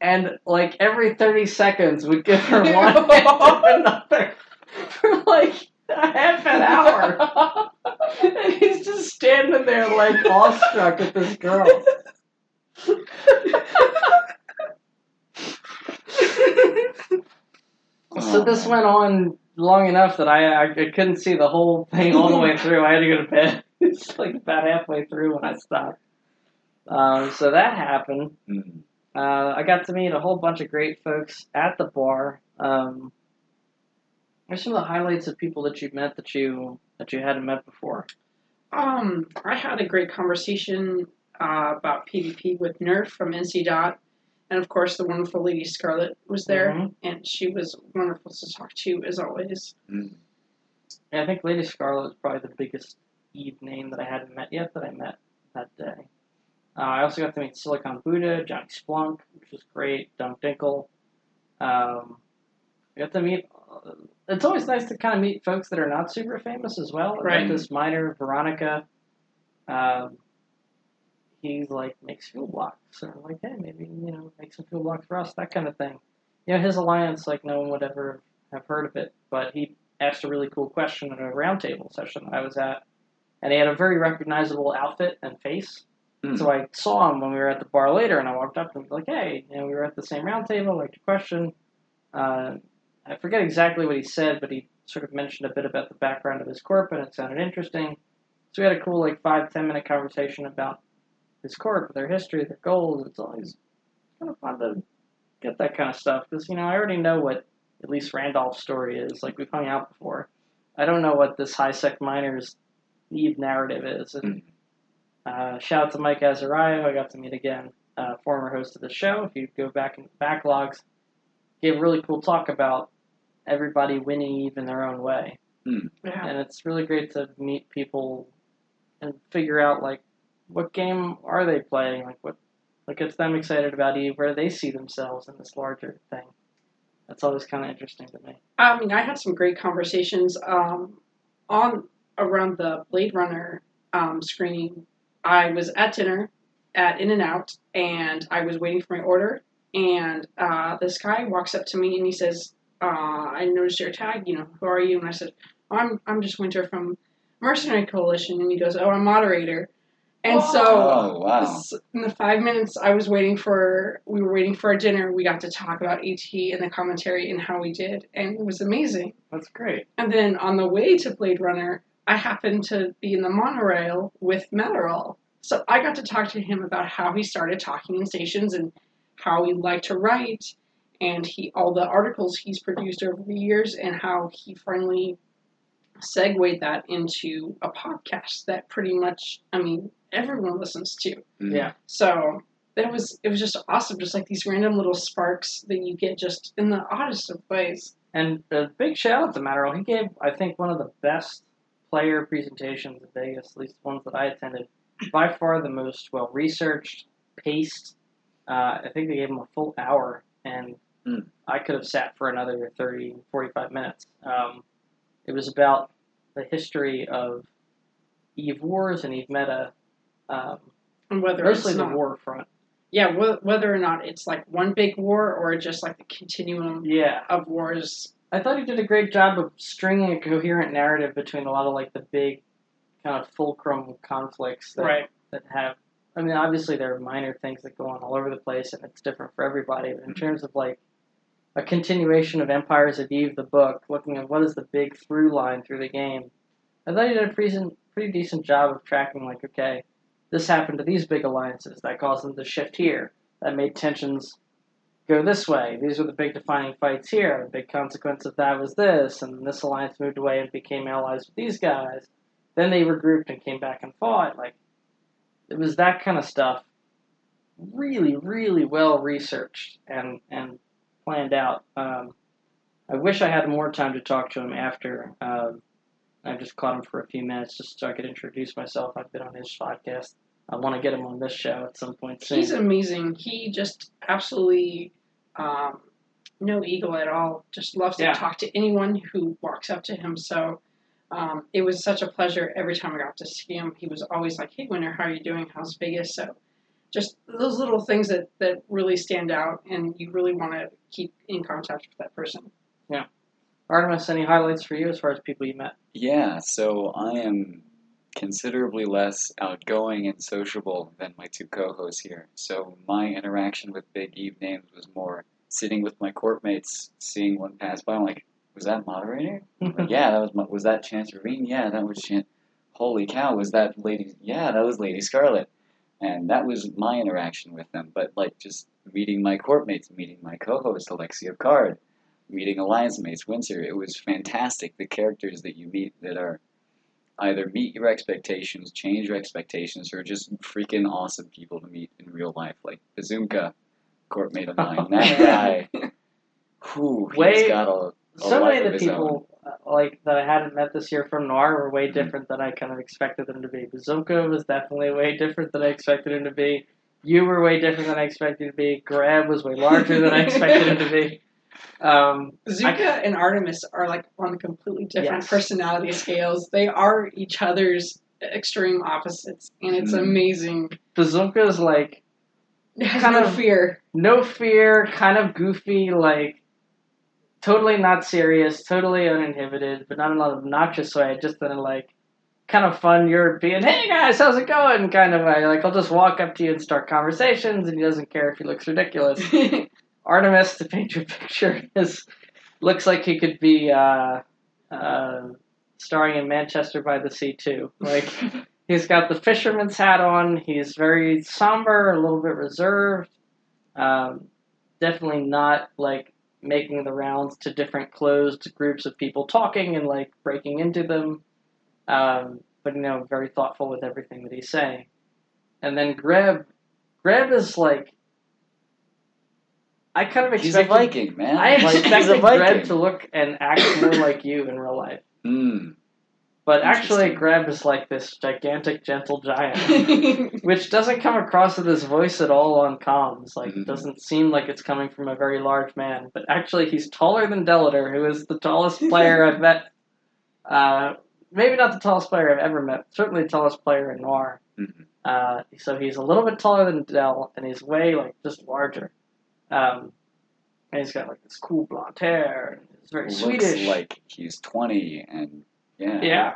and like every thirty seconds would give her one and another for like a half an hour. and he's just standing there like awestruck at this girl. So this went on long enough that I, I I couldn't see the whole thing all the way through. I had to go to bed. It's like about halfway through when I stopped. Um, so that happened. Mm. Uh, I got to meet a whole bunch of great folks at the bar. Um, what are some of the highlights of people that you met that you that you hadn't met before? Um, I had a great conversation uh, about PvP with Nerf from NC Dot, and of course the wonderful Lady Scarlet was there, Mhm. and she was wonderful to talk to as always. Mm. Yeah, I think Lady Scarlet is probably the biggest Eve name that I hadn't met yet that I met that day. Uh, I also got to meet Silicon Buddha, Johnny Splunk, which was great, Dunk Dinkle. Um, I got to meet. It's always nice to kind of meet folks that are not super famous as well. Right. met this miner, Veronica. Um, he like makes fuel blocks, so I'm like, hey, maybe you know, make some fuel blocks for us, that kind of thing. You know, his alliance, like no one would ever have heard of it, but he asked a really cool question at a roundtable session that I was at, and he had a very recognizable outfit and face. Mm. So I saw him when we were at the bar later, and I walked up to him and was like, "Hey, you know, we were at the same roundtable. Like your question." Uh, I forget exactly what he said, but he sort of mentioned a bit about the background of his corp, and it sounded interesting. So we had a cool like five ten minute conversation about his corp, their history, their goals. It's always kind of fun to get that kind of stuff because you know I already know what at least Randolph's story is. Like we've hung out before. I don't know what this high sec miners Eve narrative is. And, uh, shout out to Mike Azariah, who I got to meet again, uh, former host of the show. If you go back in the backlogs, gave a really cool talk about everybody winning even their own way. Yeah. and it's really great to meet people and figure out like what game are they playing? Like what what gets them excited about eve where they see themselves in this larger thing. That's always kind of interesting to me. I mean, I had some great conversations um, on around the Blade Runner um, screening, I was at dinner at In and Out, and I was waiting for my order, and uh, this guy walks up to me and he says, uh, "I noticed your tag. You know, who are you?" And I said, oh, "I'm I'm just Winter from Mercenary Coalition." And he goes, "Oh, I'm moderator." And so Oh wow. in the five minutes I was waiting for, we were waiting for our dinner. We got to talk about AT and the commentary and how we did, and it was amazing. That's great. And then on the way to Blade Runner, I happened to be in the monorail with Matterall. So I got to talk to him about how he started talking in stations and how he liked to write and he all the articles he's produced over the years and how he finally segued that into a podcast that pretty much I mean everyone listens to. Yeah. So it was it was just awesome, just like these random little sparks that you get just in the oddest of ways. And a big shout out to Matterall. He gave, I think, one of the best player presentations in Vegas, at least the ones that I attended. By far the most well researched, paced. Uh, I think they gave him a full hour, and Hmm. I could have sat for another 30, 45 minutes. Um, it was about the history of Eve Wars and Eve Meta, um, And whether mostly it's the not, war front. yeah, wh- whether or not it's like one big war or just like the continuum Yeah. of wars. I thought he did a great job of stringing a coherent narrative between a lot of like the big kind of fulcrum conflicts that Right. that have. I mean, obviously there are minor things that go on all over the place, and it's different for everybody. But in terms of like a continuation of Empires of Eve, the book, looking at what is the big through line through the game, I thought he did a pretty pretty decent job of tracking like, okay, this happened to these big alliances that caused them to shift here, that made tensions go this way. These were the big defining fights here. The big consequence of that was this, and this alliance moved away and became allies with these guys. Then they regrouped and came back and fought. Like it was that kind of stuff. Really, really well researched and and planned out. Um, I wish I had more time to talk to him after. Um, I just caught him for a few minutes just so I could introduce myself. I've been on his podcast. I want to get him on this show at some point soon. He's amazing. He just absolutely um, no ego at all. Just loves to talk to anyone who walks up to him. So um, it was such a pleasure every time I got to see him. He was always like, "Hey, Winter, how are you doing? How's Vegas?" So just those little things that that really stand out, and you really want to keep in contact with that person. Yeah. Artemis, any highlights for you as far as people you met? Yeah, so I am considerably less outgoing and sociable than my two co-hosts here. So my interaction with Big Eve names was more sitting with my corp mates, seeing one pass by. I'm like, was that moderator? Like, yeah, that was my, was that Chance Ravine? Yeah, that was Chance. Holy cow, was that Lady? Yeah, that was Lady Scarlet. And that was my interaction with them. But like just meeting my corp mates, meeting my co-host Alexia Card, meeting alliance mates Windsor, it was fantastic. The characters that you meet that are either meet your expectations, change your expectations, or just freaking awesome people to meet in real life, like Bazumka, corp mate of mine. That guy, who he's got a a so life many of the his people like that I hadn't met this year from Noir were way Mhm. different than I kind of expected them to be. Bazooka was definitely way different than I expected him to be. You were way different than I expected to be. Greb was way larger than I expected him to be. Um, Zuka and Artemis are like on completely different Yes. personality scales. They are each other's extreme opposites, and it's Mhm. amazing. Bazooka is like Kind no of- fear. no fear, kind of goofy, like totally not serious, totally uninhibited, but not in an obnoxious way, just in a like kind of fun European, hey guys, how's it going kind of way. Like he'll just walk up to you and start conversations and he doesn't care if he looks ridiculous. Artemis, to paint your picture, is looks like he could be uh, uh, starring in Manchester by the Sea too. Like he's got the fisherman's hat on. He's very somber, a little bit reserved. Um, definitely not like making the rounds to different closed groups of people talking and like breaking into them. Um, but you know, very thoughtful with everything that he's saying. And then Greb, Greb is like. I kind of He's a. Viking, man. I Like, expected Greb to look and act more like you in real life. Hmm. But actually, Interesting. Greb is like this gigantic, gentle giant, which doesn't come across with his voice at all on comms. Like, Mhm. it doesn't seem like it's coming from a very large man. But actually, he's taller than Delator, who is the tallest player I've met. Uh, maybe not the tallest player I've ever met. Certainly the tallest player in Noir. Mhm. Uh, so he's a little bit taller than Dell, and he's way like just larger. Um, and he's got like this cool blonde hair. And he's very Looks Swedish. like he's 20, and yeah. yeah.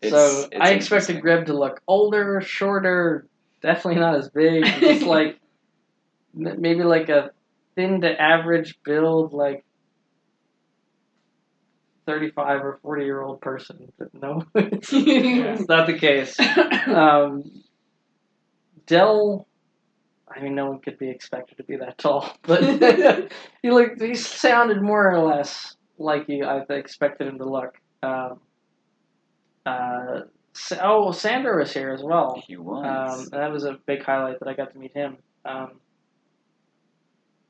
It's- so it's I expected. Greb to look older, shorter, definitely not as big. Just like maybe like a thin to average build, like thirty-five or forty-year-old person. But no, it's not the case. Um, Dell, I mean, no one could be expected to be that tall, but he looked. He sounded more or less like you. I expected him to look. Um, uh, Sa- oh, Sandra was here as well. He Um, was. and that was a big highlight that I got to meet him. Um,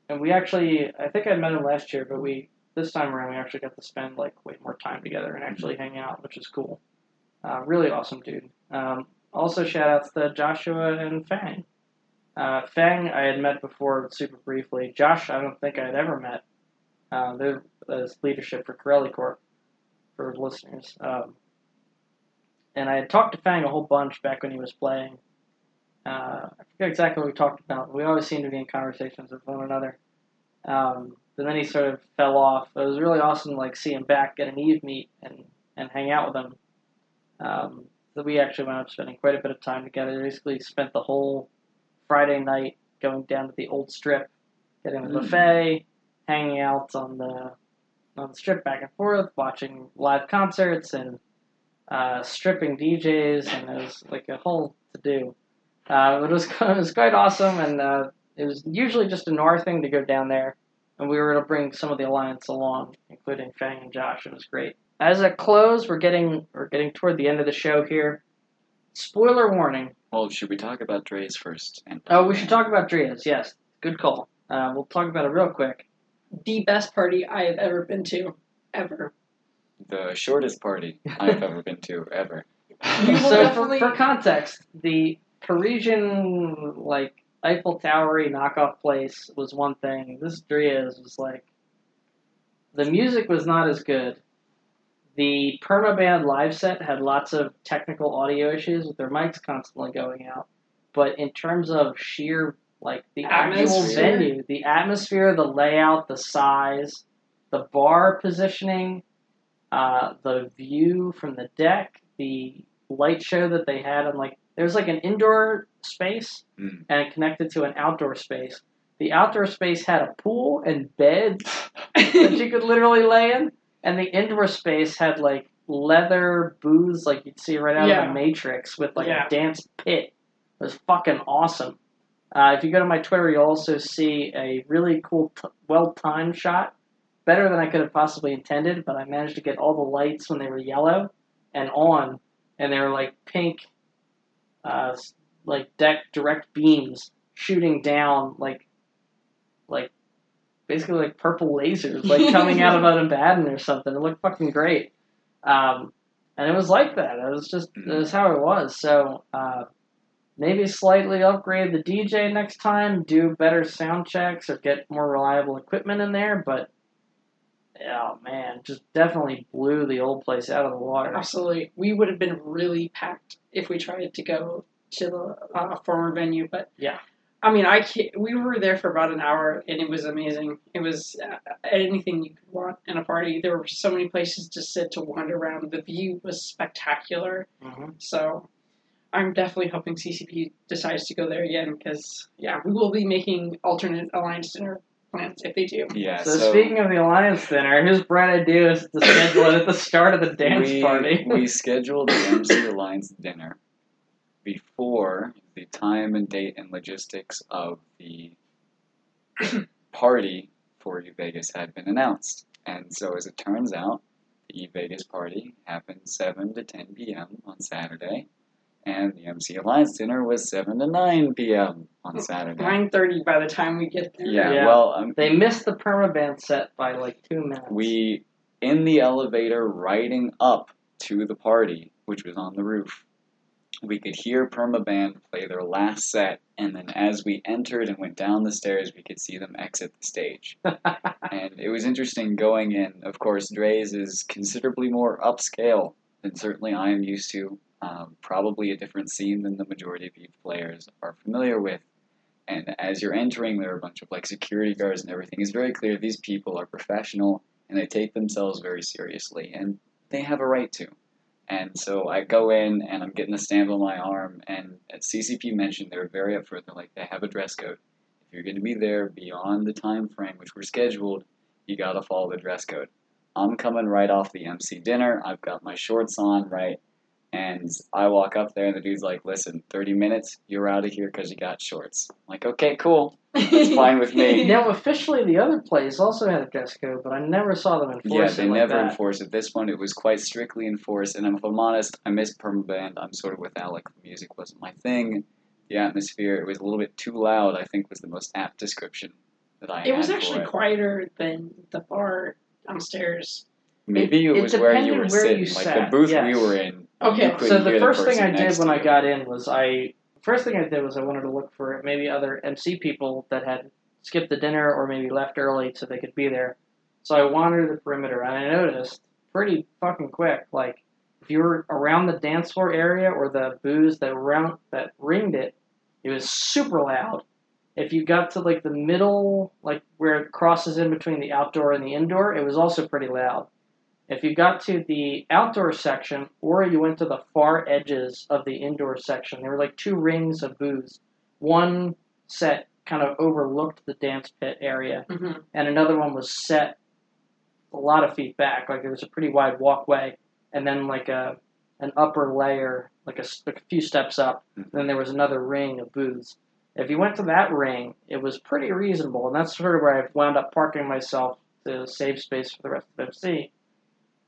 and we actually, I think I met him last year, but we this time around we actually got to spend like way more time together and actually hang out, which is cool. Uh, really awesome dude. Um, also, shout outs to Joshua and Fang. Uh, Fang I had met before super briefly. Josh, I don't think I had ever met. Uh, they're as leadership for Corelli Corp for listeners. Um, and I had talked to Fang a whole bunch back when he was playing. Uh, I forget exactly what we talked about, we always seemed to be in conversations with one another. Um, but then he sort of fell off. It was really awesome to like see him back at an Eve meet and, and hang out with him. Um, so we actually wound up spending quite a bit of time together. Basically, spent the whole Friday night going down to the old strip, getting a Mm. buffet, hanging out on the on the strip back and forth, watching live concerts and uh, stripping DJs, and it was like a whole to do. Uh, it was it was quite awesome, and uh, it was usually just a Noir thing to go down there, and we were able to bring some of the alliance along, including Fang and Josh. It was great. As a close, we're getting we're getting toward the end of the show here. Spoiler warning. Well, should we talk about Drai's first? And Oh, we should talk about Drai's. Yes, good call. Uh, we'll talk about it real quick. The best party I have ever been to, ever. The shortest party I've ever been to, ever. You will so for, for context, the Parisian like Eiffel Towery knockoff place was one thing. This Drai's was like the music was not as good. The Permaband live set had lots of technical audio issues with their mics constantly going out. But in terms of sheer like the actual venue, the atmosphere, the layout, the size, the bar positioning, uh, the view from the deck, the light show that they had on like there's like an indoor space Mm. and it connected to an outdoor space. The outdoor space had a pool and beds that you could literally lay in, and the indoor space had like leather booths like you'd see right out of the Matrix with like Yeah. a dance pit. It was fucking awesome. Uh, if you go to my Twitter, you'll also see a really cool, t- well timed shot. Better than I could have possibly intended, but I managed to get all the lights when they were yellow and on, and they were like pink, uh, like deck direct beams shooting down like, like basically like purple lasers, like coming out of an Abaddon or something. It looked fucking great. Um, and it was like that. It was just it was how it was. So uh, maybe slightly upgrade the DJ next time, do better sound checks, or get more reliable equipment in there. But oh man, just definitely blew the old place out of the water. Absolutely. We would have been really packed if we tried to go to the uh, former venue, but Yeah. I mean, I we were there for about an hour and it was amazing. It was uh, anything you could want in a party. There were so many places to sit to wander around. The view was spectacular. Mhm. So I'm definitely hoping CCP decides to go there again because, yeah, we will be making alternate alliance dinner plans if they do. Yeah, So, speaking of the alliance dinner, his bright idea is to schedule it at the start of the dance we, party. we scheduled the MC Alliance dinner before the time and date and logistics of the party for Eve Vegas had been announced. And so, as it turns out, the E Vegas party happened 7 to 10 p.m. on Saturday, and the MC Alliance dinner was 7 to 9 p.m. on Saturday. 9.30 by the time we get there. Yeah, Yeah. well, um, They missed the permaband set by like two minutes. we in the elevator riding up to the party, which was on the roof. We could hear Permaband play their last set, and then as we entered and went down the stairs, we could see them exit the stage. and it was interesting going in. Of course, Drai's is considerably more upscale than certainly I am used to. Um, probably a different scene than the majority of you players are familiar with. And as you're entering, there are a bunch of like security guards and everything. It's very clear these people are professional and they take themselves very seriously, and they have a right to. And so I go in and I'm getting a stamp on my arm, and at CCP mentioned they were very upfront. They're like, they have a dress code. If you're going to be there beyond the time frame which we're scheduled, you got to follow the dress code. I'm coming right off the MC dinner. I've got my shorts on, right? And I walk up there, and the dude's like, "Listen, 30 minutes, you're out of here because you got shorts." I'm like, "Okay, cool. it's fine with me." Now, officially, the other place also had a dress code, but I never saw them enforce Yeah, it Yeah, they like never that. enforced it. This one, it was quite strictly enforced. And if I'm honest, I miss permaband. I'm sort of with Alec. The music wasn't my thing. The atmosphere, it was a little bit too loud. I think was the most apt description that I It had was for actually it. quieter than the bar downstairs. Maybe it, it was where you were where sitting, you like sat, the booth we were in. Okay, So the first thing I did when I got in was I first thing I did was I wanted to look for maybe other MC people that had skipped the dinner or maybe left early so they could be there. So I wandered the perimeter and I noticed pretty fucking quick, like if you were around the dance floor area or the booze that round that ringed it, it was super loud. If you got to like the middle, like where it crosses in between the outdoor and the indoor, it was also pretty loud. If you got to the outdoor section or you went to the far edges of the indoor section, there were like two rings of booths. One set kind of overlooked the dance pit area, hmm and another one was set a lot of feet back. Like there was a pretty wide walkway, and then like a an upper layer, like a, like a few steps up. Then there was another ring of booths. If you went to that ring, it was pretty reasonable, and that's sort of where I wound up parking myself to save space for the rest of the MC.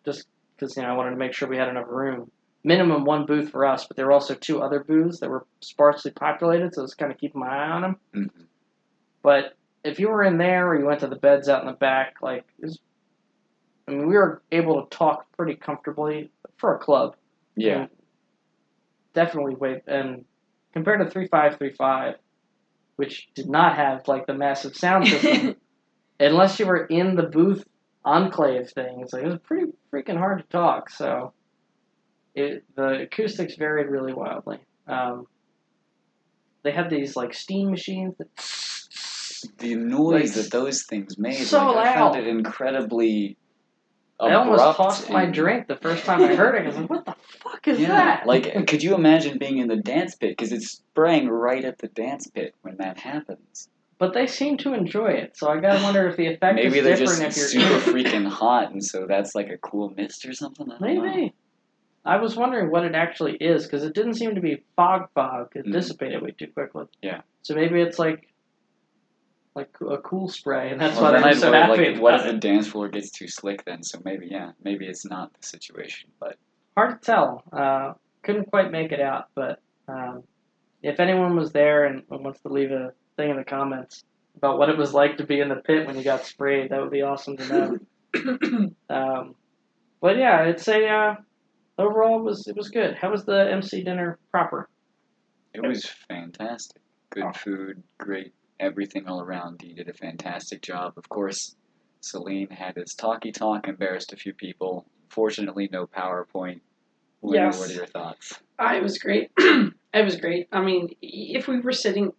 Just because you know I wanted to make sure we had enough room. Minimum one booth for us, but there were also two other booths that were sparsely populated, so I was kind of keeping my eye on them. Mhm. But if you were in there or you went to the beds out in the back, like, it was, I mean, we were able to talk pretty comfortably for a club. Yeah, And definitely way and compared to three five three five, which did not have like the massive sound system, unless you were in the booth enclave thing, it's like it was pretty freaking hard to talk. So, it the acoustics varied really wildly. Um, they had these like steam machines that. the noise Like, that those things made, so like, I found it incredibly. I almost tossed my drink the first time I heard it. I was like, "What the fuck is yeah, that?" like, could you imagine being in the dance pit? Because it's spraying right at the dance pit when that happens. But they seem to enjoy it, so I gotta wonder if the effect Maybe is they're different just if you're super freaking hot, and so that's like a cool mist or something. I don't know. Maybe. I was wondering what it actually is because it didn't seem to be fog fog. It Mhm. dissipated way too quickly. Yeah. So maybe it's like like a cool spray, and that's well, why I'd so worry, happy. like, what if the dance floor gets too slick then? So maybe, yeah, maybe it's not the situation. But Hard to tell. Uh, couldn't quite make it out, but um, if anyone was there and wants to leave a thing in the comments about what it was like to be in the pit when you got sprayed, that would be awesome to know. Um, but yeah, it's a uh, overall it was it was good. How was the MC dinner proper? it was fantastic. Good Oh. food, great everything all around. He did a fantastic job. Of course, Celine had his talky talk, embarrassed a few people. Fortunately, no PowerPoint. Lena, Yes. what are your thoughts? Uh, it was great. it was great. I mean, if we were sitting,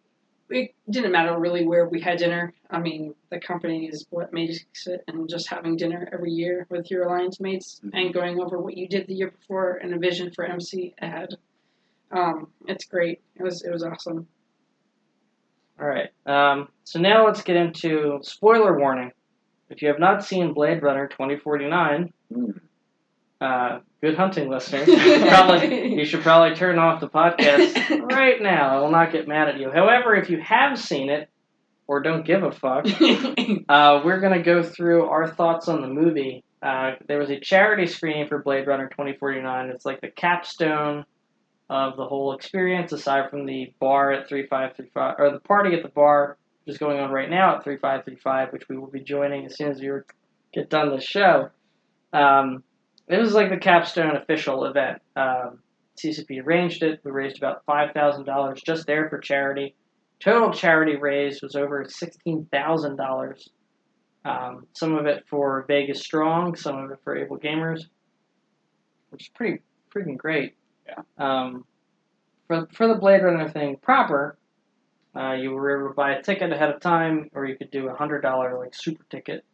it didn't matter really where we had dinner. I mean, the company is what made it, and just having dinner every year with your alliance mates Mhm. and going over what you did the year before and a vision for MC ahead. Um, it's great. It was it was awesome. All right. Um, so now let's get into spoiler warning. If you have not seen Blade Runner 2049, Mm. Uh, good hunting, listeners. You should probably, you should probably turn off the podcast right now. I will not get mad at you. However, if you have seen it or don't give a fuck, uh, we're going to go through our thoughts on the movie. Uh, there was a charity screening for Blade Runner 2049. It's like the capstone of the whole experience, aside from the bar at 3535, or the party at the bar, which is going on right now at 3535, which we will be joining as soon as we get done this show. Um, it was like the capstone official event. Um, CCP arranged it. We raised about $5,000 just there for charity. Total charity raised was over $16,000. Um, some of it for Vegas Strong, some of it for Able Gamers. which is pretty freaking great. Yeah. Um, for for the Blade Runner thing proper, uh, you were able to buy a ticket ahead of time, or you could do a hundred dollar like super ticket.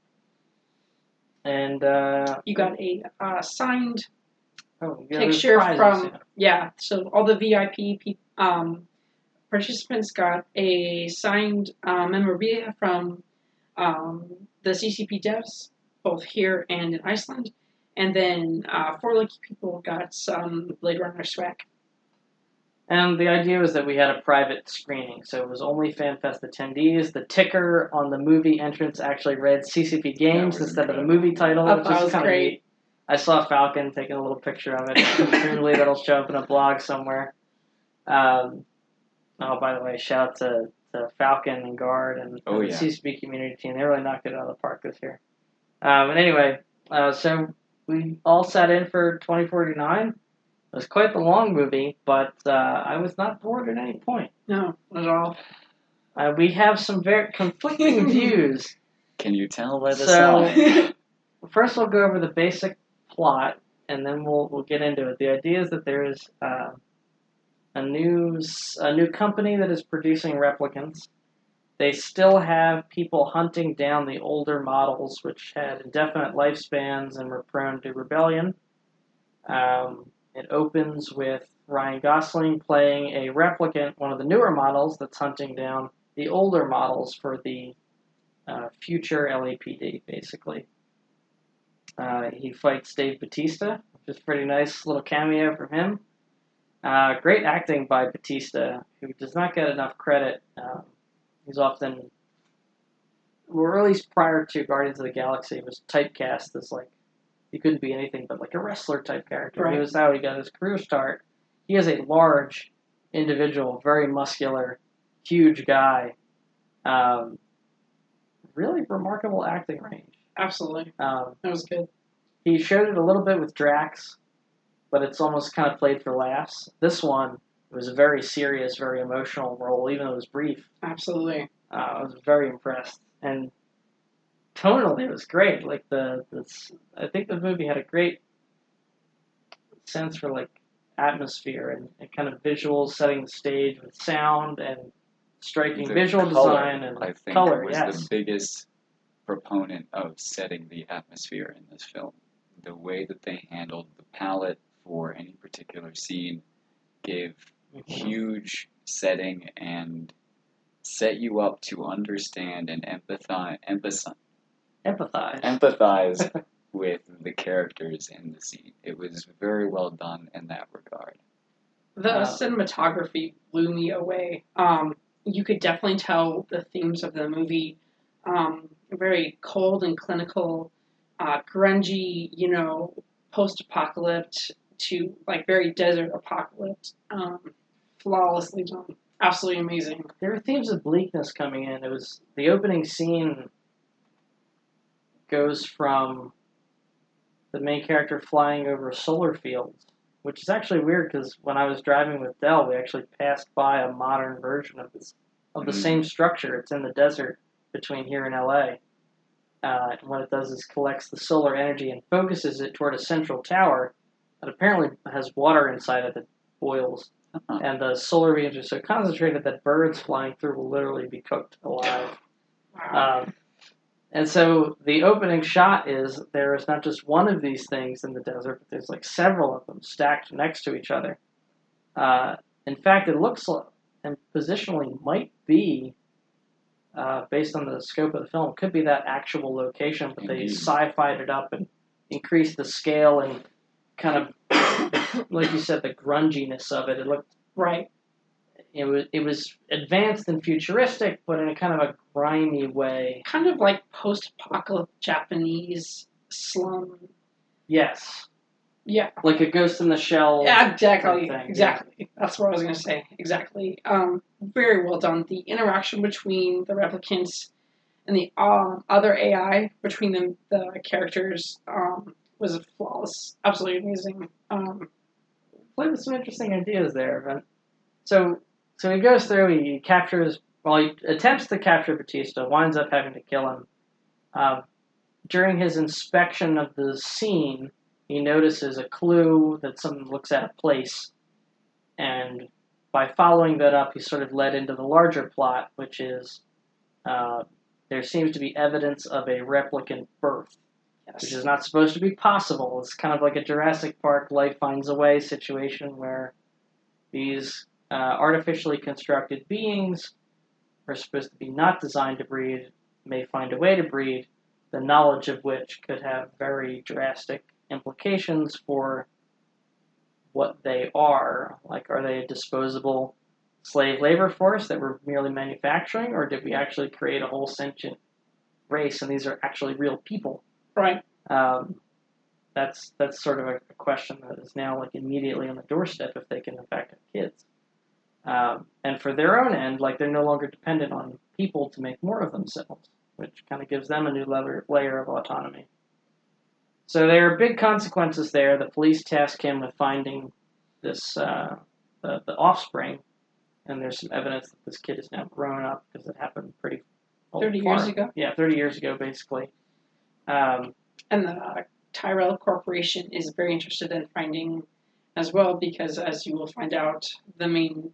And uh, You got a uh, signed oh, picture prizes, from yeah. yeah. So all the VIP pe- um, participants got a signed uh, memorabilia from um, the CCP devs, both here and in Iceland. And then uh, four lucky people got some Blade Runner swag. And the idea was that we had a private screening, so it was only FanFest attendees. The ticker on the movie entrance actually read CCP Games was instead of the movie title, I which thought it is was kind of great. neat. I saw Falcon taking a little picture of it. Presumably that'll show up in a blog somewhere. Um, oh, by the way, shout out to, to Falcon and Guard and, Oh, and yeah. the CCP community team. They really knocked it out of the park this year. Um, and anyway, uh, so we all sat in for 2049. It was quite the long movie, but uh, I was not bored at any point. No, at all. Uh, we have some very conflicting views. Can you tell by the So- First, we'll go over the basic plot, and then we'll we'll get into it. The idea is that there is uh, a new s- a new company that is producing replicants. They still have people hunting down the older models, which had indefinite lifespans and were prone to rebellion. Um, it opens with Ryan Gosling playing a replicant, one of the newer models that's hunting down the older models for the uh, future LAPD, basically. Uh, he fights Dave Batista, which is pretty nice little cameo from him. Uh, great acting by Batista, who does not get enough credit. Um, he's often, at least prior to Guardians of the Galaxy, was typecast as like he couldn't be anything but like a wrestler type character. He was how he got his career start. He is a large individual, very muscular, huge guy. Um, really remarkable acting range. Absolutely, Um, that was good. he showed it a little bit with Drax, but it's almost kind of played for laughs. This one was a very serious, very emotional role, even though it was brief. Absolutely. Uh, I was very impressed, and tonally it was great. Like the, the s- I think the movie had a great sense for like atmosphere and, and kind of visuals, setting the stage with sound and striking The visual color, design and I think color. was yes, the biggest proponent of setting the atmosphere in this film. The way that they handled the palette for any particular scene gave mm-hmm. huge setting and set you up to understand and empathize empathize, empathize. empathize with the characters in the scene. It was very well done in that regard. The Uh, cinematography blew me away. Um, you could definitely tell the themes of the movie. Um, very cold and clinical, uh, grungy, you know, post-apocalypse to like very desert apocalypse. Um, flawlessly done. Absolutely amazing. there were themes of bleakness coming in. It was the opening scene goes from the main character flying over solar fields, which is actually weird because when I was driving with Dell, we actually passed by a modern version of this of the Mm. same structure. It's in the desert between here and LA. Uh, and what it does is collects the solar energy and focuses it toward a central tower that apparently has water inside of it that boils Huh. and the solar beams are so concentrated that birds flying through will literally be cooked alive. Wow. Um, and so the opening shot is there is not just one of these things in the desert, but there's like several of them stacked next to each other. Uh, in fact, it looks like, and positionally might be, uh, based on the scope of the film, could be that actual location, but they Indeed. sci-fied it up and increased the scale and kind of, like you said, the grunginess of it. It looked right. It was it was advanced and futuristic, but in a kind of a grimy way. Kind of like post-apocalyptic Japanese slum. Yes, Yeah. like a Ghost in the Shell. Yeah, exactly. thing, yeah. exactly. That's what I was going to say. Exactly. Um, very well done. The interaction between the replicants and the um, other AI between them, the characters, um, was flawless. Absolutely amazing. Um, played with some interesting ideas there, but so so he goes through. He captures. Well, he attempts to capture Batista. Winds up having to kill him. Um, during his inspection of the scene, he notices a clue that someone looks at a place, and by following that up, he's sort of led into the larger plot, which is uh, there seems to be evidence of a replicant birth, which is not supposed to be possible. It's kind of like a Jurassic Park life finds a way situation where these uh, artificially constructed beings are supposed to be not designed to breed, may find a way to breed, the knowledge of which could have very drastic implications for what they are. Like, are they a disposable slave labor force that we're merely manufacturing, or did we actually create a whole sentient race and these are actually real people? Right. Um, that's that's sort of a, question that is now like immediately on the doorstep if they can in fact have kids. Um, and for their own end, like they're no longer dependent on people to make more of themselves, which kind of gives them a new lever, layer of autonomy. So there are big consequences there. The police task him with finding this uh, the, the offspring, and there's some evidence that this kid is now grown up because it happened pretty well, 30 far- years ago? Yeah, thirty years ago, basically. Um, And the uh, Tyrell Corporation is very interested in finding as well because, as you will find out, the main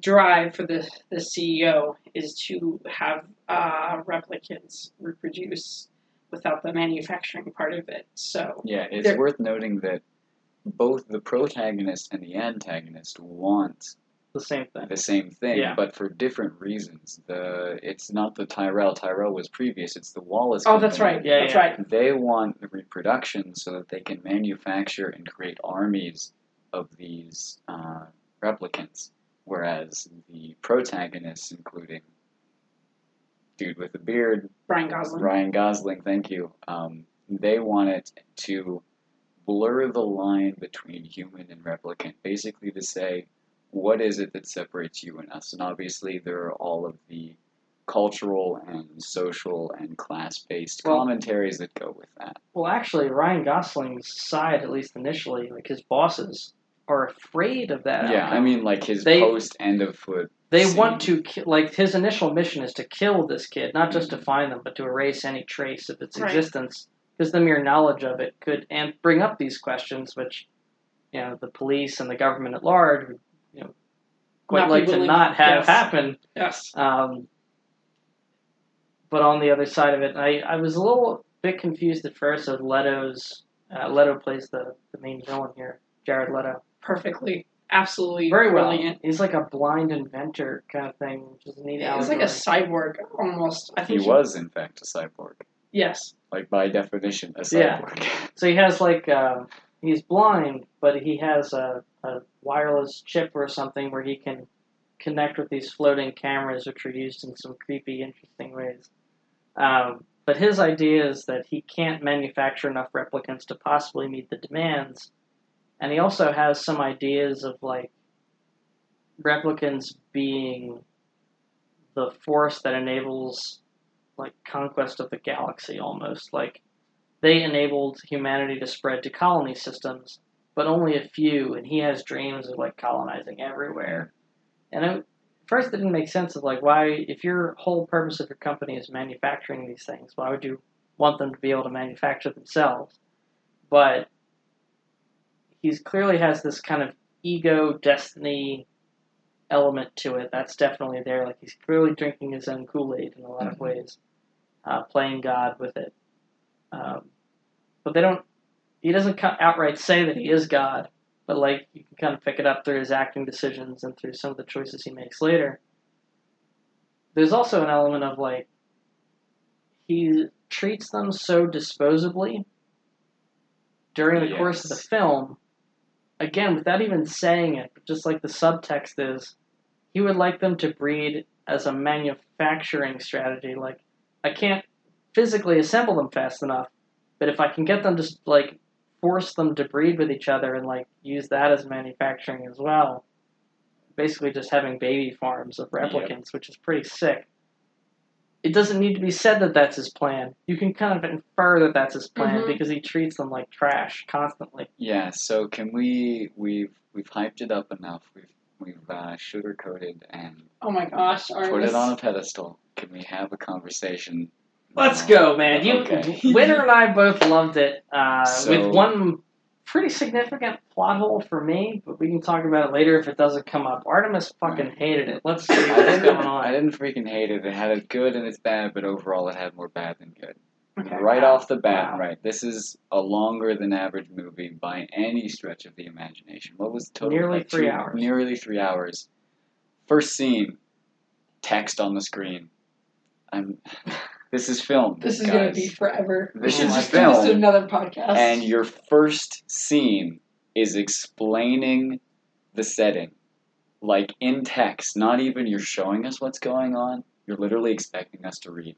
drive for the, the CEO is to have uh, replicants reproduce without the manufacturing part of it. So, Yeah, it's There- worth noting that both the protagonist and the antagonist want the same thing. the same thing, Yeah. but for different reasons. The it's not the Tyrell. Tyrell was previous. It's the Wallace. oh, that's right. Yeah, that's yeah. right. They want the reproduction so that they can manufacture and create armies of these uh, replicants, whereas the protagonists, including dude with a beard, Brian Gosling. Ryan Gosling, thank you. Um, they want it to blur the line between human and replicant, basically to say, what is it that separates you and us? And obviously, there are all of the cultural and social and class based Well- commentaries that go with that. Well, actually, Ryan Gosling's side, at least initially, like his bosses, are afraid of that. Yeah, I mean, like his They- post end of foot. they scene. want to ki- like his initial mission is to kill this kid, not just to find them, but to erase any trace of its Right. existence, because the mere knowledge of it could and bring up these questions, which you know the police and the government at large would you know quite Not like to willing- not have yes. happen. Yes. Um, but on the other side of it, I, I was a little bit confused at first of Leto's. Uh, Leto plays the, the main villain here, Jared Leto. Perfectly. Absolutely Very well. brilliant. He's like a blind inventor kind of thing, which is a neat He's like a cyborg almost. I think He think was, in fact, a cyborg. Yes. Like, by definition, a cyborg. Yeah. cyborg. So he has like uh, he's blind, but he has a, a wireless chip or something where he can connect with these floating cameras, which are used in some creepy, interesting ways. Um, but his idea is that he can't manufacture enough replicants to possibly meet the demands, and he also has some ideas of like replicants being the force that enables like conquest of the galaxy almost like they enabled humanity to spread to colony systems, but only a few, and he has dreams of like colonizing everywhere. And it, first, it didn't make sense of like why, if your whole purpose of your company is manufacturing these things, why would you want them to be able to manufacture themselves? But he's clearly has this kind of ego destiny element to it. That's definitely there. Like he's clearly drinking his own Kool Aid in a lot of Mhm. ways, uh, playing God with it. Um, but they don't. He doesn't outright say that he is God, but like you can kind of pick it up through his acting decisions and through some of the choices he makes later. There's also an element of like he treats them so disposably during the course of the film. Again, without even saying it, but just like the subtext is, he would like them to breed as a manufacturing strategy. Like, I can't physically assemble them fast enough, but if I can get them to like force them to breed with each other and like use that as manufacturing as well, basically just having baby farms of replicants, which is pretty sick. It doesn't need to be said that that's his plan. You can kind of infer that that's his plan Mhm. because he treats them like trash constantly. Yeah, so can we we've we've hyped it up enough. We've we've uh, sugarcoated and Oh my gosh. All right, put it on a pedestal. Can we have a conversation? Let's now? go, man. You, Okay. Winter and I both loved it. Uh, So- with one pretty significant plot hole for me, but we can talk about it later if it doesn't come up. Artemis fucking hated it. Let's see what's going on. I didn't freaking hate it. It had its good and its bad, but overall it had more bad than good. Okay. Right off the bat, Wow. right. This is a longer than average movie by any stretch of the imagination. What was total? Nearly Like three two- hours. Nearly three hours. First scene, text on the screen. I'm. This is film. This is guys. gonna be forever. This should is just this film. another podcast. And your first scene is explaining the setting. Like in text, not even you're showing us what's going on, you're literally expecting us to read.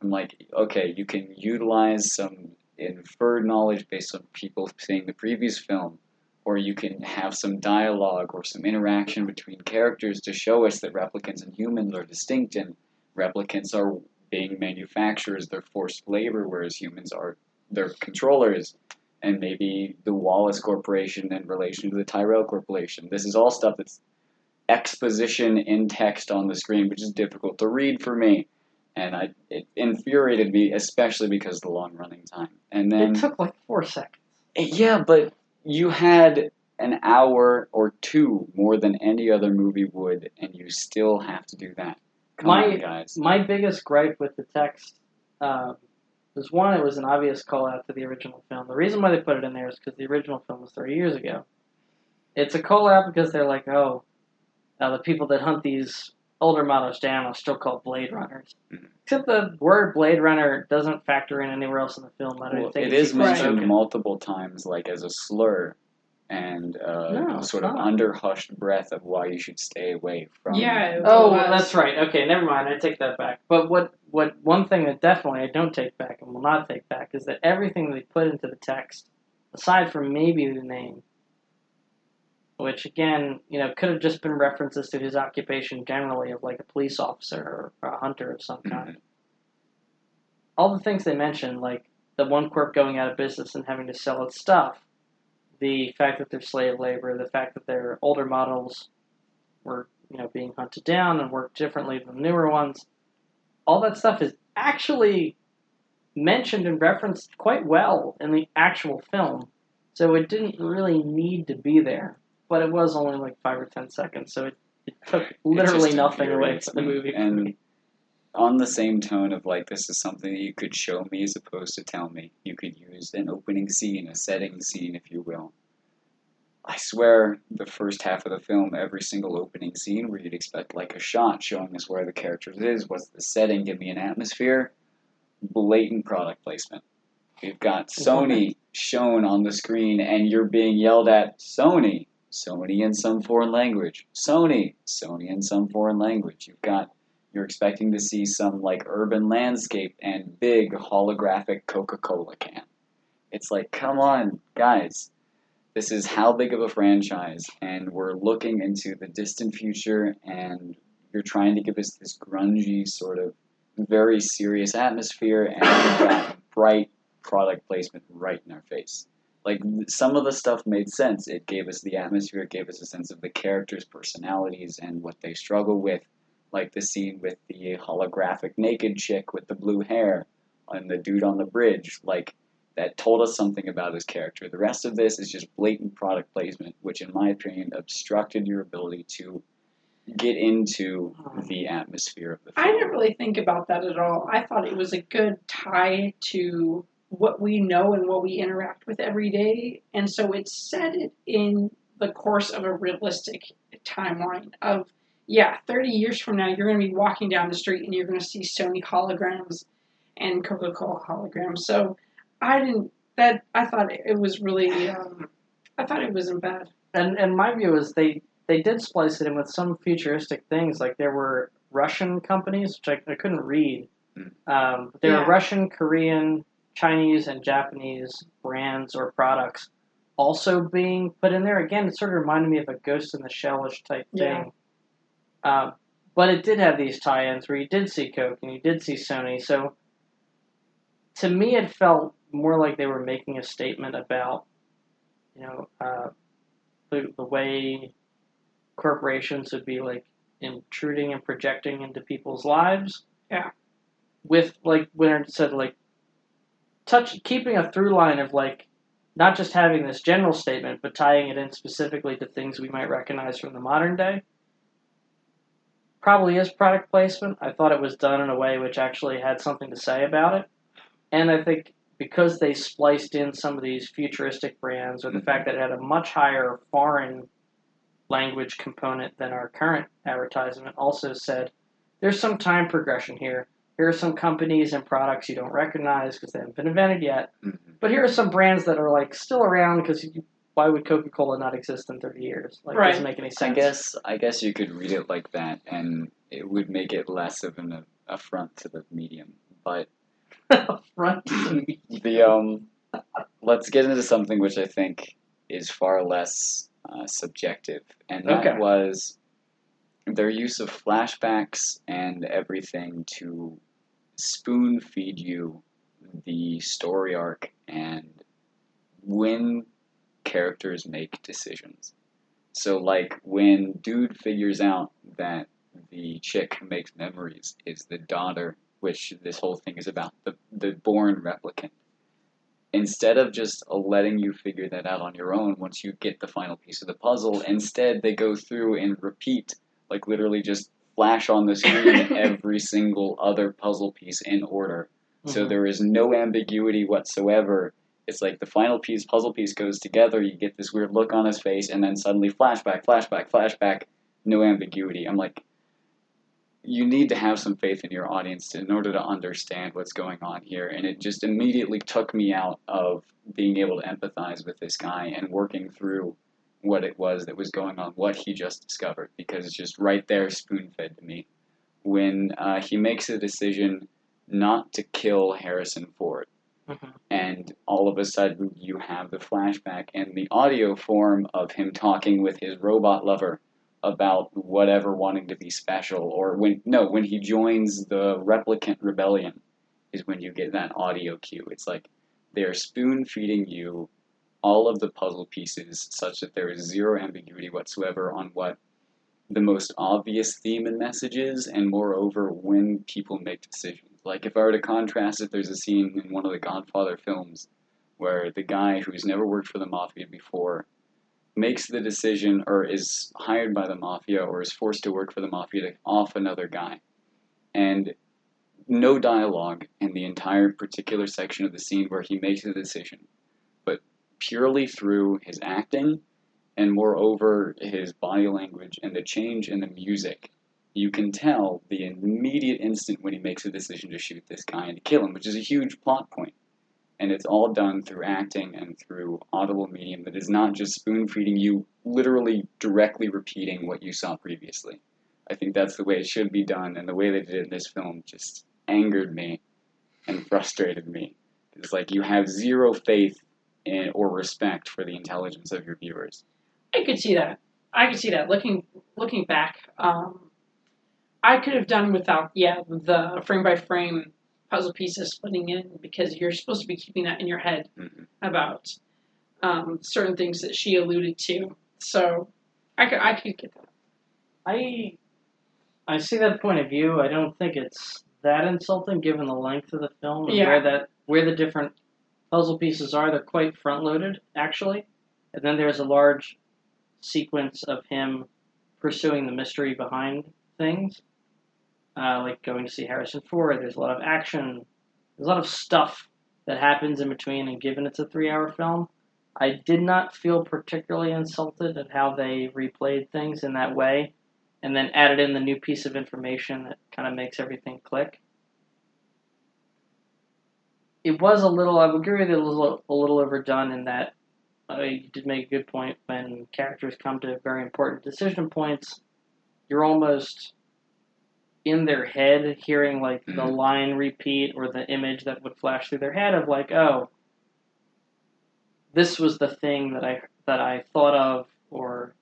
I'm like, okay, you can utilize some inferred knowledge based on people seeing the previous film, or you can have some dialogue or some interaction between characters to show us that replicants and humans are distinct and replicants are being manufacturers, they're forced labor, whereas humans are they're controllers, and maybe the Wallace Corporation in relation to the Tyrell Corporation. This is all stuff that's exposition in text on the screen, which is difficult to read for me. And I it infuriated me, especially because of the long running time. And then it took like four seconds. Eh, yeah, but you had an hour or two more than any other movie would, and you still have to do that. Come My- on, guys. My biggest gripe with the text um, was one, it was an obvious call out to the original film. The reason why they put it in there is because the original film was 30 years ago. It's a call out because they're like, oh, uh, the people that hunt these older models down are still called Blade Runners. Mhm. Except the word Blade Runner doesn't factor in anywhere else in the film. I don't Well, think it's mentioned spoken. multiple times, like as a slur, and uh, No, sort of not. under hushed breath of why you should stay away from. Yeah, it Oh, was. that's right. Okay, never mind. I take that back. But what what one thing that definitely I don't take back and will not take back is that everything they put into the text, aside from maybe the name, which again, you know, could have just been references to his occupation generally of like a police officer or a hunter of some kind. All the things they mentioned, like the one corp going out of business and having to sell its stuff, the fact that they're slave labor, the fact that their older models were you know being hunted down and worked differently than the newer ones. All that stuff is actually mentioned and referenced quite well in the actual film, so it didn't really need to be there. But it was only like five or ten seconds, so it, it took literally nothing away from the movie. And. On the same tone of like this is something that you could show me as opposed to tell me. You could use an opening scene, a setting scene, if you will. I swear, the first half of the film, every single opening scene where you'd expect like a shot showing us where the characters is, what's the setting, give me an atmosphere, blatant product placement. We've got Sony shown on the screen, and you're being yelled at Sony, Sony in some foreign language, Sony, Sony in some foreign language. You've got you're expecting to see some like urban landscape and big holographic Coca-Cola can. It's like, come on, guys. This is how big of a franchise, and we're looking into the distant future, and you're trying to give us this grungy sort of very serious atmosphere, and you've bright product placement right in our face. Like some of the stuff made sense. It gave us the atmosphere, it gave us a sense of the characters' personalities and what they struggle with like the scene with the holographic naked chick with the blue hair and the dude on the bridge like that told us something about his character the rest of this is just blatant product placement which in my opinion obstructed your ability to get into the atmosphere of the film I didn't really think about that at all. I thought it was a good tie to what we know and what we interact with every day, and so it set it in the course of a realistic timeline of yeah, 30 years from now you're going to be walking down the street and you're going to see Sony holograms and Coca-Cola holograms. So I didn't that I thought it was really um, I thought it wasn't bad. and and my view is they they did splice it in with some futuristic things. Like there were Russian companies, which I, I couldn't read. Mm. Um, but there Yeah. were Russian, Korean, Chinese, and Japanese brands or products also being put in there. Again, it sort of reminded me of a Ghost in the Shellish type thing. Yeah. Um, but it did have these tie-ins where you did see Coke and you did see Sony. So to me, it felt more like they were making a statement about, you know, uh, the the way corporations would be like intruding and projecting into people's lives. Yeah. With like when it said like touch keeping a through line of like not just having this general statement, but tying it in specifically to things we might recognize from the modern day, probably is product placement. I thought it was done in a way which actually had something to say about it. And I think because they spliced in some of these futuristic brands, or the fact that it had a much higher foreign language component than our current advertisement, also said there's some time progression here. Here are some companies and products you don't recognize because they haven't been invented yet. Mhm. But here are some brands that are like still around because why would Coca Cola not exist in 30 years? Like, Right. doesn't make any sense. I guess I guess you could read it like that, and it would make it less of an affront to the medium. But affront Front. the um, let's get into something which I think is far less uh, subjective, and that Okay. was their use of flashbacks and everything to spoon feed you the story arc and when characters make decisions. So, like when dude figures out that the chick who makes memories is the daughter, which this whole thing is about, the the born replicant. Instead of just letting you figure that out on your own once you get the final piece of the puzzle, instead they go through and repeat, like literally just flash on the screen every single other puzzle piece in order. So Mhm. there is no ambiguity whatsoever. It's like the final piece, puzzle piece goes together, you get this weird look on his face, and then suddenly flashback, flashback, flashback, no ambiguity. I'm like, you need to have some faith in your audience in order to understand what's going on here. And it just immediately took me out of being able to empathize with this guy and working through what it was that was going on, what he just discovered, because it's just right there, spoon fed to me. When uh, he makes a decision not to kill Harrison Ford, Mhm. and all of a sudden you have the flashback and the audio form of him talking with his robot lover about whatever wanting to be special or when no when he joins the replicant rebellion is when you get that audio cue it's like they're spoon feeding you all of the puzzle pieces such that there is zero ambiguity whatsoever on what the most obvious theme and message is and moreover when people make decisions like if i were to contrast it there's a scene in one of the godfather films where the guy who's never worked for the mafia before makes the decision or is hired by the mafia or is forced to work for the mafia to off another guy. And no dialogue in the entire particular section of the scene where he makes the decision, but purely through his acting and moreover his body language and the change in the music. You can tell the immediate instant when he makes a decision to shoot this guy and to kill him, which is a huge plot point. and it's all done through acting and through audible medium that is not just spoon feeding you literally directly repeating what you saw previously i think that's the way it should be done and the way they did it in this film just angered me and frustrated me it's like you have zero faith in or respect for the intelligence of your viewers I could see that. I could see that. Looking looking back, um, I could have done without yeah the frame by frame puzzle pieces splitting in because you're supposed to be keeping that in your head Mhm. about um, certain things that she alluded to. So I could I could get that. I I see that point of view. I don't think it's that insulting given the length of the film and Yeah. where that where the different puzzle pieces are. They're quite front loaded actually, and then there's a large sequence of him pursuing the mystery behind things, uh, like going to see Harrison Ford. There's a lot of action. There's a lot of stuff that happens in between, and given it's a three-hour film, I did not feel particularly insulted at how they replayed things in that way and then added in the new piece of information that kind of makes everything click. It was a little, I would agree with it, a little, a little overdone in that uh, you did make a good point when characters come to very important decision points, you're almost in their head hearing like the Mhm. line repeat or the image that would flash through their head of like, oh, this was the thing that I that I thought of or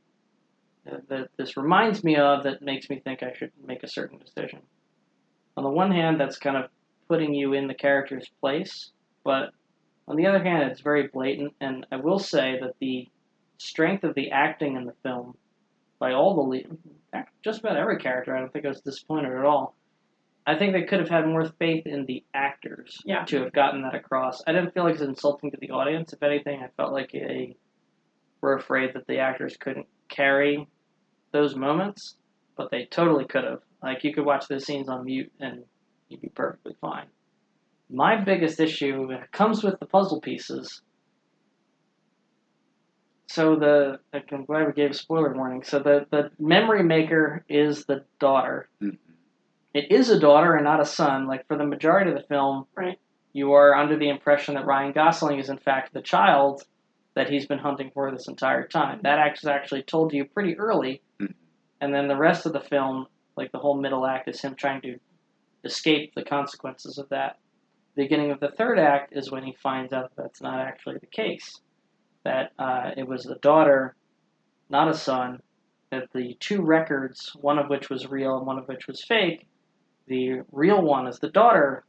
that this reminds me of that makes me think I should make a certain decision. On the one hand, that's kind of putting you in the character's place, but on the other hand, it's very blatant. And I will say that the strength of the acting in the film by all the lead, just about every character, I don't think I was disappointed at all. I think they could have had more faith in the actors Yeah. to have gotten that across. I didn't feel like it was insulting to the audience. If anything, I felt like they were afraid that the actors couldn't carry those moments, but they totally could have. Like you could watch those scenes on mute and you'd be perfectly fine. My biggest issue comes with the puzzle pieces. So the I'm glad we gave a spoiler warning. So the the memory maker is the daughter. Mhm. It is a daughter and not a son. Like for the majority of the film, Right. you are under the impression that Ryan Gosling is in fact the child that he's been hunting for this entire time. That act is actually told to you pretty early, Mhm. and then the rest of the film, like the whole middle act, is him trying to escape the consequences of that. The beginning of the third act is when he finds out that that's not actually the case. That uh, it was a daughter, not a son. That the two records, one of which was real and one of which was fake, the real one is the daughter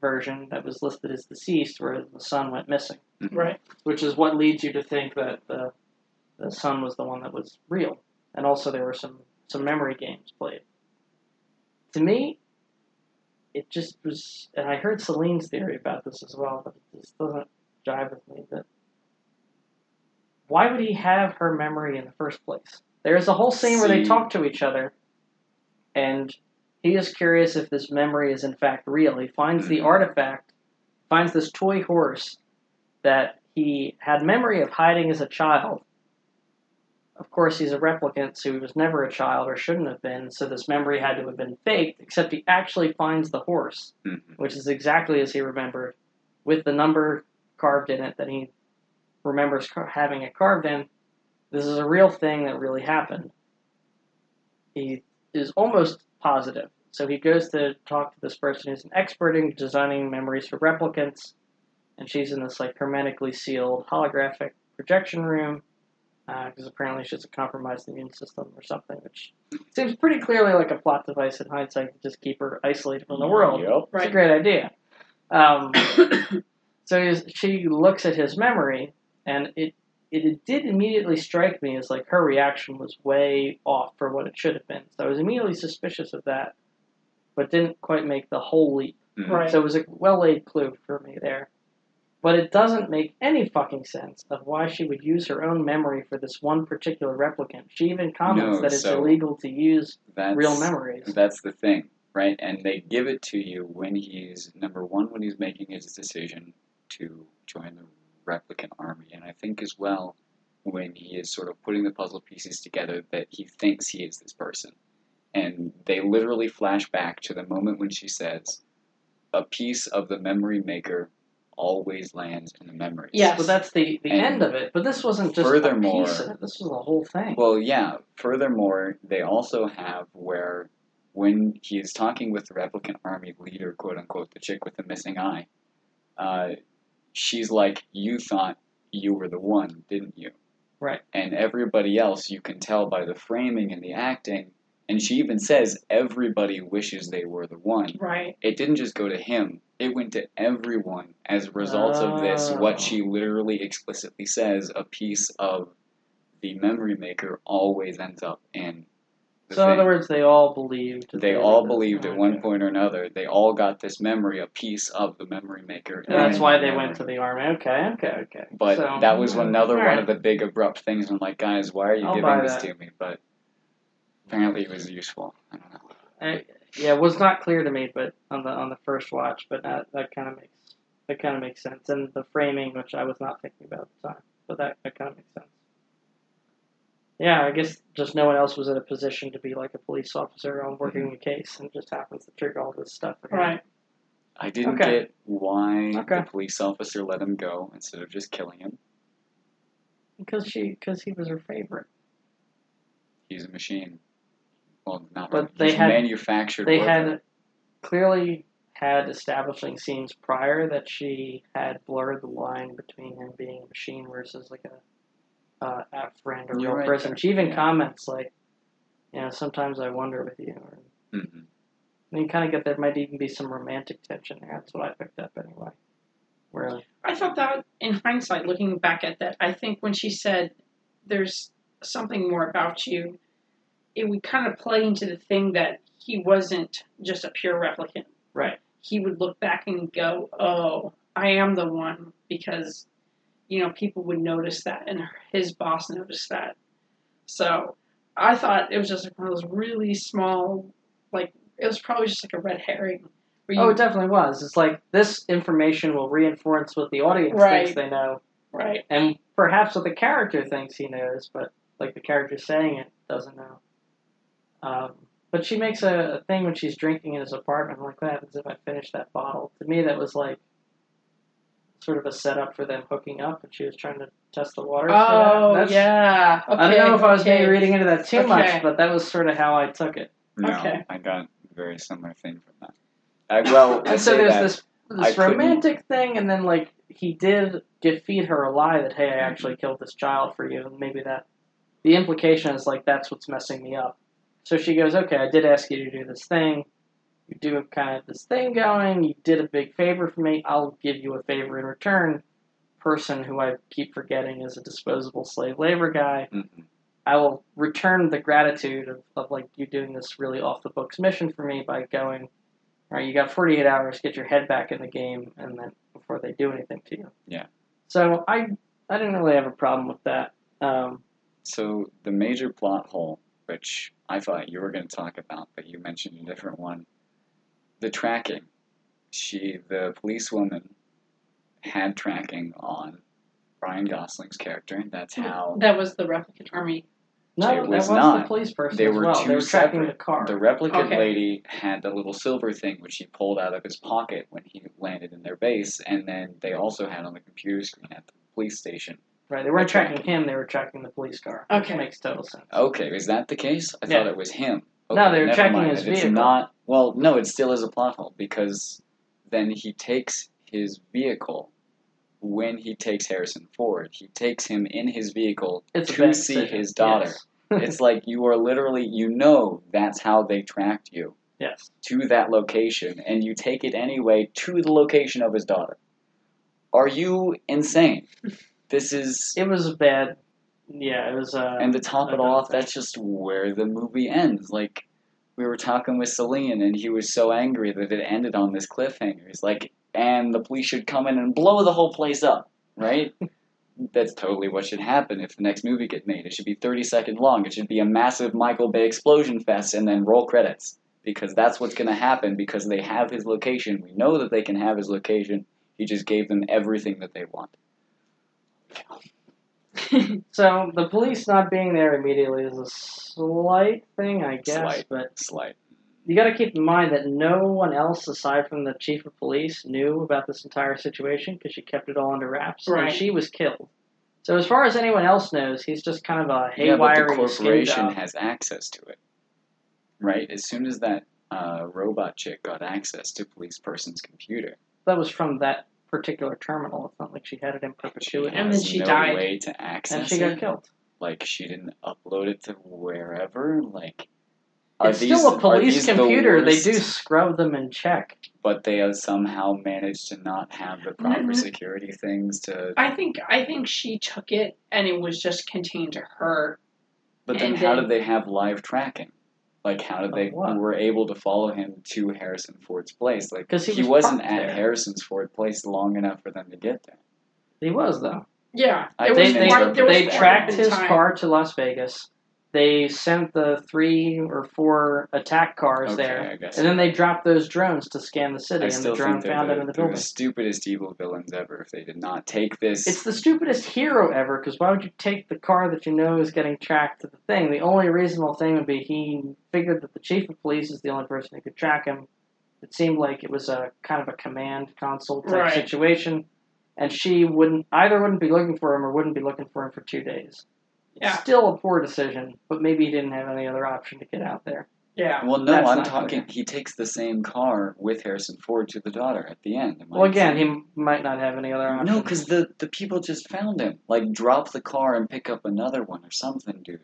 version that was listed as deceased, whereas the son went missing. Mhm. Right. Which is what leads you to think that the the son was the one that was real, and also there were some some memory games played. To me, it just was, and I heard Celine's theory about this as well, but it just doesn't jive with me. That why would he have her memory in the first place? There's a whole scene where they talk to each other, and he is curious if this memory is in fact real. He finds the Mhm. artifact, finds this toy horse that he had memory of hiding as a child. Of course, he's a replicant, so he was never a child or shouldn't have been, so this memory had to have been faked, except he actually finds the horse, Mhm. which is exactly as he remembered, with the number carved in it that he remembers having it carved in. This is a real thing that really happened. He is almost positive. So he goes to talk to this person who's an expert in designing memories for replicants, and she's in this like hermetically sealed holographic projection room because apparently she has a compromised immune system or something, which seems pretty clearly like a plot device in hindsight to just keep her isolated from the world. Yep. It's a great idea. Um, so she looks at his memory, and it, it it did immediately strike me as like her reaction was way off for what it should have been. So I was immediately suspicious of that, but didn't quite make the whole leap. Mhm. Right. So it was a well laid clue for me there. But it doesn't make any fucking sense of why she would use her own memory for this one particular replicant. She even comments No, that it's so- illegal to use That's, real memories. That's the thing, right? And they give it to you when he's number one when he's making his decision to join the replicant army, and I think as well when he is sort of putting the puzzle pieces together that he thinks he is this person. And they literally flash back to the moment when she says, "A piece of the memory maker always lands in the memory. Yeah, But that's the, the And end of it. But this wasn't just furthermore- a piece of it. This was the whole thing. Well, yeah. Furthermore, they also have where when he is talking with the replicant army leader, quote unquote, the chick with the missing eye, uh, she's like, "You thought you were the one, didn't you?" Right. And everybody else, you can tell by the framing and the acting, and she even says everybody wishes they were the one. Right. It didn't just go to him; it went to everyone as a result of this. Oh. What she literally explicitly says: a piece of the memory maker always ends up in. So in other words, they all believed. that they all believed at one point or another. They all got this memory, a piece of the memory maker. And that's why they went to the army. Okay, okay, okay. But So, that was another one of the big abrupt things. I'm like, guys, why are you I'll giving this that. to me? But apparently, it was useful. I don't know. I, yeah, it was not clear to me, but on the on the first watch, but that, that kind of makes that kind of makes sense, and the framing, which I was not thinking about at the time, but that, that kind of makes sense. Yeah, I guess just no one else was in a position to be like a police officer on mm-hmm. working a case, and just happens to trigger all this stuff. for him. Right. I didn't Okay. get why Okay. the police officer let him go instead of just killing him. Because she, because he was her favorite. He's a machine. Well, not But really. they He's had- manufactured. They worker. had clearly had establishing scenes prior that she had blurred the line between him being a machine versus like a uh, a friend or You're real right person. She even yeah. comments like, you know, sometimes I wonder with you. Or, Mhm. and you kind of get there might even be some romantic tension there. That's what I picked up anyway. Where I thought that in hindsight, looking back at that, I think when she said there's something more about you, it would kind of play into the thing that he wasn't just a pure replicant. Right. He would look back and go, "Oh, I am the one," because you know people would notice that, and his boss noticed that. So I thought it was just like one of those really small, like it was probably just like a red herring. You, Oh, it definitely was. It's like this information will reinforce what the audience Right. thinks they know, right. and perhaps what the character thinks he knows, but like the character saying it doesn't know. Um, but she makes a, a thing when she's drinking in his apartment. Like, what happens if I finish that bottle? To me, that was like sort of a setup for them hooking up, and she was trying to test the waters. for that. Oh yeah. Okay, I don't know if I was okay. maybe reading into that too Okay. much, but that was sort of how I took it. No, Okay. I got a very similar thing from that. I, well, I And so there's that, this I this couldn't- romantic thing, and then like he did get feed her a lie that hey, I mm-hmm. actually killed this child for you, and maybe that the implication is like that's what's messing me up. So she goes, okay, I did ask you to do this thing. You do have kind of this thing going. You did a big favor for me. I'll give you a favor in return. Person who I keep forgetting is a disposable slave labor guy. Mhm. I will return the gratitude of, of like you doing this really off the books mission for me by going, all right, you got 48 hours, get your head back in the game, and then before they do anything to you. Yeah. So I I didn't really have a problem with that. Um, So the major plot hole, which I thought you were going to talk about, but you mentioned a different one, the tracking. She, the policewoman, had tracking on Ryan Gosling's character. That's hmm. how That was the replicant army. no, It that was was not. the police person They as were well. two they were tracking separate. the car. the replicant Okay. lady had the little silver thing which he pulled out of his pocket when he landed in their base, and then they also had on the computer screen at the police station. right, they weren't Okay. tracking him; they were tracking the police car. Which Okay. makes total sense. Okay, is that the case? I Yeah. thought it was him. No, they were never checking mind his then. It's vehicle. not. Well, no, it still is a plot hole because then he takes his vehicle when he takes Harrison Ford. He takes him in his vehicle It's to see decision. his daughter. Yes. it's like you are literally, you know, that's how they tracked you yes. to that location, and you take it anyway to the location of his daughter. Are you insane? This is. It was a bad. Yeah, it was. Uh, And to top it off, that's just where the movie ends. Like, we were talking with Celine, and he was so angry that it ended on this cliffhanger. He's like, and the police should come in and blow the whole place up, right? that's totally what should happen if the next movie gets made. It should be 30 seconds long. It should be a massive Michael Bay explosion fest and then roll credits. Because that's what's going to happen because they have his location. We know that they can have his location. He just gave them everything that they want. So the police not being there immediately is a slight thing, I guess. Slight. But Slight. you got to keep in mind that no one else aside from the chief of police knew about this entire situation because she kept it all under wraps, Right. and she was killed. So as far as anyone else knows, he's just kind of a Yeah, but haywire the corporation has access to it, right? As soon as that uh, robot chick got access to police person's computer, That was from that particular terminal. It's not like she had it in perpetuity, And then she no died. way to access and she got it. killed. Like she didn't upload it to wherever. Like are It's these, still a police these the computer. They do scrub them and check. but they have somehow managed to not have the proper Mhm. security things to. I think I think she took it and it was just contained to her. But then, and how then- did they have live tracking? Like, how did oh, they what? were able to follow him to Harrison Ford's place? Like, 'Cause he was wasn't at there. Harrison's Ford place long enough for them to get there. He was though. Yeah, I it They was they, right, they tracked his time. car to Las Vegas. They sent the three or four attack cars Okay, there, and then they dropped those drones to scan the city, I and the drone found the, him in the building. the stupidest evil villains ever if they did not take this. It's the stupidest hero ever, because why would you take the car that you know is getting tracked to the thing? The only reasonable thing would be he figured that the chief of police is the only person who could track him. It seemed like it was a kind of a command console type Right. situation, and she wouldn't either wouldn't be looking for him or wouldn't be looking for him for two days. Yeah. Still a poor decision, but maybe he didn't have any other option to get out there. Yeah. well, no, That's I'm not talking. clear. He takes the same car with Harrison Ford to the daughter at the end. Well, again, insane? he might not have any other option. No, because the, the people just found him. Like, drop the car and pick up another one or something, dude.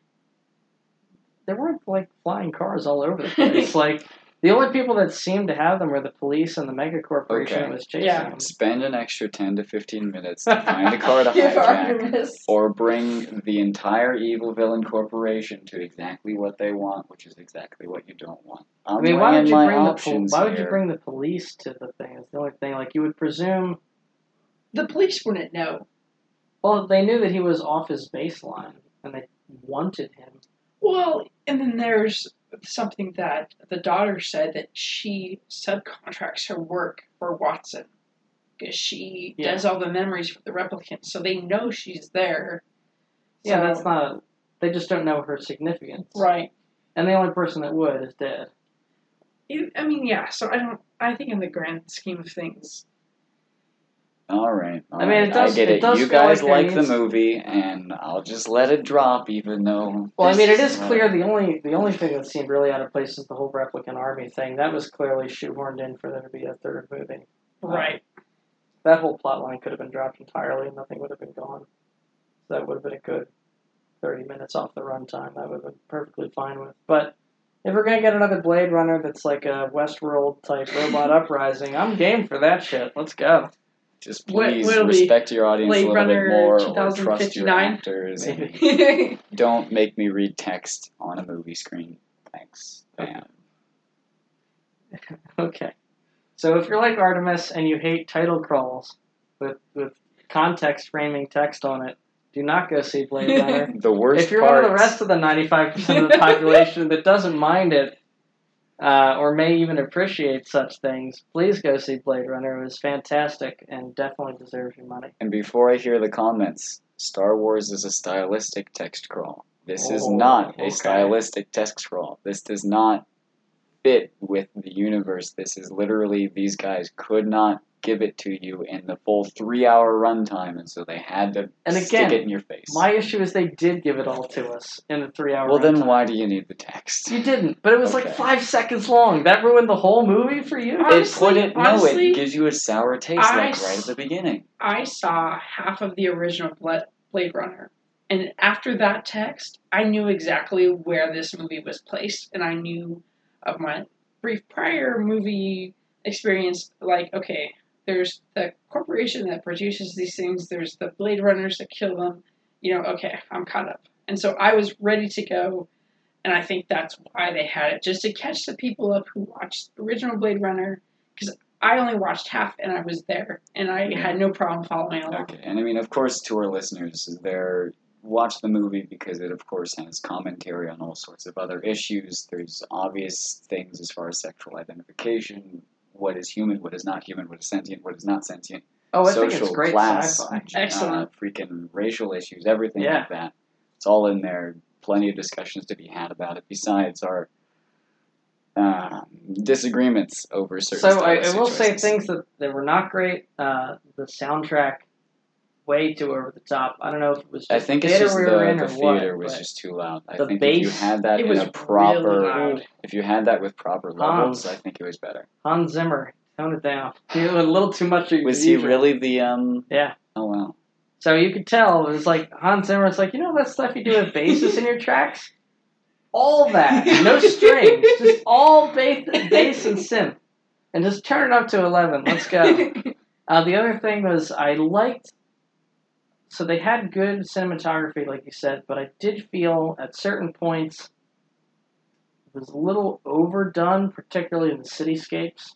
there weren't like flying cars all over the place. like The only people that seemed to have them were the police and the mega corporation Okay. that was chasing Yeah. them. Spend an extra 10 to 15 minutes to find a car to Give hijack, Artemis. or bring the entire evil villain corporation to exactly what they want, which is exactly what you don't want. I'm I mean, why would you my bring the pol- why would you bring the police to the thing? It's the only thing. Like you would presume. The police wouldn't know. Well, they knew that he was off his baseline, and they wanted him. Well, and then there's something that the daughter said that she subcontracts her work for Watson because she Yeah. does all the memories for the replicants, so they know she's there. Yeah, So- that's not. They just don't know her significance. right. And the only person that would is dead. I mean, yeah. So I don't. I think in the grand scheme of things, All right. all I mean, it does- I get it it. does you guys like like the needs- movie, and I'll just let it drop, even though. Well, I mean, it is- is clear the only the only thing that seemed really out of place is the whole replicant army thing. That was clearly shoehorned in for there to be a third movie. right? That whole plot line could have been dropped entirely, and nothing would have been gone. So that would have been a good thirty minutes off the runtime. That would have been perfectly fine with. But if we're gonna get another Blade Runner that's like a Westworld type robot uprising, I'm game for that shit. Let's go. Just please what'll be respect your audience Blade a little Runner bit more, or trust your actors, don't make me read text on a movie screen. Thanks. Okay. Bam. Okay. So if you're like Artemis and you hate title crawls with with context framing text on it, do not go see Blade Runner. The worst if you're part. one of the rest of the 95% of the population that doesn't mind it, uh, or may even appreciate such things, please go see Blade Runner. It was fantastic and definitely deserves your money. And before I hear the comments, Star Wars is a stylistic text crawl. This is Oh, not okay. a stylistic text crawl. This does not fit with the universe. This is literally these guys could not give it to you in the full three hour runtime, and so they had to And stick again, it in your face. My issue is they did give it all to us in a three hour well, then runtime. why do you need the text? You didn't, but it was like five seconds long. That ruined the whole movie for you? I- it put it no, it gives you a sour taste I like right at the beginning. I saw half of the original Bla- Blade Runner, and after that text, I knew exactly where this movie was placed, and I knew of my brief prior movie experience. Like, okay, there's the corporation that produces these things. There's the Blade Runners that kill them. You know, okay, I'm caught up, and so I was ready to go. And I think that's why they had it, just to catch the people up who watched the original Blade Runner. Because I only watched half, and I was there, and I had no problem following along. Okay, and I mean, of course, to our listeners, they're watch the movie because it, of course, has commentary on all sorts of other issues. There's obvious things as far as sexual identification, what is human, what is not human, what is sentient, what is not sentient, Oh, I social think it's great class, sci-fi. Excellent. uh, freaking racial issues, everything Yeah. like that. It's all in there. Plenty of discussions to be had about it. Besides our um, disagreements over certain. So I, I stylistic will say things that, that were not great. Uh, the soundtrack, way too over the top. I don't know if it was just I think it's just we the, the theater what. was just too loud. I the think if you bass- had that it in was a proper, really if you had that with proper levels, Hans. I think it was better. Hans Zimmer, tone it down. Was a little too much. of Was he really the um? Yeah. Oh wow. So you could tell it was like Hans Zimmer. It's like you know that stuff you do with basses in your tracks. All that, no strings, just all bass, bass and synth, and just turn it up to eleven. Let's go. Uh, the other thing was I liked. So they had good cinematography, like you said, but I did feel at certain points it was a little overdone, particularly in the cityscapes.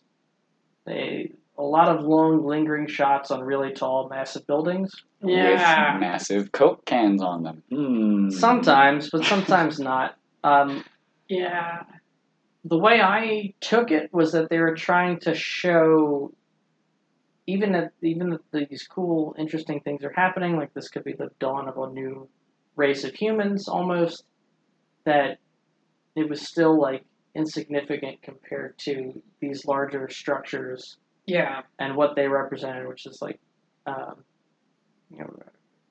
They a lot of long, lingering shots on really tall, massive buildings. Yeah. With massive Coke cans on them. Hmm. Sometimes, but sometimes not. Um, yeah. the way I took it was that they were trying to show, even that even that these cool, interesting things are happening, like this could be the dawn of a new race of humans, almost. That it was still like insignificant compared to these larger structures Yeah. and what they represented, which is like, um, you know,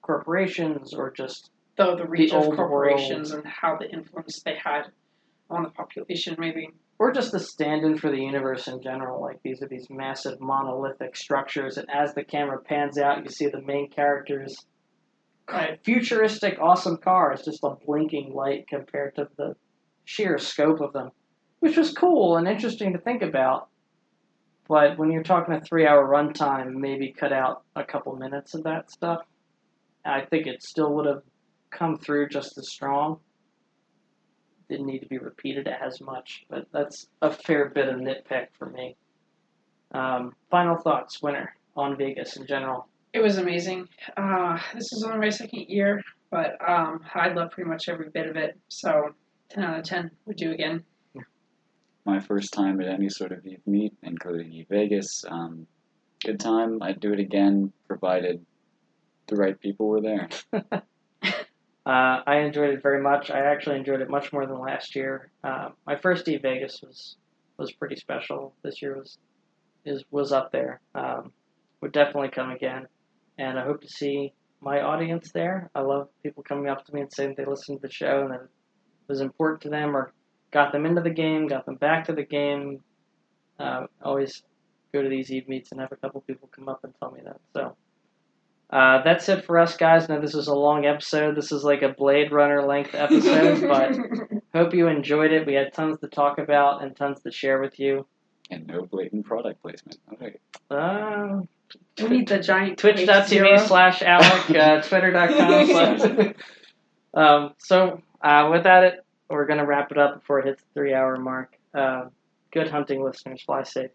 corporations or just Though the reach of old corporations and how the influence they had on the population, maybe. Or just a stand-in for the universe in general. Like these are these massive monolithic structures, and as the camera pans out, you see the main characters. Right. Futuristic, awesome cars, just a blinking light compared to the sheer scope of them. which was cool and interesting to think about. But when you're talking a three-hour runtime, maybe cut out a couple minutes of that stuff. I think it still would have come through just as strong. Didn't need to be repeated as much, but that's a fair bit of nitpick for me. Um, final thoughts, Winter on Vegas in general. It was amazing. Uh, this is only my second year, but um, I love pretty much every bit of it. So, 10 out of 10 would do again. My first time at any sort of Eve meet, including Eve Vegas. Um, good time. I'd do it again, provided the right people were there. Uh, I enjoyed it very much. I actually enjoyed it much more than last year. Uh, my first Eve Vegas was was pretty special. This year was is was up there. Um, would definitely come again, and I hope to see my audience there. I love people coming up to me and saying they listened to the show and that it was important to them or got them into the game, got them back to the game. Uh, always go to these Eve meets and have a couple people come up and tell me that. So. Uh, that's it for us, guys. Now, this is a long episode. This is like a Blade Runner length episode, but hope you enjoyed it. We had tons to talk about and tons to share with you. And no blatant product placement. Okay. Uh, we need the giant Twitch.tv slash Alec, uh, Twitter.com slash. Um, so, uh, with that, it we're going to wrap it up before it hits the three hour mark. Uh, good hunting, listeners. Fly safe.